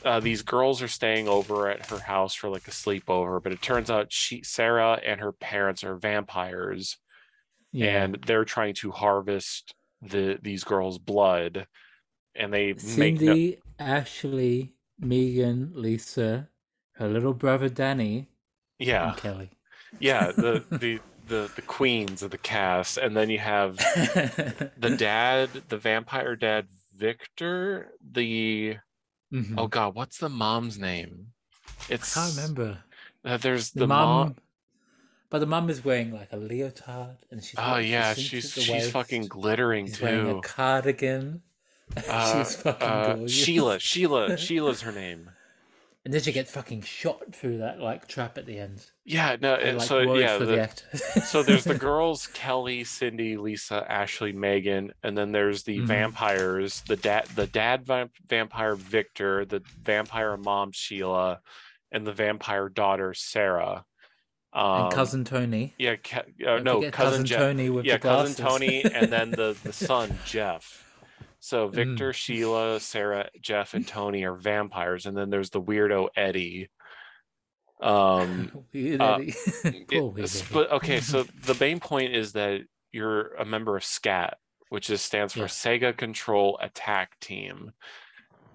uh, these girls are staying over at her house for like a sleepover but it turns out she sarah and her parents are vampires Yeah. and they're trying to harvest the these girls blood and they make no, Ashley, Megan, Lisa, her little brother Danny, yeah and Kelly. Yeah the the the the queens of the cast and then you have the dad the vampire dad victor the Mhm. oh god what's the mom's name it's I can't remember. uh, there's The, the, mum, mom but the mum is wearing like a leotard, and she's oh got yeah she's she's fucking glittering She's wearing a too cardigan. uh, she's fucking uh, gorgeous. sheila sheila sheila's her name And then she gets fucking shot through that like trap at the end. yeah no and like, so yeah the- the so there's the girls kelly cindy lisa ashley megan and then there's the Mhm. vampires the dad the dad va- vampire victor the vampire mom sheila and the vampire daughter sarah um, and cousin Tony. yeah ca- uh, no forget cousin, Jeff Tony with yeah cousin tony and then the the son jeff so Mm. victor sheila sarah jeff and tony are vampires and then there's the weirdo eddie Um, Weird uh, Eddie. it- Weird s- Eddie. but okay, so the main point is that you're a member of SCAT, which is stands for Yeah. Sega Control Attack Team.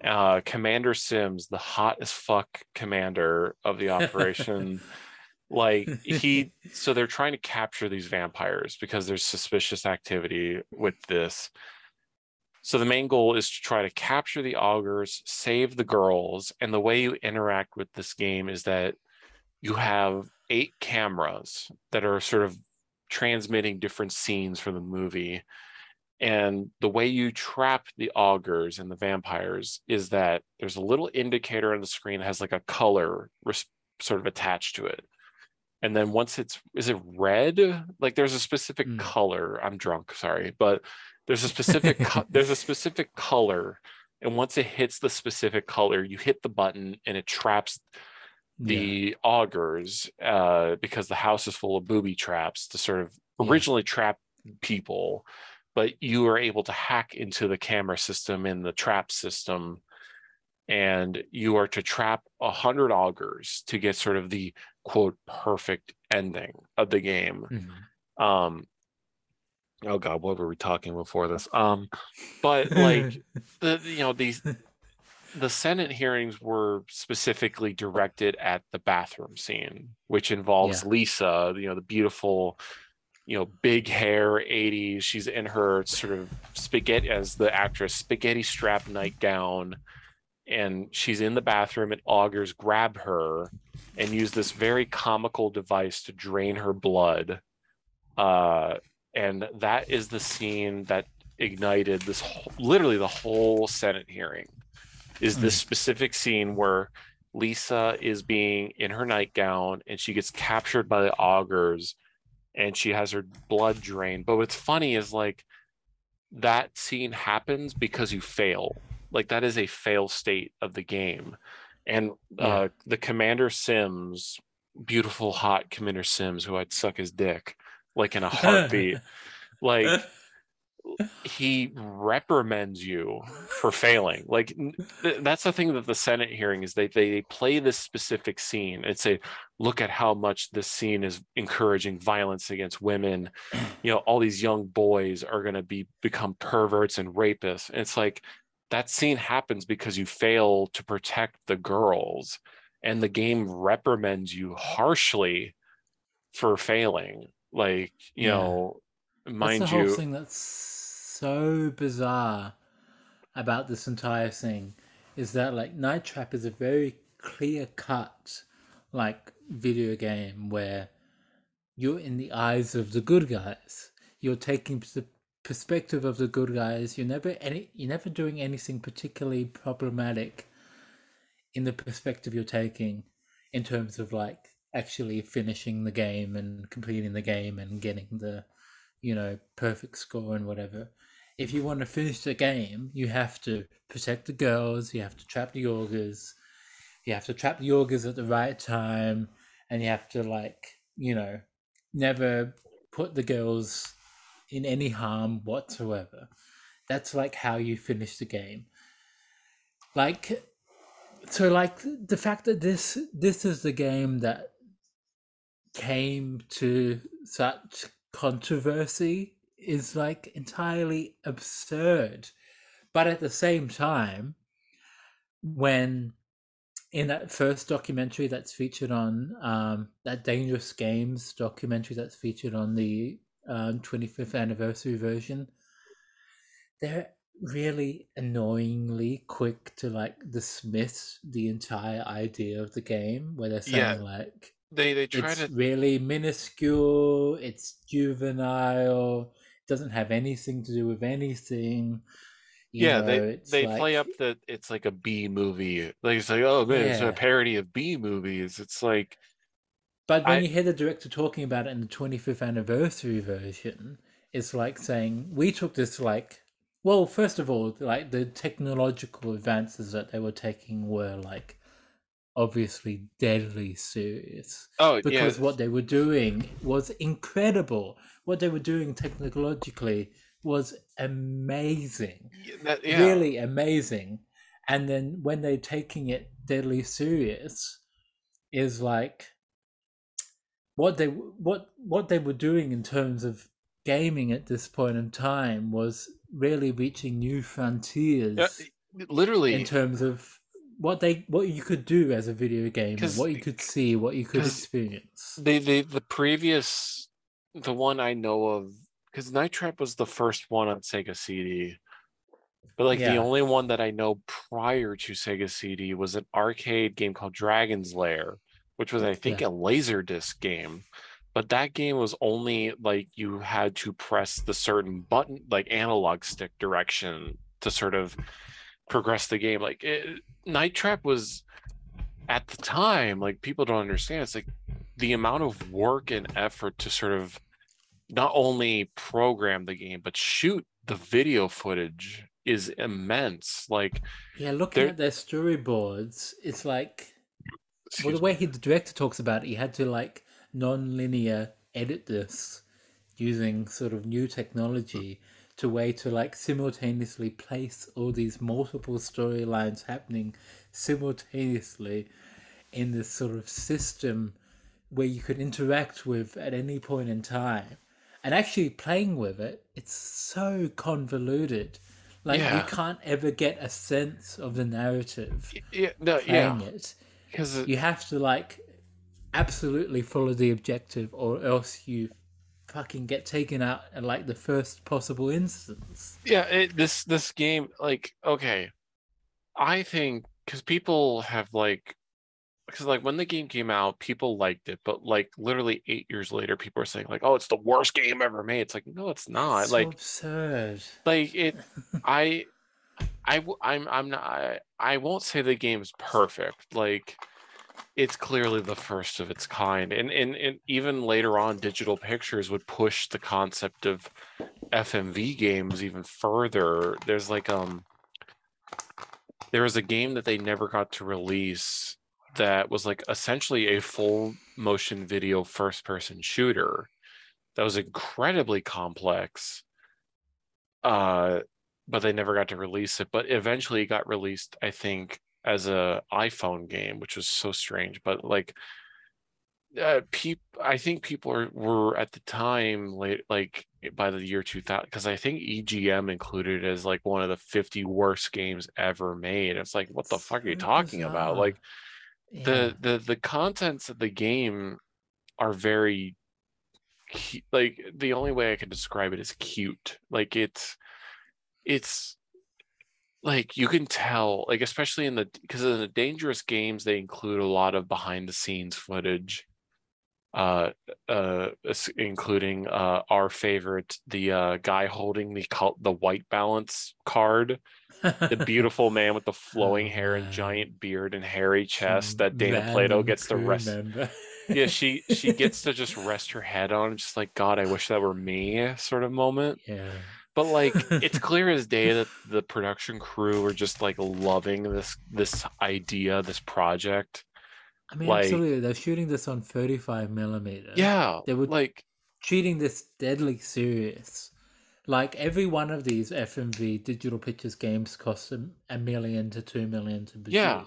Uh, Commander Sims, the hot as fuck commander of the operation, like he. So they're trying to capture these vampires because there's suspicious activity with this. So the main goal is to try to capture the Augers, save the girls, and the way you interact with this game is that you have eight cameras that are sort of transmitting different scenes from the movie. And the way you trap the Augers and the vampires is that there's a little indicator on the screen that has like a color res- sort of attached to it. And then once it's, is it red? Like there's a specific Mm. color. I'm drunk, sorry, but there's a specific, there's a specific color. And once it hits the specific color, you hit the button and it traps Yeah. the Augers uh, because the house is full of booby traps to sort of Yeah. originally trap people, but you are able to hack into the camera system in the trap system, and you are to trap a hundred Augers to get sort of the quote perfect ending of the game. Mhm. Um, oh god, what were we talking before this? Um, but like the you know these the senate hearings were specifically directed at the bathroom scene which involves Yeah. lisa you know the beautiful you know big hair 80s she's in her sort of spaghetti as the actress spaghetti strap nightgown and she's in the bathroom and Augers grab her and use this very comical device to drain her blood uh and that is the scene that ignited this whole, literally the whole senate hearing is this specific scene where lisa is being in her nightgown and she gets captured by the Augers and she has her blood drained. But what's funny is like that scene happens because you fail. Like that is a fail state of the game. And uh the commander sims beautiful hot commander sims who i'd suck his dick like in a heartbeat. Like he reprimands you for failing. Like th- that's the thing that the senate hearing is they they play this specific scene. And say look at how much this scene is encouraging violence against women. You know all these young boys are going to be become perverts and rapists. And it's like that scene happens because you fail to protect the girls and the game reprimands you harshly for failing like you Yeah. know mind that's the whole thing that's so bizarre about this entire thing is that like Night Trap is a very clear cut like video game where you're in the eyes of the good guys. You're taking the perspective of the good guys. You're never any you're never doing anything particularly problematic in the perspective you're taking in terms of like actually finishing the game and completing the game and getting the you know perfect score and whatever. If you want to finish the game you have to protect the girls you have to trap the Augers you have to trap the Augers at the right time and you have to like you know never put the girls in any harm whatsoever. That's like how you finish the game. Like so like the fact that this this is the game that came to such controversy is like entirely absurd. But at the same time when in that first documentary that's featured on um, that dangerous games documentary that's featured on the um, 25th anniversary version they're really annoyingly quick to like dismiss the entire idea of the game where they're saying Yeah, like they they try it's to really minuscule it's juvenile It doesn't have anything to do with anything you yeah know, they they play up that it's like a b movie like it's like oh man it's a parody of b movies. It's like But when I- you hear the director talking about it in the 25th anniversary version, it's like saying, we took this like, well, first of all, like the technological advances that they were taking were like obviously deadly serious oh because yeah what they were doing was incredible. What they were doing technologically was amazing y- that- yeah really amazing. And then when they're taking it deadly serious, is like what they what what they were doing in terms of gaming at this point in time was really reaching new frontiers Yeah, literally, in terms of what they what you could do as a video game and what you could see what you could experience the the the previous, the one I know of, because Night Trap was the first one on Sega CD. But like the only one that I know prior to Sega CD was an arcade game called Dragon's Lair, which was I think Yeah. a Laserdisc game. But that game was only like you had to press the certain button, like analog stick direction to sort of progress the game. Like it, Night Trap was at the time, like people don't understand. It's like the amount of work and effort to sort of not only program the game but shoot the video footage is immense. Like yeah looking at their storyboards it's like well the way he the director talks about it he had to like non-linear edit this using sort of new technology to way to like simultaneously place all these multiple storylines happening simultaneously in this sort of system where you could interact with at any point in time. And actually playing with it it's so convoluted. Like Yeah. you can't ever get a sense of the narrative yeah, no, playing yeah, it because you have to like absolutely follow the objective or else you fucking get taken out at like the first possible instance. Yeah it, this this game like okay. I think because people have like because like when the game came out people liked it but like literally eight years later people are saying like oh it's the worst game ever made. It's like no it's not. So like absurd. like it I. I I'm i'm not I, I won't say the game's perfect. Like it's clearly the first of its kind and, and and even later on digital pictures would push the concept of fmv games even further. There's like um there was a game that they never got to release that was like essentially a full motion video first person shooter that was incredibly complex uh but they never got to release it but eventually it got released i think as a iphone game which was so strange but like uh, peop I think people are, were at the time late, like by the year 2000, because I think EGM included it as like one of the 50 worst games ever made. It's like, what the fuck are you talking about? Like yeah. the the the contents of the game are very like the only way I can describe it is cute. Like it's it's like you can tell like especially in the because in the dangerous games they include a lot of behind the scenes footage uh uh including uh our favorite the uh guy holding the col- the white balance card the beautiful man with the flowing Oh, hair and giant beard and hairy chest that Dana Plato gets to rest yeah she she gets to just rest her head on just like god i wish that were me sort of moment. Yeah but like it's clear as day that the production crew are just like loving this this idea this project i mean like- absolutely they're shooting this on 35 millimeter yeah They were like treating this deadly serious. Like every one of these FMV digital pictures games cost a, a million to two million to produce. Yeah.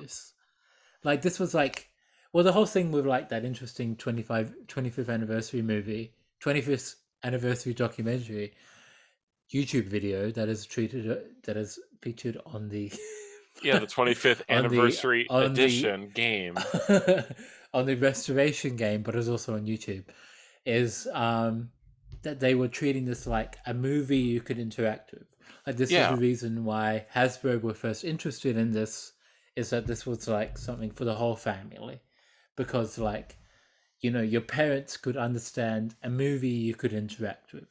Like this was like, well, the whole thing with like that interesting 25, 25th anniversary movie, 25th anniversary documentary, YouTube video that is treated uh, that is featured on the yeah the 25th On the- anniversary on the- edition game on the restoration game, but it's also on YouTube, is um, that they were treating this like a movie you could interact with. Like this Yeah. is the reason why Hasbro were first interested in this, is that this was like something for the whole family, because like, you know, your parents could understand a movie you could interact with.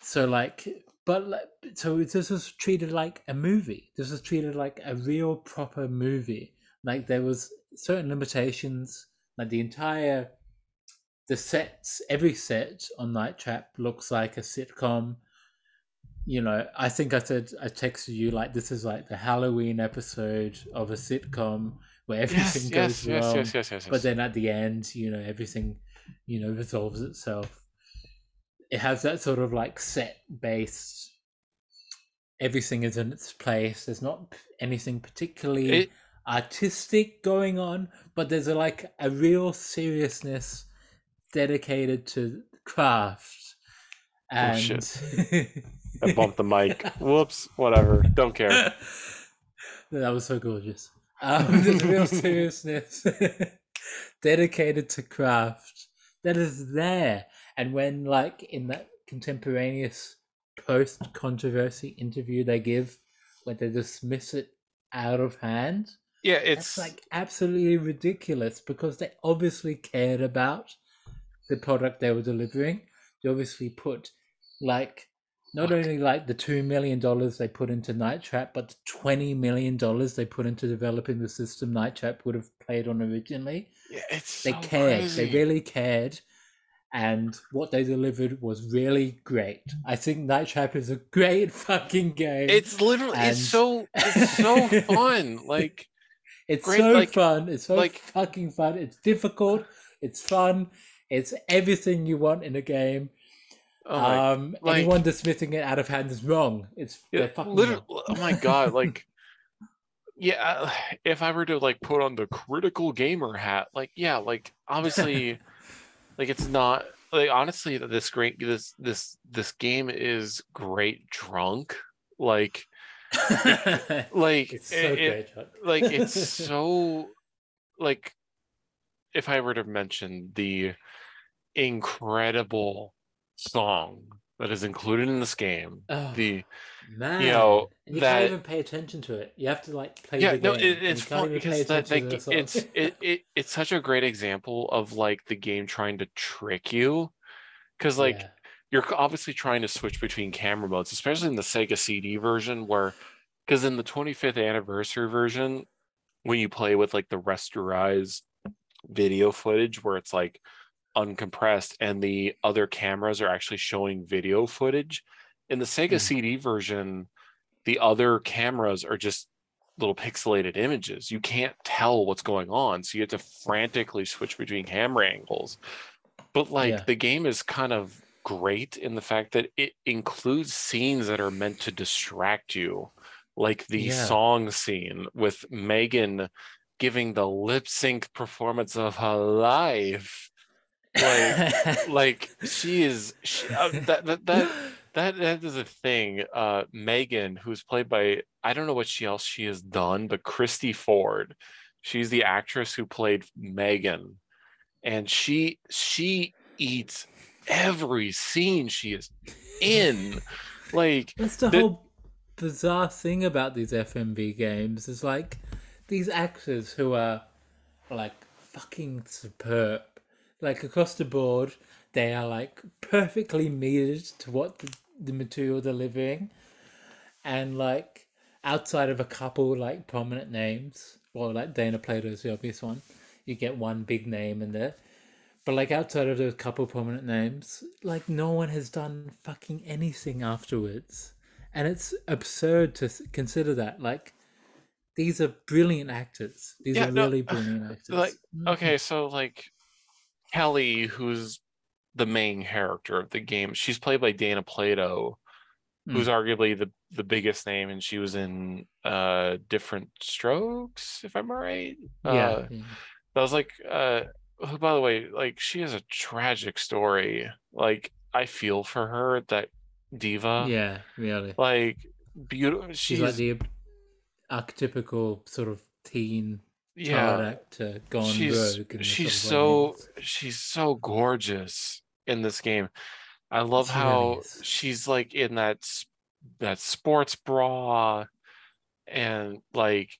So like, but like, so this was treated like a movie. This was treated like a real proper movie. Like there was certain limitations. Like the entire, the sets, every set on Night Trap looks like a sitcom. You know, I think I said I texted you like this is like the Halloween episode of a sitcom where everything yes goes yes yes, wrong yes yes yes but then at the end you know everything you know resolves itself it has that sort of like set based everything is in its place there's not anything particularly It- artistic going on but there's a like a real seriousness dedicated to craft. And shit. I bumped the mic. Whoops. Whatever. Don't care. that was so gorgeous. Um, there's real seriousness dedicated to craft that is there. And when, like, in that contemporaneous post controversy interview they give, when they dismiss it out of hand, Yeah, it's it's like absolutely ridiculous because they obviously cared about the product they were delivering. They obviously put like not only like the two million dollars they put into Night Trap, but the twenty million dollars they put into developing the system Night Trap would have played on originally. yeah, it's They so cared. crazy. They really cared. And what they delivered was really great. I think Night Trap is a great fucking game. It's literally and- it's so it's so fun. Like It's Great, so like- fun. It's so like- fucking fun. It's difficult. It's fun. It's everything you want in a game. oh my, um, like- anyone dismissing it out of hand is wrong. It's yeah, fucking literally, wrong. oh my god, like yeah, if I were to like put on the critical gamer hat, like yeah, like obviously like it's not like honestly this great this this this game is great drunk. Like like it's so it- it- like it's so like if i were to mention the incredible song that is included in this game oh, the man, you know, And you that- can't even pay attention to it. You have to like play yeah the no game. it, it's fun because that like it's it, it it's such a great example of like the game trying to trick you because like Yeah. you're obviously trying to switch between camera modes, especially in the Sega CD version, where because in the 25th anniversary version, when you play with like the rasterized video footage where it's like uncompressed and the other cameras are actually showing video footage, in the Sega Mhm. CD version, the other cameras are just little pixelated images. You can't tell what's going on, so you have to frantically switch between camera angles. But like Yeah. the game is kind of great in the fact that it includes scenes that are meant to distract you, like the Yeah. song scene with Megan giving the lip sync performance of her life. Like, like she is she, uh, that that that that that is a thing. Uh, Megan, who's played by I don't know what she else she has done, but Christy Ford. She's the actress who played Megan, and she she eats every scene she is in. Like That's the The- whole bizarre thing about these FMV games. Is like these actors who are like fucking superb. Like across the board, they are like perfectly metered to what the, the material they're living, and like outside of a couple like prominent names, well, like Dana Plato's the obvious one. You get one big name in there. But like outside of those couple prominent names, like no one has done fucking anything afterwards, and it's absurd to consider that. Like these are brilliant actors. These Yeah, are no, really brilliant actors. like, Mhm. okay, so like Kelly, who's the main character of the game, she's played by Dana Plato, who's arguably the the biggest name, and she was in uh Different Strokes, if I'm right. yeah, Uh, yeah. that was like uh who by the way like she has a tragic story like i feel for her that diva yeah, really. like beautiful She's, she's, like the archetypical sort of teen yeah actor gone she's rogue. she's so she's so gorgeous in this game i love She how she's like in that that sports bra and like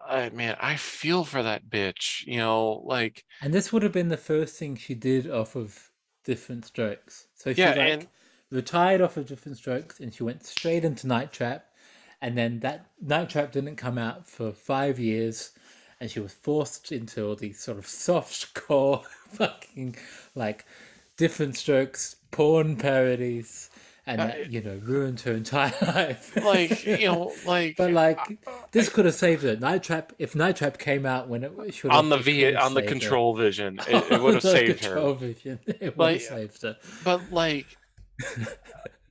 I man, I feel for that bitch, you know, like And this would have been the first thing she did off of Different Strokes. So she Yeah, like and- retired off of Different Strokes and she went straight into Night Trap. And then that Night Trap didn't come out for five years. And she was forced into all these sort of soft core fucking like Different Strokes porn parodies. And Uh, that, you know, ruined her entire life. like you know, like But like, this could have saved her. Night Trap, if Night Trap came out when it should have, on the V on the saved her. control vision, it, it would have The saved control her. vision, It would Like, have saved her. But like,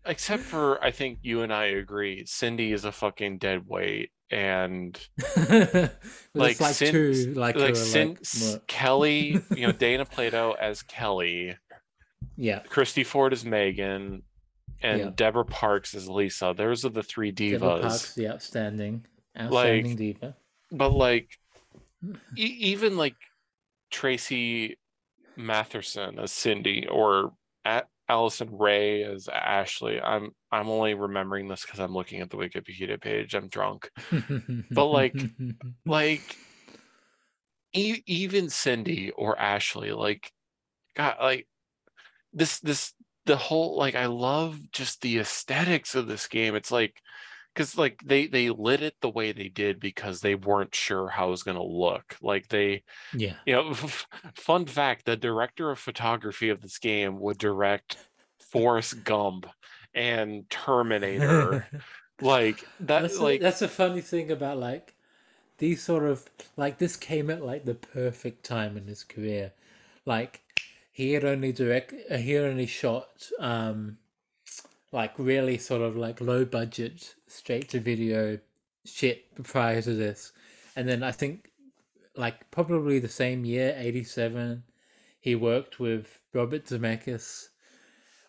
except for I think you and I agree, Cindy is a fucking dead weight. And like like Sin- two, like, like, Sin- like, Kelly, you know, Dana Plato as Kelly, yeah, Christy Ford as Megan, and Yeah. Deborah Parks as Lisa. Those are the three Deborah divas. Parks, the outstanding, outstanding diva. But like, e- even like Tracy Matheson as Cindy or A- Allison Ray as Ashley. I'm I'm only remembering this because I'm looking at the Wikipedia page. I'm drunk. But, like, like e- even Cindy or Ashley, like, God, like this this the whole like I love just the aesthetics of this game. It's like because like they they lit it the way they did because they weren't sure how it was going to look. Like they yeah, you know, fun fact: the director of photography of this game would direct Forrest Gump and Terminator. like that, that's like a, that's a funny thing about like these sort of like this came at like the perfect time in his career. Like he had only direct, uh, he had only shot um like really sort of like low budget straight to video shit prior to this, and then I think like probably the same year, eighty seven, he worked with Robert Zemeckis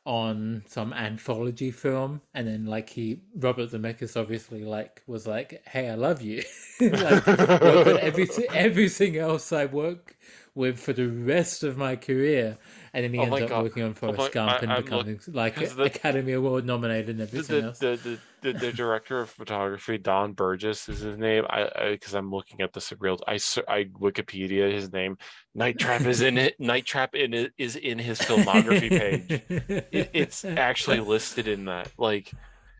on some anthology film. And then like he Robert Zemeckis obviously like was like hey I love you. Like everything everything else I work with for the rest of my career and then he Oh ends up God. working on oh Forrest my- Gump I- and I'm becoming like the- Academy Award nominated and everything the, else. the, the, the, director of photography Don Burgess is his name. I because I'm looking at this real I I Wikipedia his name. Night Trap is in it. Night Trap in it is in his filmography page. It, it's actually listed in that like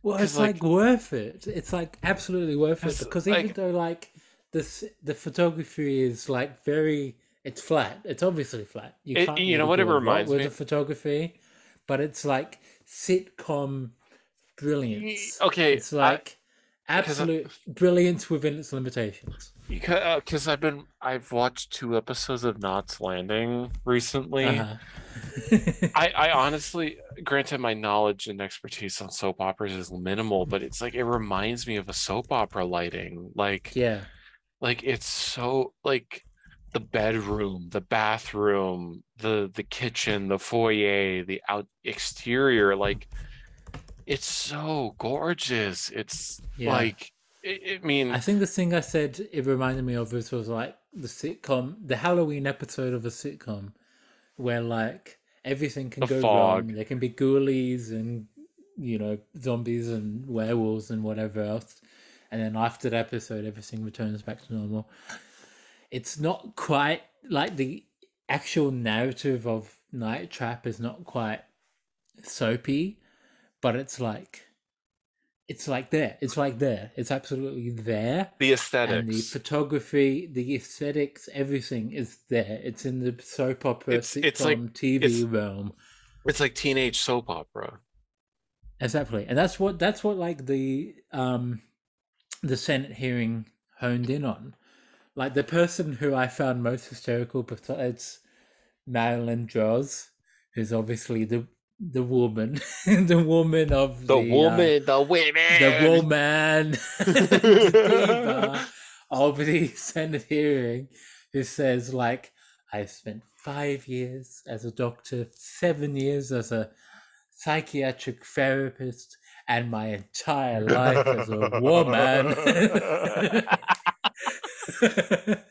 well, it's like, like- worth it. It's like absolutely worth it because even like- though like this the photography is like very it's flat. It's obviously flat. You It- can't you know what it reminds with me? the photography, but it's like sitcom brilliance. okay It's like I- absolute brilliance within its limitations. because I've been I've watched two episodes of Knots Landing recently Uh-huh. I, I honestly, granted, my knowledge and expertise on soap operas is minimal, but it's like it reminds me of a soap opera lighting. Like, yeah. like it's so like the bedroom, the bathroom, the the kitchen, the foyer, the out exterior. Like, it's so gorgeous. It's Yeah. like, I, mean, I think the thing I said it reminded me of this was like the sitcom, the Halloween episode of a sitcom, where like everything can go fog. wrong. There can be ghoulies and you know zombies and werewolves and whatever else, and then after the episode, everything returns back to normal. It's not quite like the actual narrative of Night Trap is not quite soapy, but it's like. It's like there. It's like there. It's absolutely there the and the photography, the aesthetics, everything is there. It's in the soap opera, It's- sitcom, it's like- TV it's- realm. It's like teenage soap opera. Exactly, and that's what that's what like the um the Senate hearing honed in on. Like the person who I found most hysterical besides Marilyn Droz, who's obviously the the woman, the woman of The, the uh, woman, the women, the woman, the of the Senate hearing, who says, like, I spent five years as a doctor, seven years as a psychiatric therapist, and my entire life as a woman.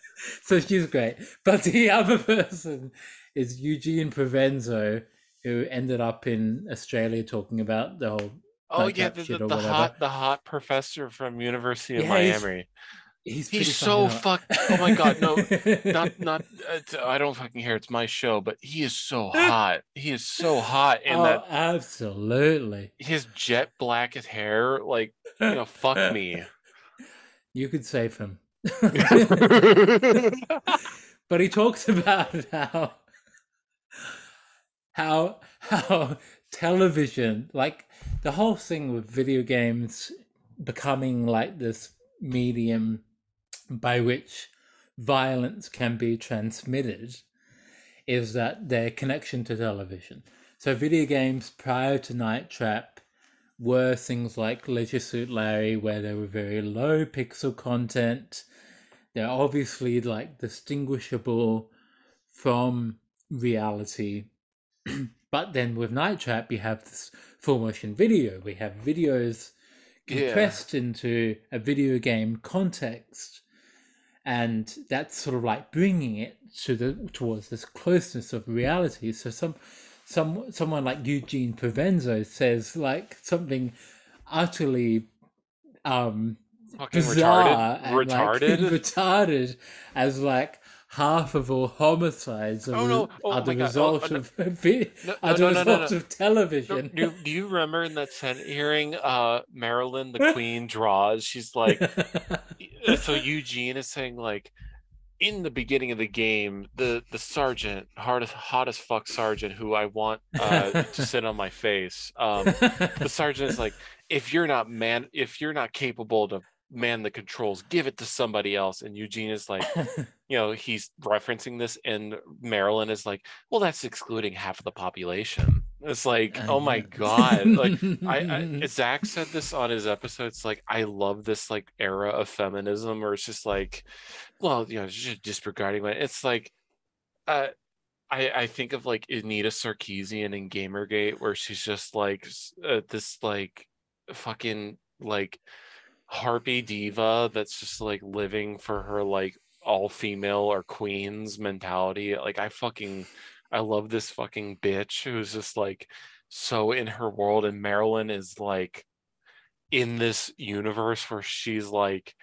so she's great. But the other person is Eugene Provenzo, who ended up in Australia talking about the whole Oh yeah, the, the, the hot the hot professor from University of Yeah, he's- Miami. He's, pretty He's so fucking fuck. Oh my god, no, not not. Uh, I don't fucking care. It's my show, but he is so hot. He is so hot, and oh, that absolutely. his jet black hair, like you know, fuck me. You could save him. but he talks about how how how television like the whole thing with video games becoming like this medium by which violence can be transmitted is that their connection to television so video games prior to night trap were things like Leisure Suit Larry, where there were very low pixel content. They're obviously like distinguishable from reality. but then with Night Trap, you have this full motion video. We have videos Yeah. compressed into a video game context and that's sort of like bringing it to the towards this closeness of reality so some some someone like Eugene Provenzo says like something utterly um Fucking bizarre retarded. and, like, Retarded. retarded as like half of all homicides are, Oh, no. Oh, are the God. Oh, result no. of No, are the result of television Do, do you remember in that Senate hearing, uh, Marilyn, the Queen, Droz? She's like, uh, so Eugene is saying like, in the beginning of the game, the the sergeant, hardest, hottest fuck sergeant, who I want uh, to sit on my face. Um, the sergeant is like, if you're not man, if you're not capable to man the controls, give it to somebody else. And Eugene is like, you know, he's referencing this, and Marilyn is like, well, that's excluding half of the population. It's like, oh my god, like I, I Zach said this on his episode. It's like I love this like era of feminism, or it's just like, well, you know, just disregarding it. It's like, uh, I I think of like Anita Sarkeesian in Gamergate, where she's just like uh, this like fucking like harpy diva that's just like living for her like all female or queens mentality. Like I fucking I love this fucking bitch who's just like so in her world and Marilyn is like in this universe where she's like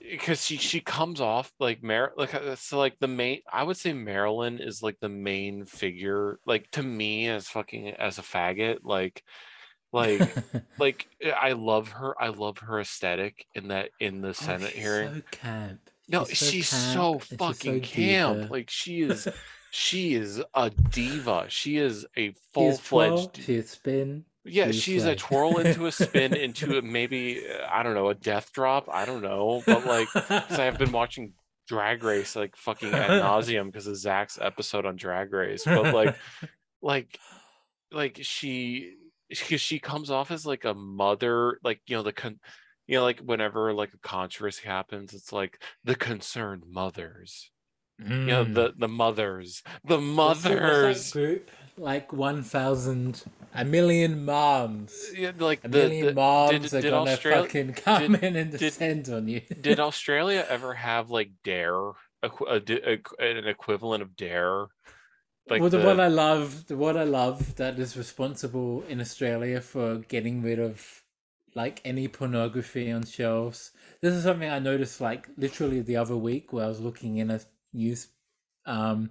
because she she comes off like Mar like uh, so like the main I would say Marilyn is like the main figure like to me as fucking as a faggot like like like eh, I love her I love her aesthetic in that in the Oh, Senate she's hearing so camp. no, She's she's, so so, camp she's fucking so camp. diva. Like she is, she is a diva. She is a full-fledged she is spin. Yeah, she's she's a twirl into a spin into a, maybe uh, I don't know a death drop. I don't know, but like 'cause I've been watching Drag Race like fucking ad nauseum because of Zach's episode on Drag Race. But like, like, like she, because she comes off as like a mother, like you know the con, you know like whenever like a controversy happens, it's like the concerned mothers. You know Mm. the the mothers, the What's that- what's mothers. group like one thousand, a million moms. Yeah, like A the, million the moms did- are did gonna Australia- fucking come did- in and descend on you. did Australia ever have like Dare, a di- equ- an equivalent of Dare? Like well, the, the- one I love, the one I love that is responsible in Australia for getting rid of like any pornography on shelves. This is something I noticed like literally the other week where I was looking in a news, um,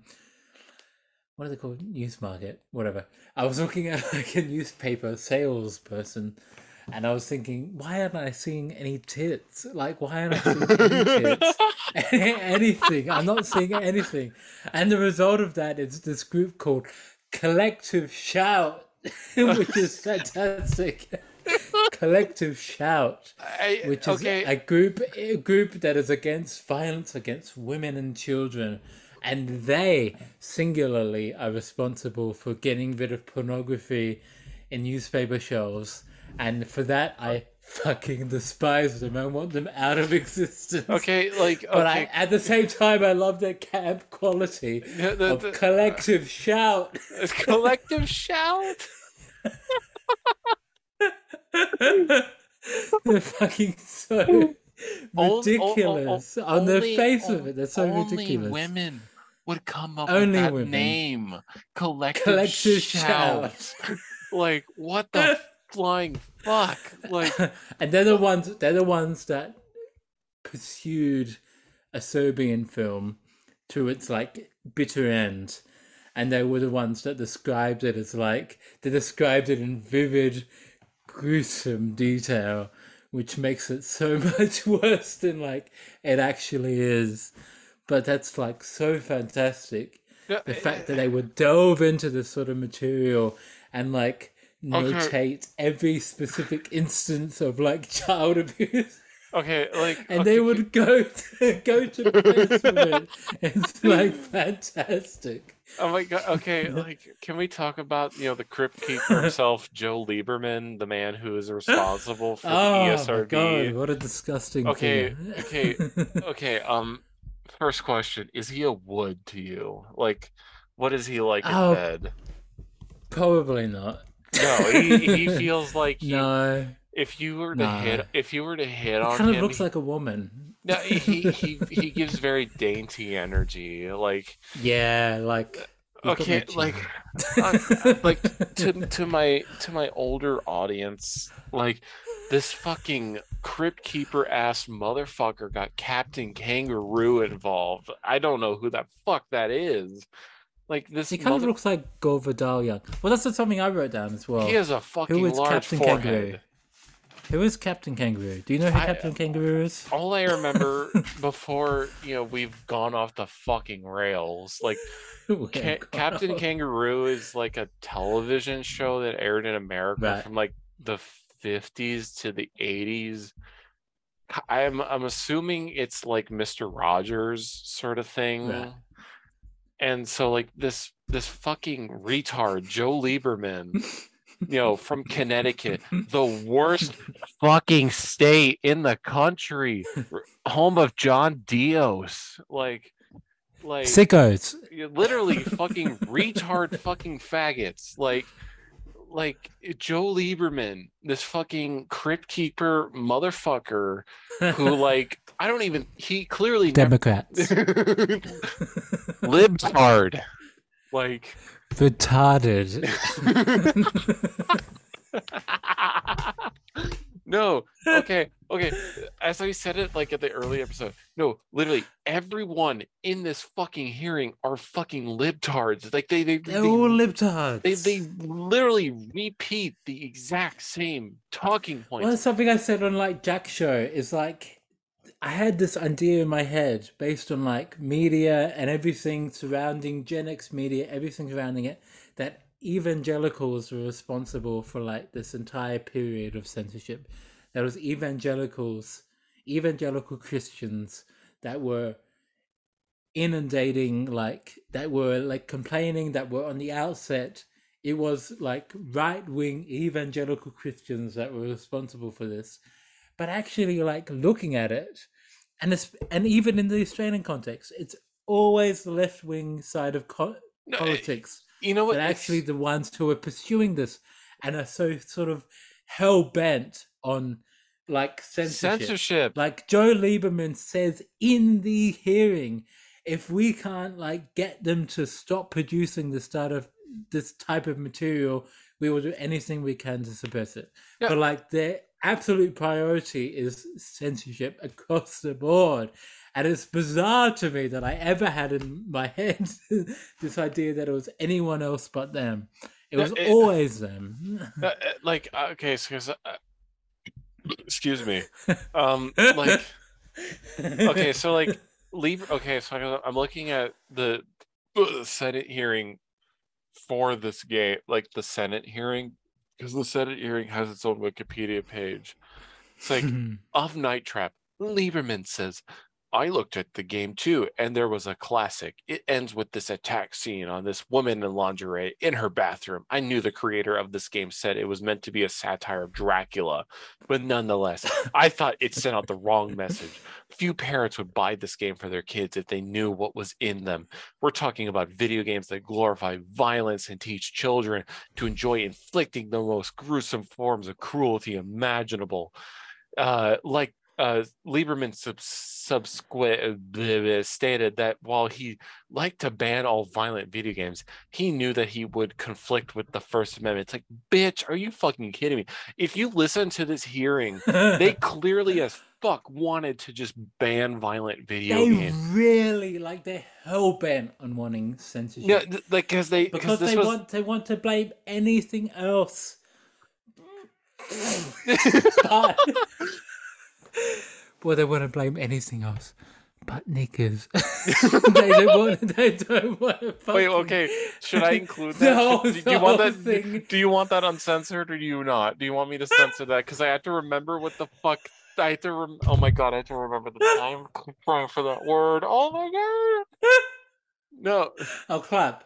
what are they called? News market, whatever. I was looking at like a newspaper salesperson. And I was thinking, why aren't I seeing any tits? Like, why aren't I seeing any tits? anything. I'm not seeing anything. And the result of that is this group called Collective Shout, which is fantastic. Collective Shout, I, which is okay, a group a group that is against violence against women and children. And they singularly are responsible for getting rid of pornography in newspaper shelves. And for that, I fucking despise them. I want them out of existence. okay, like But I, at the same time, I love their camp quality Yeah, the- of the- collective shout. it's collective shout. They're fucking so ridiculous ol- on the only- face of it. They're so only ridiculous. women would come up Only with that women. name. Collective, Collective shout. like what the flying fuck? Like and they're the ones. They're the ones that pursued a Serbian film to its like bitter end, and they were the ones that described it as like they described it in vivid, gruesome detail, which makes it so much worse than like it actually is. But that's like so fantastic. the eh, fact that eh, they would delve into this sort of material and like Okay. notate every specific instance of like child abuse. Okay, like and okay, they would go to, go to place with it. It's like fantastic. Oh my god. Okay, like can we talk about you know the crypt keeper himself, Joe Lieberman, the man who is responsible for the Oh my ESRB? god, what a disgusting Okay, figure. okay, Okay, um, first question: Is he a wood to you? Like, what is he like in Oh, bed? Probably not. No, he he feels like he, No, if you were to No. hit if you were to hit it on kind of him, looks like a woman. no, he he he gives very dainty energy. Like, Yeah, like. okay, like, uh, like to to my to my older audience, like this fucking crypt keeper ass motherfucker got Captain Kangaroo involved. I don't know who that fuck that is. Like this, He kind of looks like Gore Vidal young. Well, that's something I wrote down as well. he has a fucking is large Captain forehead. Kangaroo? Who is Captain Kangaroo? Do you know who I- Captain Kangaroo is? All I remember before you know we've gone off the fucking rails, like Ca- Captain Kangaroo is like a television show that aired in America Right. from like the 50s to the 80s. K- I'm I'm assuming it's like Mr. Rogers sort of thing. Right. And so like this this fucking retard Joe Lieberman, you know, from Connecticut, the worst fucking state in the country, home of John Dios. Like like Sickos. literally fucking retard fucking faggots like like joe lieberman this fucking crypt keeper motherfucker who like i don't even he clearly Democrats. libs hard like Retarded. no okay okay as i said it like at the early episode no literally everyone in this fucking hearing are fucking libtards like they they, They're they all libtards. they they literally repeat the exact same talking Well, points. that's something I said on like Jack's show is like I had this idea in my head based on like media and everything surrounding Gen X media, everything surrounding it, that evangelicals were responsible for like this entire period of censorship. There was evangelicals, evangelical Christians that were inundating like that were like complaining that were on the outset it was like right wing evangelical Christians that were responsible for this. But actually, like looking at it, and it's, and even in the Australian context, it's always the left wing side of co- No, politics you know what? actually the ones who are pursuing this and are so sort of hell bent on like censorship. censorship. Like Joe Lieberman says in the hearing, if we can't like get them to stop producing this type of this type of material, we will do anything we can to suppress it. Yeah. But like their absolute priority is censorship across the board. And it's bizarre to me that I ever had in my head this idea that it was anyone else but them. It was it- always them. Like uh, okay, so uh, excuse me. Um, like okay, so like leave. Okay, so I'm- I'm looking at the Senate hearing for this game, like the Senate hearing, because the Senate hearing has its own Wikipedia page. It's like of Night Trap, Lieberman says, I looked at the game too, and there was a classic. It ends with this attack scene on this woman in lingerie in her bathroom. I knew the creator of this game said it was meant to be a satire of Dracula, but nonetheless, I thought it sent out the wrong message. Few parents would buy this game for their kids if they knew what was in them. We're talking about video games that glorify violence and teach children to enjoy inflicting the most gruesome forms of cruelty imaginable. Uh, like uh, Lieberman subsequently stated that while he liked to ban all violent video games, he knew that he would conflict with the First Amendment. It's like, bitch, are you fucking kidding me? If you listen to this hearing, they clearly as fuck wanted to just ban violent video they games. really like they're hell bent on wanting censorship. Yeah, th- like because they because they was want they want to blame anything else. but, well, they want to blame anything else, but knickers. they don't want. They don't want. Wait, okay. Should I include that? whole- Should- do you want that? thing. Do you want that uncensored or do you not? Do you want me to censor that? Because I have to remember what the fuck I have to. Rem- oh my god, I have to remember the time crying for that word. Oh my god. No, I'll clap.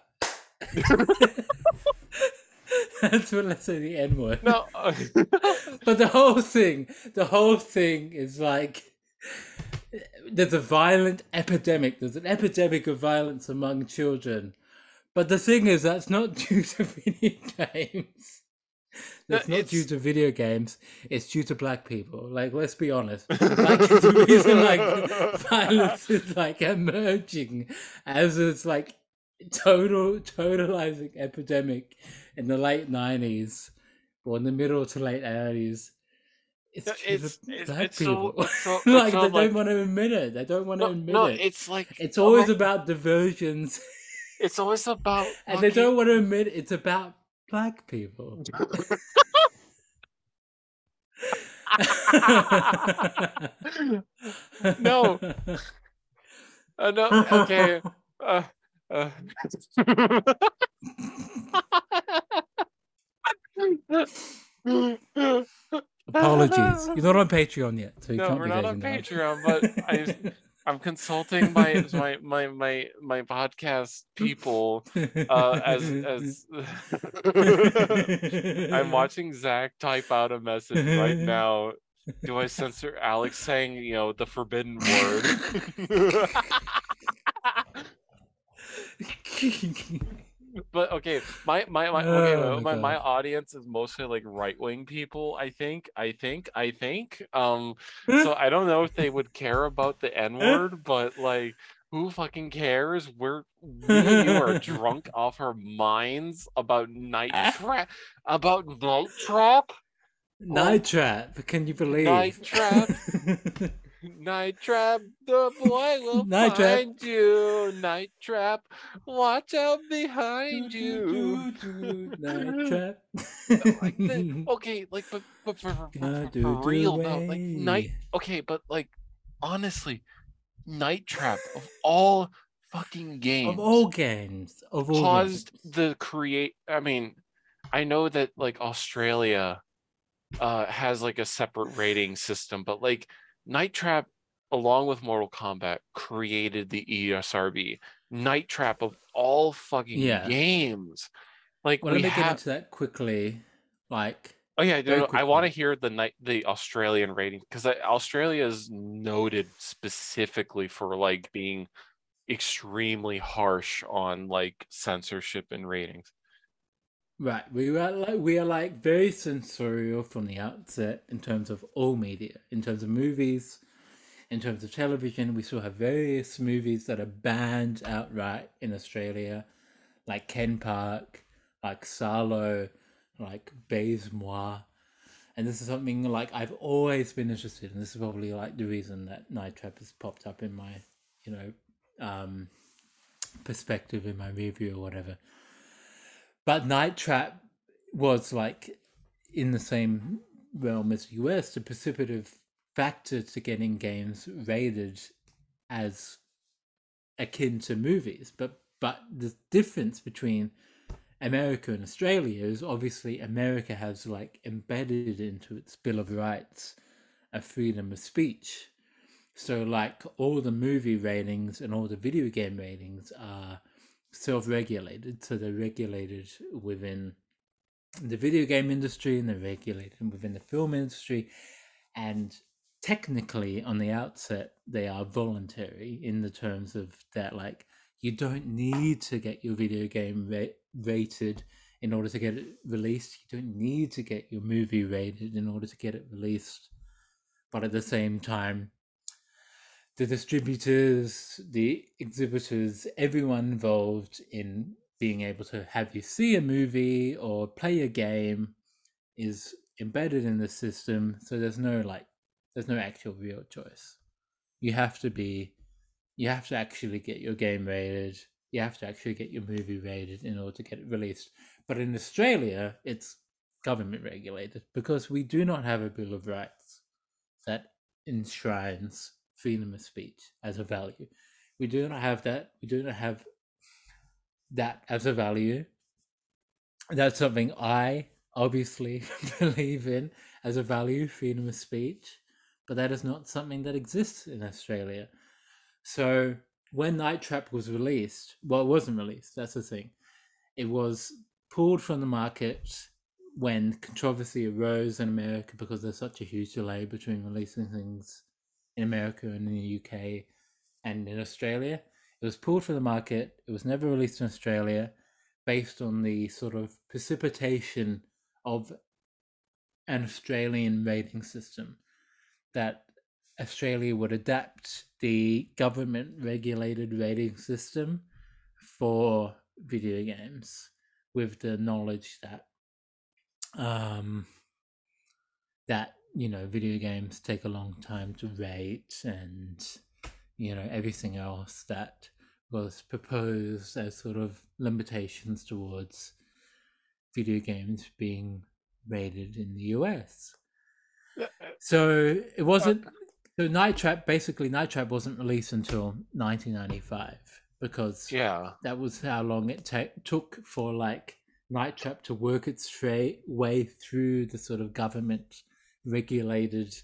That's what let's say the N word. no. Uh, but the whole thing, the whole thing is like there's a violent epidemic. There's an epidemic of violence among children. But the thing is, that's not due to video games. That's No, not due to video games. It's due to black people. Like, let's be honest. Like, it's the reason like violence is like emerging as this like total totalizing epidemic in the late nineties or in the middle to late eighties. It's, No, due to it's- it's- black it's so- people. it's so- like so, they like- don't want to admit it. They don't want to no, admit no, it. it's like It's oh always my- about diversions, It's always about. and they don't want to admit it's about black people. No. Uh, no. Okay. Uh, uh. Apologies. You're not on Patreon yet, so you no, can't we're be not on Patreon, but I, I'm consulting my my my my my podcast people uh, as as I'm watching Zach type out a message right now. Do I censor Alex saying you know the forbidden word? But okay, my my my okay, Oh my my, my audience is mostly like right wing people. I think, I think, I think. Um, so I don't know if they would care about the N word, but like, who fucking cares? We're we you are drunk off our minds about night trap, about night trap, Night Trap, can you believe? Night Trap. night trap. The boy will Night Trap. find you. Night trap. Watch out behind you. Night Trap. like okay, like but but for, for, for, for real though, like night. Okay, but like honestly, Night Trap of all fucking games of all games, of all caused games. the create. I mean, I know that like Australia uh has like a separate rating system, but like Night Trap, along with Mortal Kombat, created the ESRB. Night Trap of all fucking Yeah. games. Like Well, we let me get into that quickly. Like, Oh yeah, no, I want to hear the night the Australian rating because Australia is noted specifically for like being extremely harsh on like censorship and ratings. Right, we are like we are like very censorial from the outset in terms of all media, in terms of movies, in terms of television. We still have various movies that are banned outright in Australia, like Ken Park, like Salo, like Baise Moi. And this is something like I've always been interested in. This is probably like the reason that Night Trap has popped up in my, you know, um, perspective in my review or whatever. But Night Trap was like in the same realm as US, the precipitative factor to getting games rated as akin to movies. But but the difference between America and Australia is obviously America has like embedded into its Bill of Rights a freedom of speech. So like all the movie ratings and all the video game ratings are self-regulated. So they're regulated within the video game industry and they're regulated within the film industry. And technically on the outset they are voluntary in the terms of that like you don't need to get your video game ra- rated in order to get it released you don't need to get your movie rated in order to get it released but at the same time the distributors the exhibitors everyone involved in being able to have you see a movie or play a game is embedded in the system so there's no like there's no actual real choice. You have to be you have to actually get your game rated you have to actually get your movie rated in order to get it released. But in australia it's government regulated because we do not have a bill of rights that enshrines freedom of speech as a value we do not have that we do not have that as a value that's something i obviously believe in as a value freedom of speech but that is not something that exists in Australia. So when Night Trap was released, well, it wasn't released. That's the thing. It was pulled from the market when controversy arose in America because there's such a huge delay between releasing things in America and in the UK and in Australia. It was pulled from the market. It was never released in Australia based on the sort of precipitation of an Australian rating system that Australia would adapt the government regulated rating system for video games with the knowledge that um that you know video games take a long time to rate and you know everything else that was proposed as sort of limitations towards video games being rated in the US. Uh, so it uh, wasn't. So Night Trap basically Night Trap wasn't released until 1995 because Yeah. that was how long it ta- took for like Night Trap to work its tra- way through the sort of government regulated,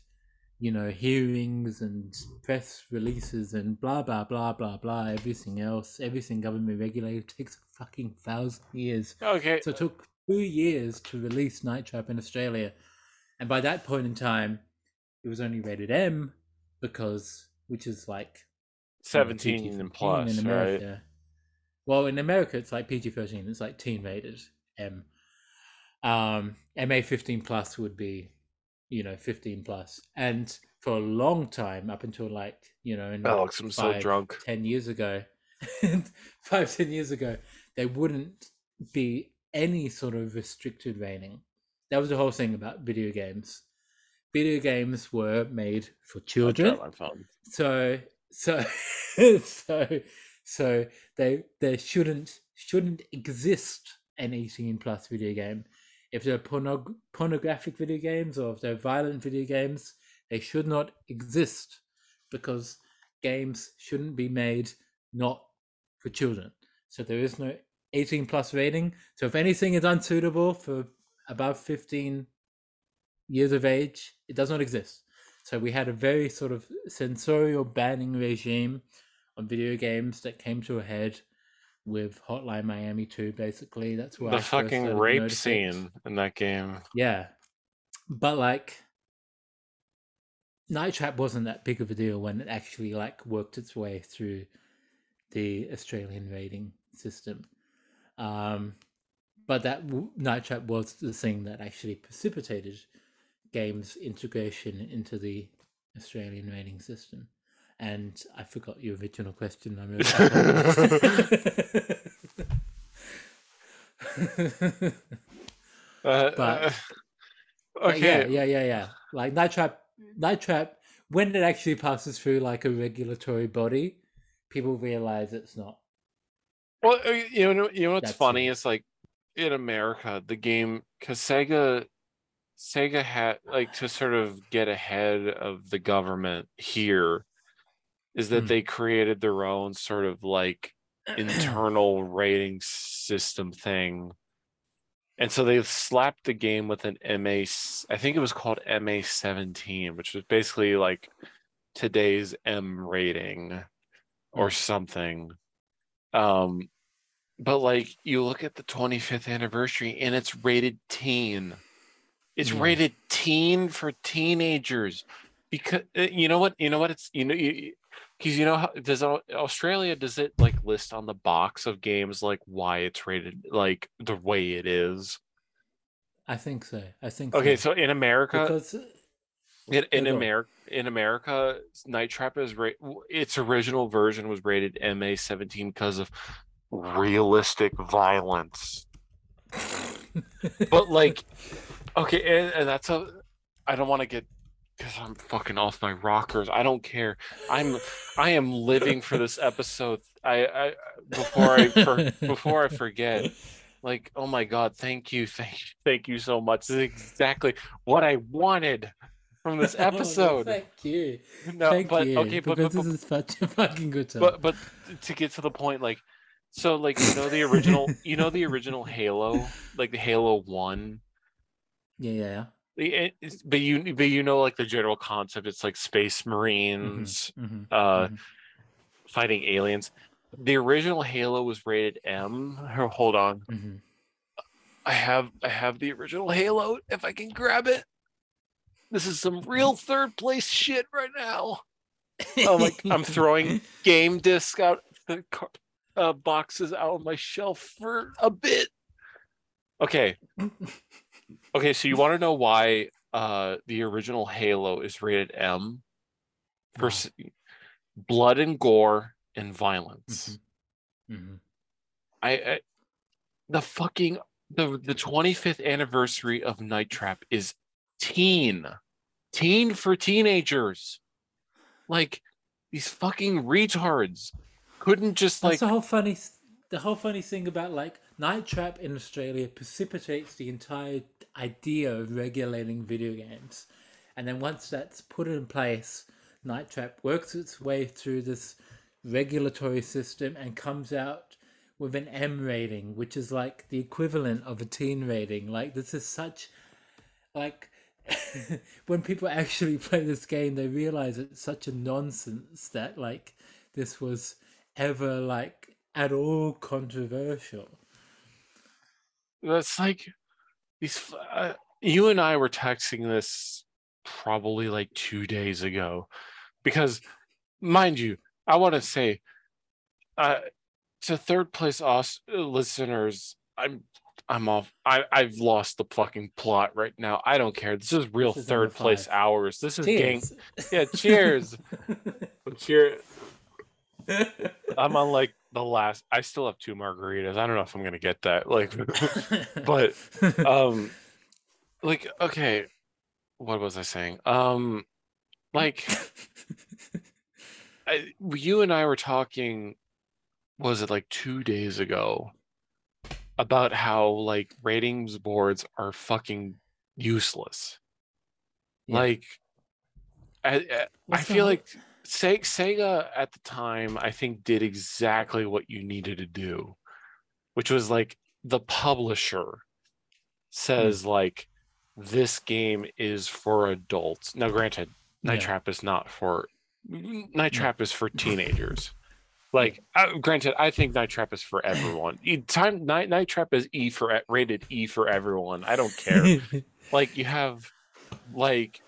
you know, hearings and press releases and blah blah blah blah blah. Everything else, everything government regulated takes a fucking thousand years. Okay. So it took two years to release Night Trap in Australia, and by that point in time, it was only rated M because, which is like you know, 17 and plus, in right? America. Well, in America, it's like PG thirteen. It's like teen rated M. Um, MA fifteen plus would be, you know, fifteen plus, and for a long time, up until like you know, in Alex, I'm so five, drunk. Ten years ago, five ten years ago, there wouldn't be any sort of restricted rating. That was the whole thing about video games. Video games were made for children, dropped my phone. so so so so they there shouldn't shouldn't exist an 18 plus video game if they're pornog- pornographic video games or if they're violent video games they should not exist because games shouldn't be made not for children. So there is no 18 plus rating. So if anything is unsuitable for above 15 years of age it does not exist. So we had a very sort of censorial banning regime on video games that came to a head with Hotline Miami 2, basically. That's why The fucking rape scene in that game. Yeah. But like Night Trap wasn't that big of a deal when it actually like worked its way through the Australian rating system. Um, but that Night Trap was the thing that actually precipitated games integration into the Australian rating system. And I forgot your original question. I'm really Uh, But- uh, But okay. yeah, yeah, yeah, yeah. Like Night Trap, Night Trap, when it actually passes through like a regulatory body, people realize it's not. Well, uh, you know, you know what's That's funny it. is like in America, the game because Sega, Sega had like to sort of get ahead of the government here, is that Hmm. they created their own sort of like internal rating system thing. And so they slapped the game with an MA, I think it was called MA 17, which was basically like today's M rating or something. Um, but like you look at the 25th anniversary and it's rated teen. It's Yeah. rated teen for teenagers because uh, you know what you know what it's you know you because you know does Australia does it like list on the box of games like why it's rated like the way it is. I think so. I think Okay, so. so in America, because uh, in, in. America, in America, Night Trap is ra- its original version was rated MA seventeen because of realistic violence. But like, okay, and, and that's a. I don't want to get because I'm fucking off my rockers. I don't care. I'm I am living for this episode. I I before I for, before I forget. Like, oh my god, thank you, thank you, thank you so much. This is exactly what I wanted from this Oh, episode. thank you. No, thank but you. okay, but but, this is such a fucking good time. but but to get to the point, like, so like you know the original, you know the original Halo, like the Halo One. Yeah, yeah, yeah, yeah. The- it- but you but you know like the general concept. It's like space marines hmm uh Mhm. fighting aliens. The original Halo was rated M. Ho- Hold on, hmm I have I have the original Halo. If I can grab it, this is some real third place shit right now. Oh my! I'm throwing game disc out the uh, boxes out of my shelf for a bit. Okay. Okay, so you want to know why uh the original Halo is rated M for s- blood and gore and violence. hmm I, I the fucking the the 25th anniversary of Night Trap is teen. Teen for teenagers. Like these fucking retards couldn't just That's like the whole funny, the whole funny thing about like Night Trap in Australia precipitates the entire idea of regulating video games, and then once that's put in place, Night Trap works its way through this regulatory system and comes out with an M rating, which is like the equivalent of a teen rating. Like this is such, like. when people actually play this game, they realize it's such a nonsense that like this was ever like at all controversial. That's like these uh, you and I were texting this probably like 2 days ago because mind you, I want to say uh to third place us listeners, I'm I'm off. I I've lost the fucking plot right now. I don't care. This is real This is third place hours. This is gang. Cheers. Yeah, cheers. Cheer. I'm on like the last. I still have two margaritas. I don't know if I'm gonna get that. Like, but um, like okay, what was I saying? Um, like I, you and I were talking. Was it like two days ago? About how like ratings boards are fucking useless. Yeah. Like, I I, I feel like Sega at the time, I think, did exactly what you needed to do, which was like the publisher says like this game is for adults. Now, granted, Night Yeah. Trap is not for Night Trap is for teenagers. Like, uh, granted, I think Night Trap is for everyone. Time Night Night Trap is E for rated E for everyone. I don't care like you have like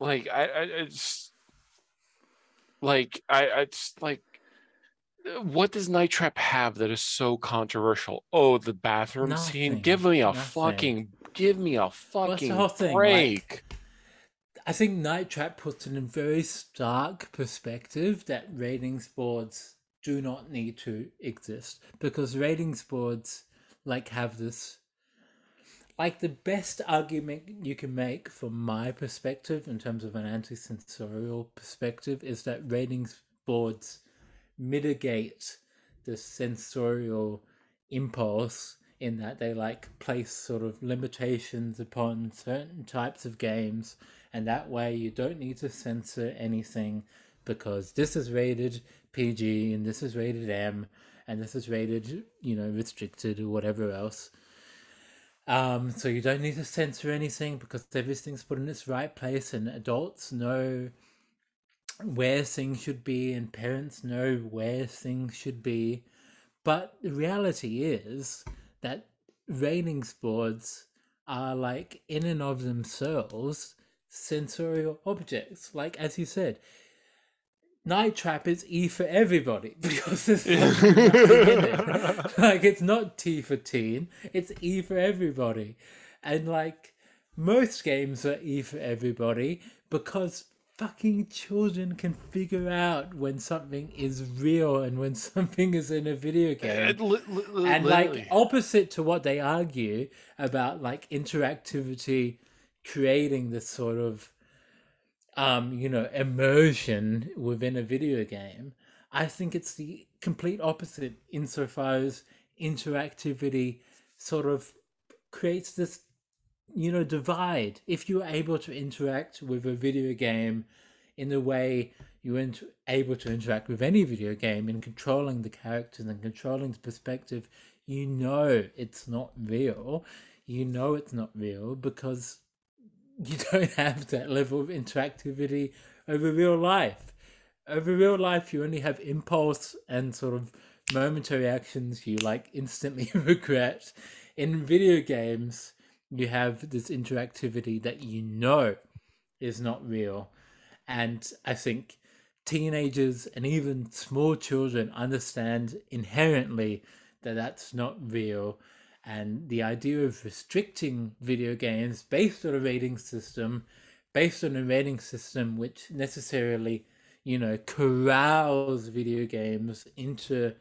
like i i it's like i i just like what does night trap have that is so controversial? Oh the bathroom scene. Give me a nothing. fucking give me a fucking whole thing, like- break. I think Night Trap puts it in very stark perspective that ratings boards do not need to exist because ratings boards like have this like the best argument you can make from my perspective in terms of an anti-censorial perspective is that ratings boards mitigate the censorial impulse in that they like place sort of limitations upon certain types of games and that way you don't need to censor anything because this is rated PG and this is rated M and this is rated you know restricted or whatever else um so you don't need to censor anything because everything's put in its right place and adults know where things should be and parents know where things should be but the reality is that ratings boards are like in and of themselves censorial objects. Like as you said, Night Trap is E for everybody because there's nothing in it. Like it's not T for teen, it's E for everybody. And like most games are E for everybody because fucking children can figure out when something is real and when something is in a video uh, game li- li- and like opposite to what they argue about like interactivity creating this sort of um you know immersion within a video game i think it's the complete opposite insofar as interactivity sort of creates this you know divide. If you're able to interact with a video game in the way you're able to interact with any video game in controlling the characters and controlling the perspective you know it's not real. You know it's not real because you don't have that level of interactivity over real life. Over real life, you only have impulse and sort of momentary actions you like instantly regret. In video games, you have this interactivity that you know is not real. And I think teenagers and even small children understand inherently that that's not real. And the idea of restricting video games based on a rating system, based on a rating system which necessarily, you know, corrals video games into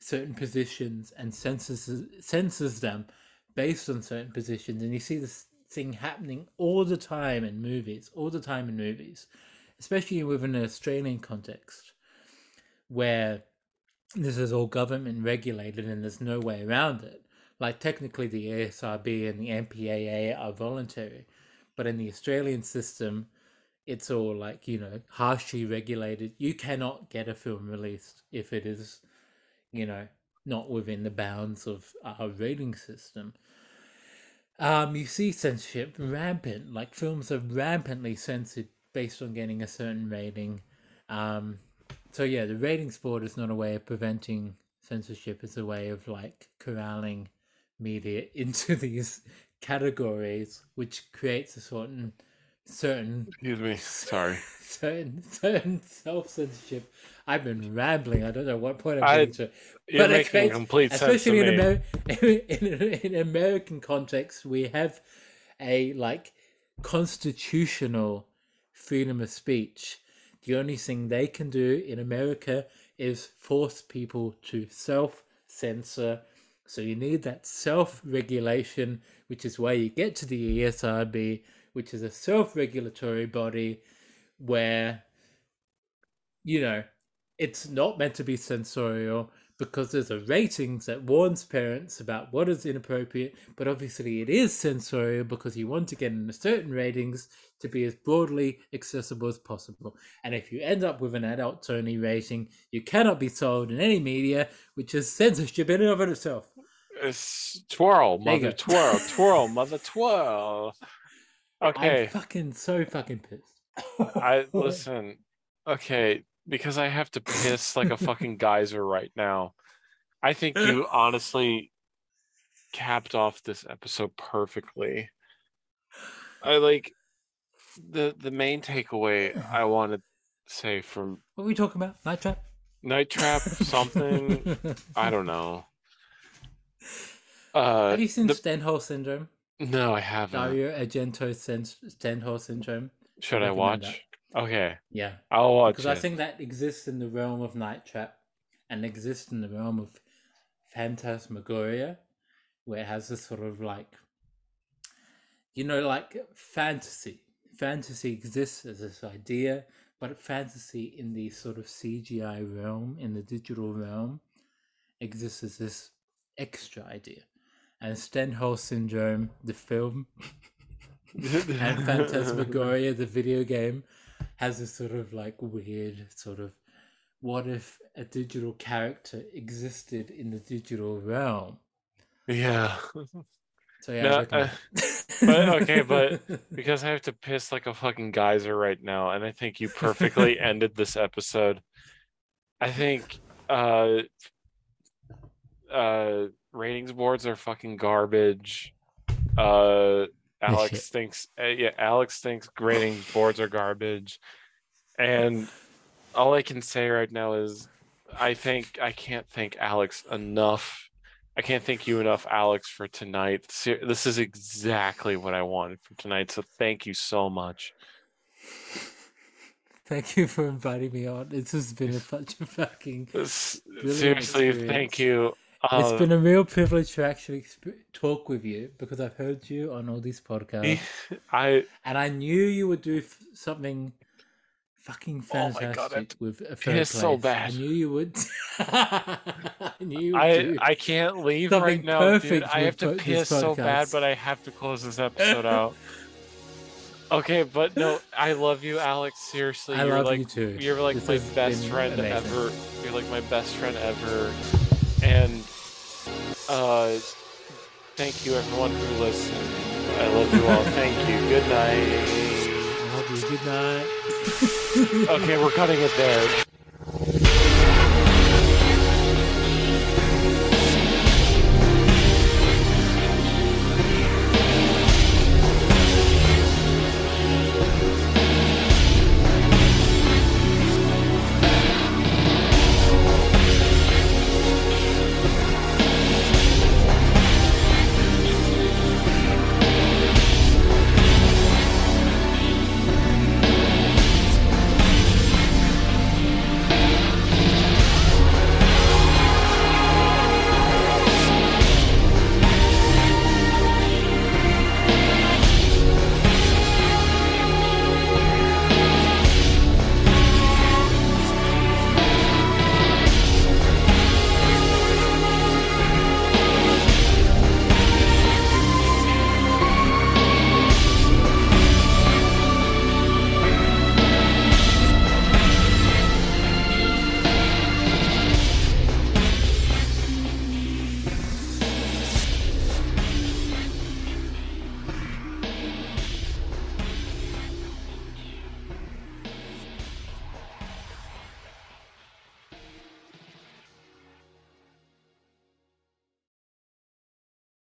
certain positions and censors censors them based on certain positions. And you see this thing happening all the time in movies, all the time in movies, especially within an Australian context, where this is all government regulated and there's no way around it. Like technically the ESRB and the MPAA are voluntary, but in the Australian system, it's all like, you know, harshly regulated. You cannot get a film released if it is, you know, not within the bounds of our rating system. Um, you see censorship rampant, like films are rampantly censored based on getting a certain rating. Um, so yeah, the ratings board is not a way of preventing censorship; it's a way of like corralling media into these categories, which creates a certain certain Excuse me. Sorry. certain certain self censorship. I've been rambling. I don't know what point I'm I- getting to. But it creates- complete especially in, me. Amer- in, in American context, we have a like constitutional freedom of speech. The only thing they can do in America is force people to self censor. So you need that self regulation, which is why you get to the ESRB, which is a self regulatory body where, you know, it's not meant to be censorial because there's a ratings that warns parents about what is inappropriate, but obviously it is censorial because you want to get in a certain ratings to be as broadly accessible as possible. And if you end up with an adult only rating, you cannot be sold in any media, which is censorship in and of itself. It's twirl, mother twirl, twirl, mother twirl. Okay. I'm fucking so fucking pissed. I listen. Okay, because I have to piss like a fucking geyser right now. I think you honestly capped off this episode perfectly. I like the the main takeaway I want to say from What are we talking about? Night Trap? Night Trap something I don't know. Uh, Have you seen the- Syndrome? no, I haven't. Dario Argento Stendhal Syndrome? Should I recommend watch? Okay, Yeah. I'll watch because it. I think that exists in the realm of Night Trap and exists in the realm of Phantasmagoria, where it has this sort of like, you know, like fantasy. Fantasy exists as this idea, but fantasy in the sort of CGI realm, in the digital realm, exists as this extra idea. And Stendhal Syndrome, the film, and Phantasmagoria, the video game, has this sort of like weird sort of what if a digital character existed in the digital realm? yeah. So yeah, No, I but- okay, but because I have to piss like a fucking geyser right now, and I think you perfectly ended this episode. I think uh uh ratings boards are fucking garbage. Uh Alex thinks uh, yeah, Alex thinks ratings boards are garbage. And all I can say right now is I think I can't thank Alex enough. I can't thank you enough, Alex, for tonight. This is exactly what I wanted for tonight. So thank you so much. Thank you for inviting me on. This has been a fucking. Seriously, experience. thank you. It's Uh, been a real privilege to actually exp- talk with you because I've heard you on all these podcasts, I and I knew you would do f- something fucking Oh my fantastic God, with a third piss so bad. I knew you would. I knew you would. I I can't leave right now, dude. I have to po- piss so bad, but I have to close this episode out. Okay, but no, I love you, Alex. Seriously, I you're love like you too. you're like This my best friend amazing. ever. You're like my best friend ever, and uh, Thank you, everyone who listened. I love you all. Thank you. Good night. I love you. Good night. Okay, we're cutting it there.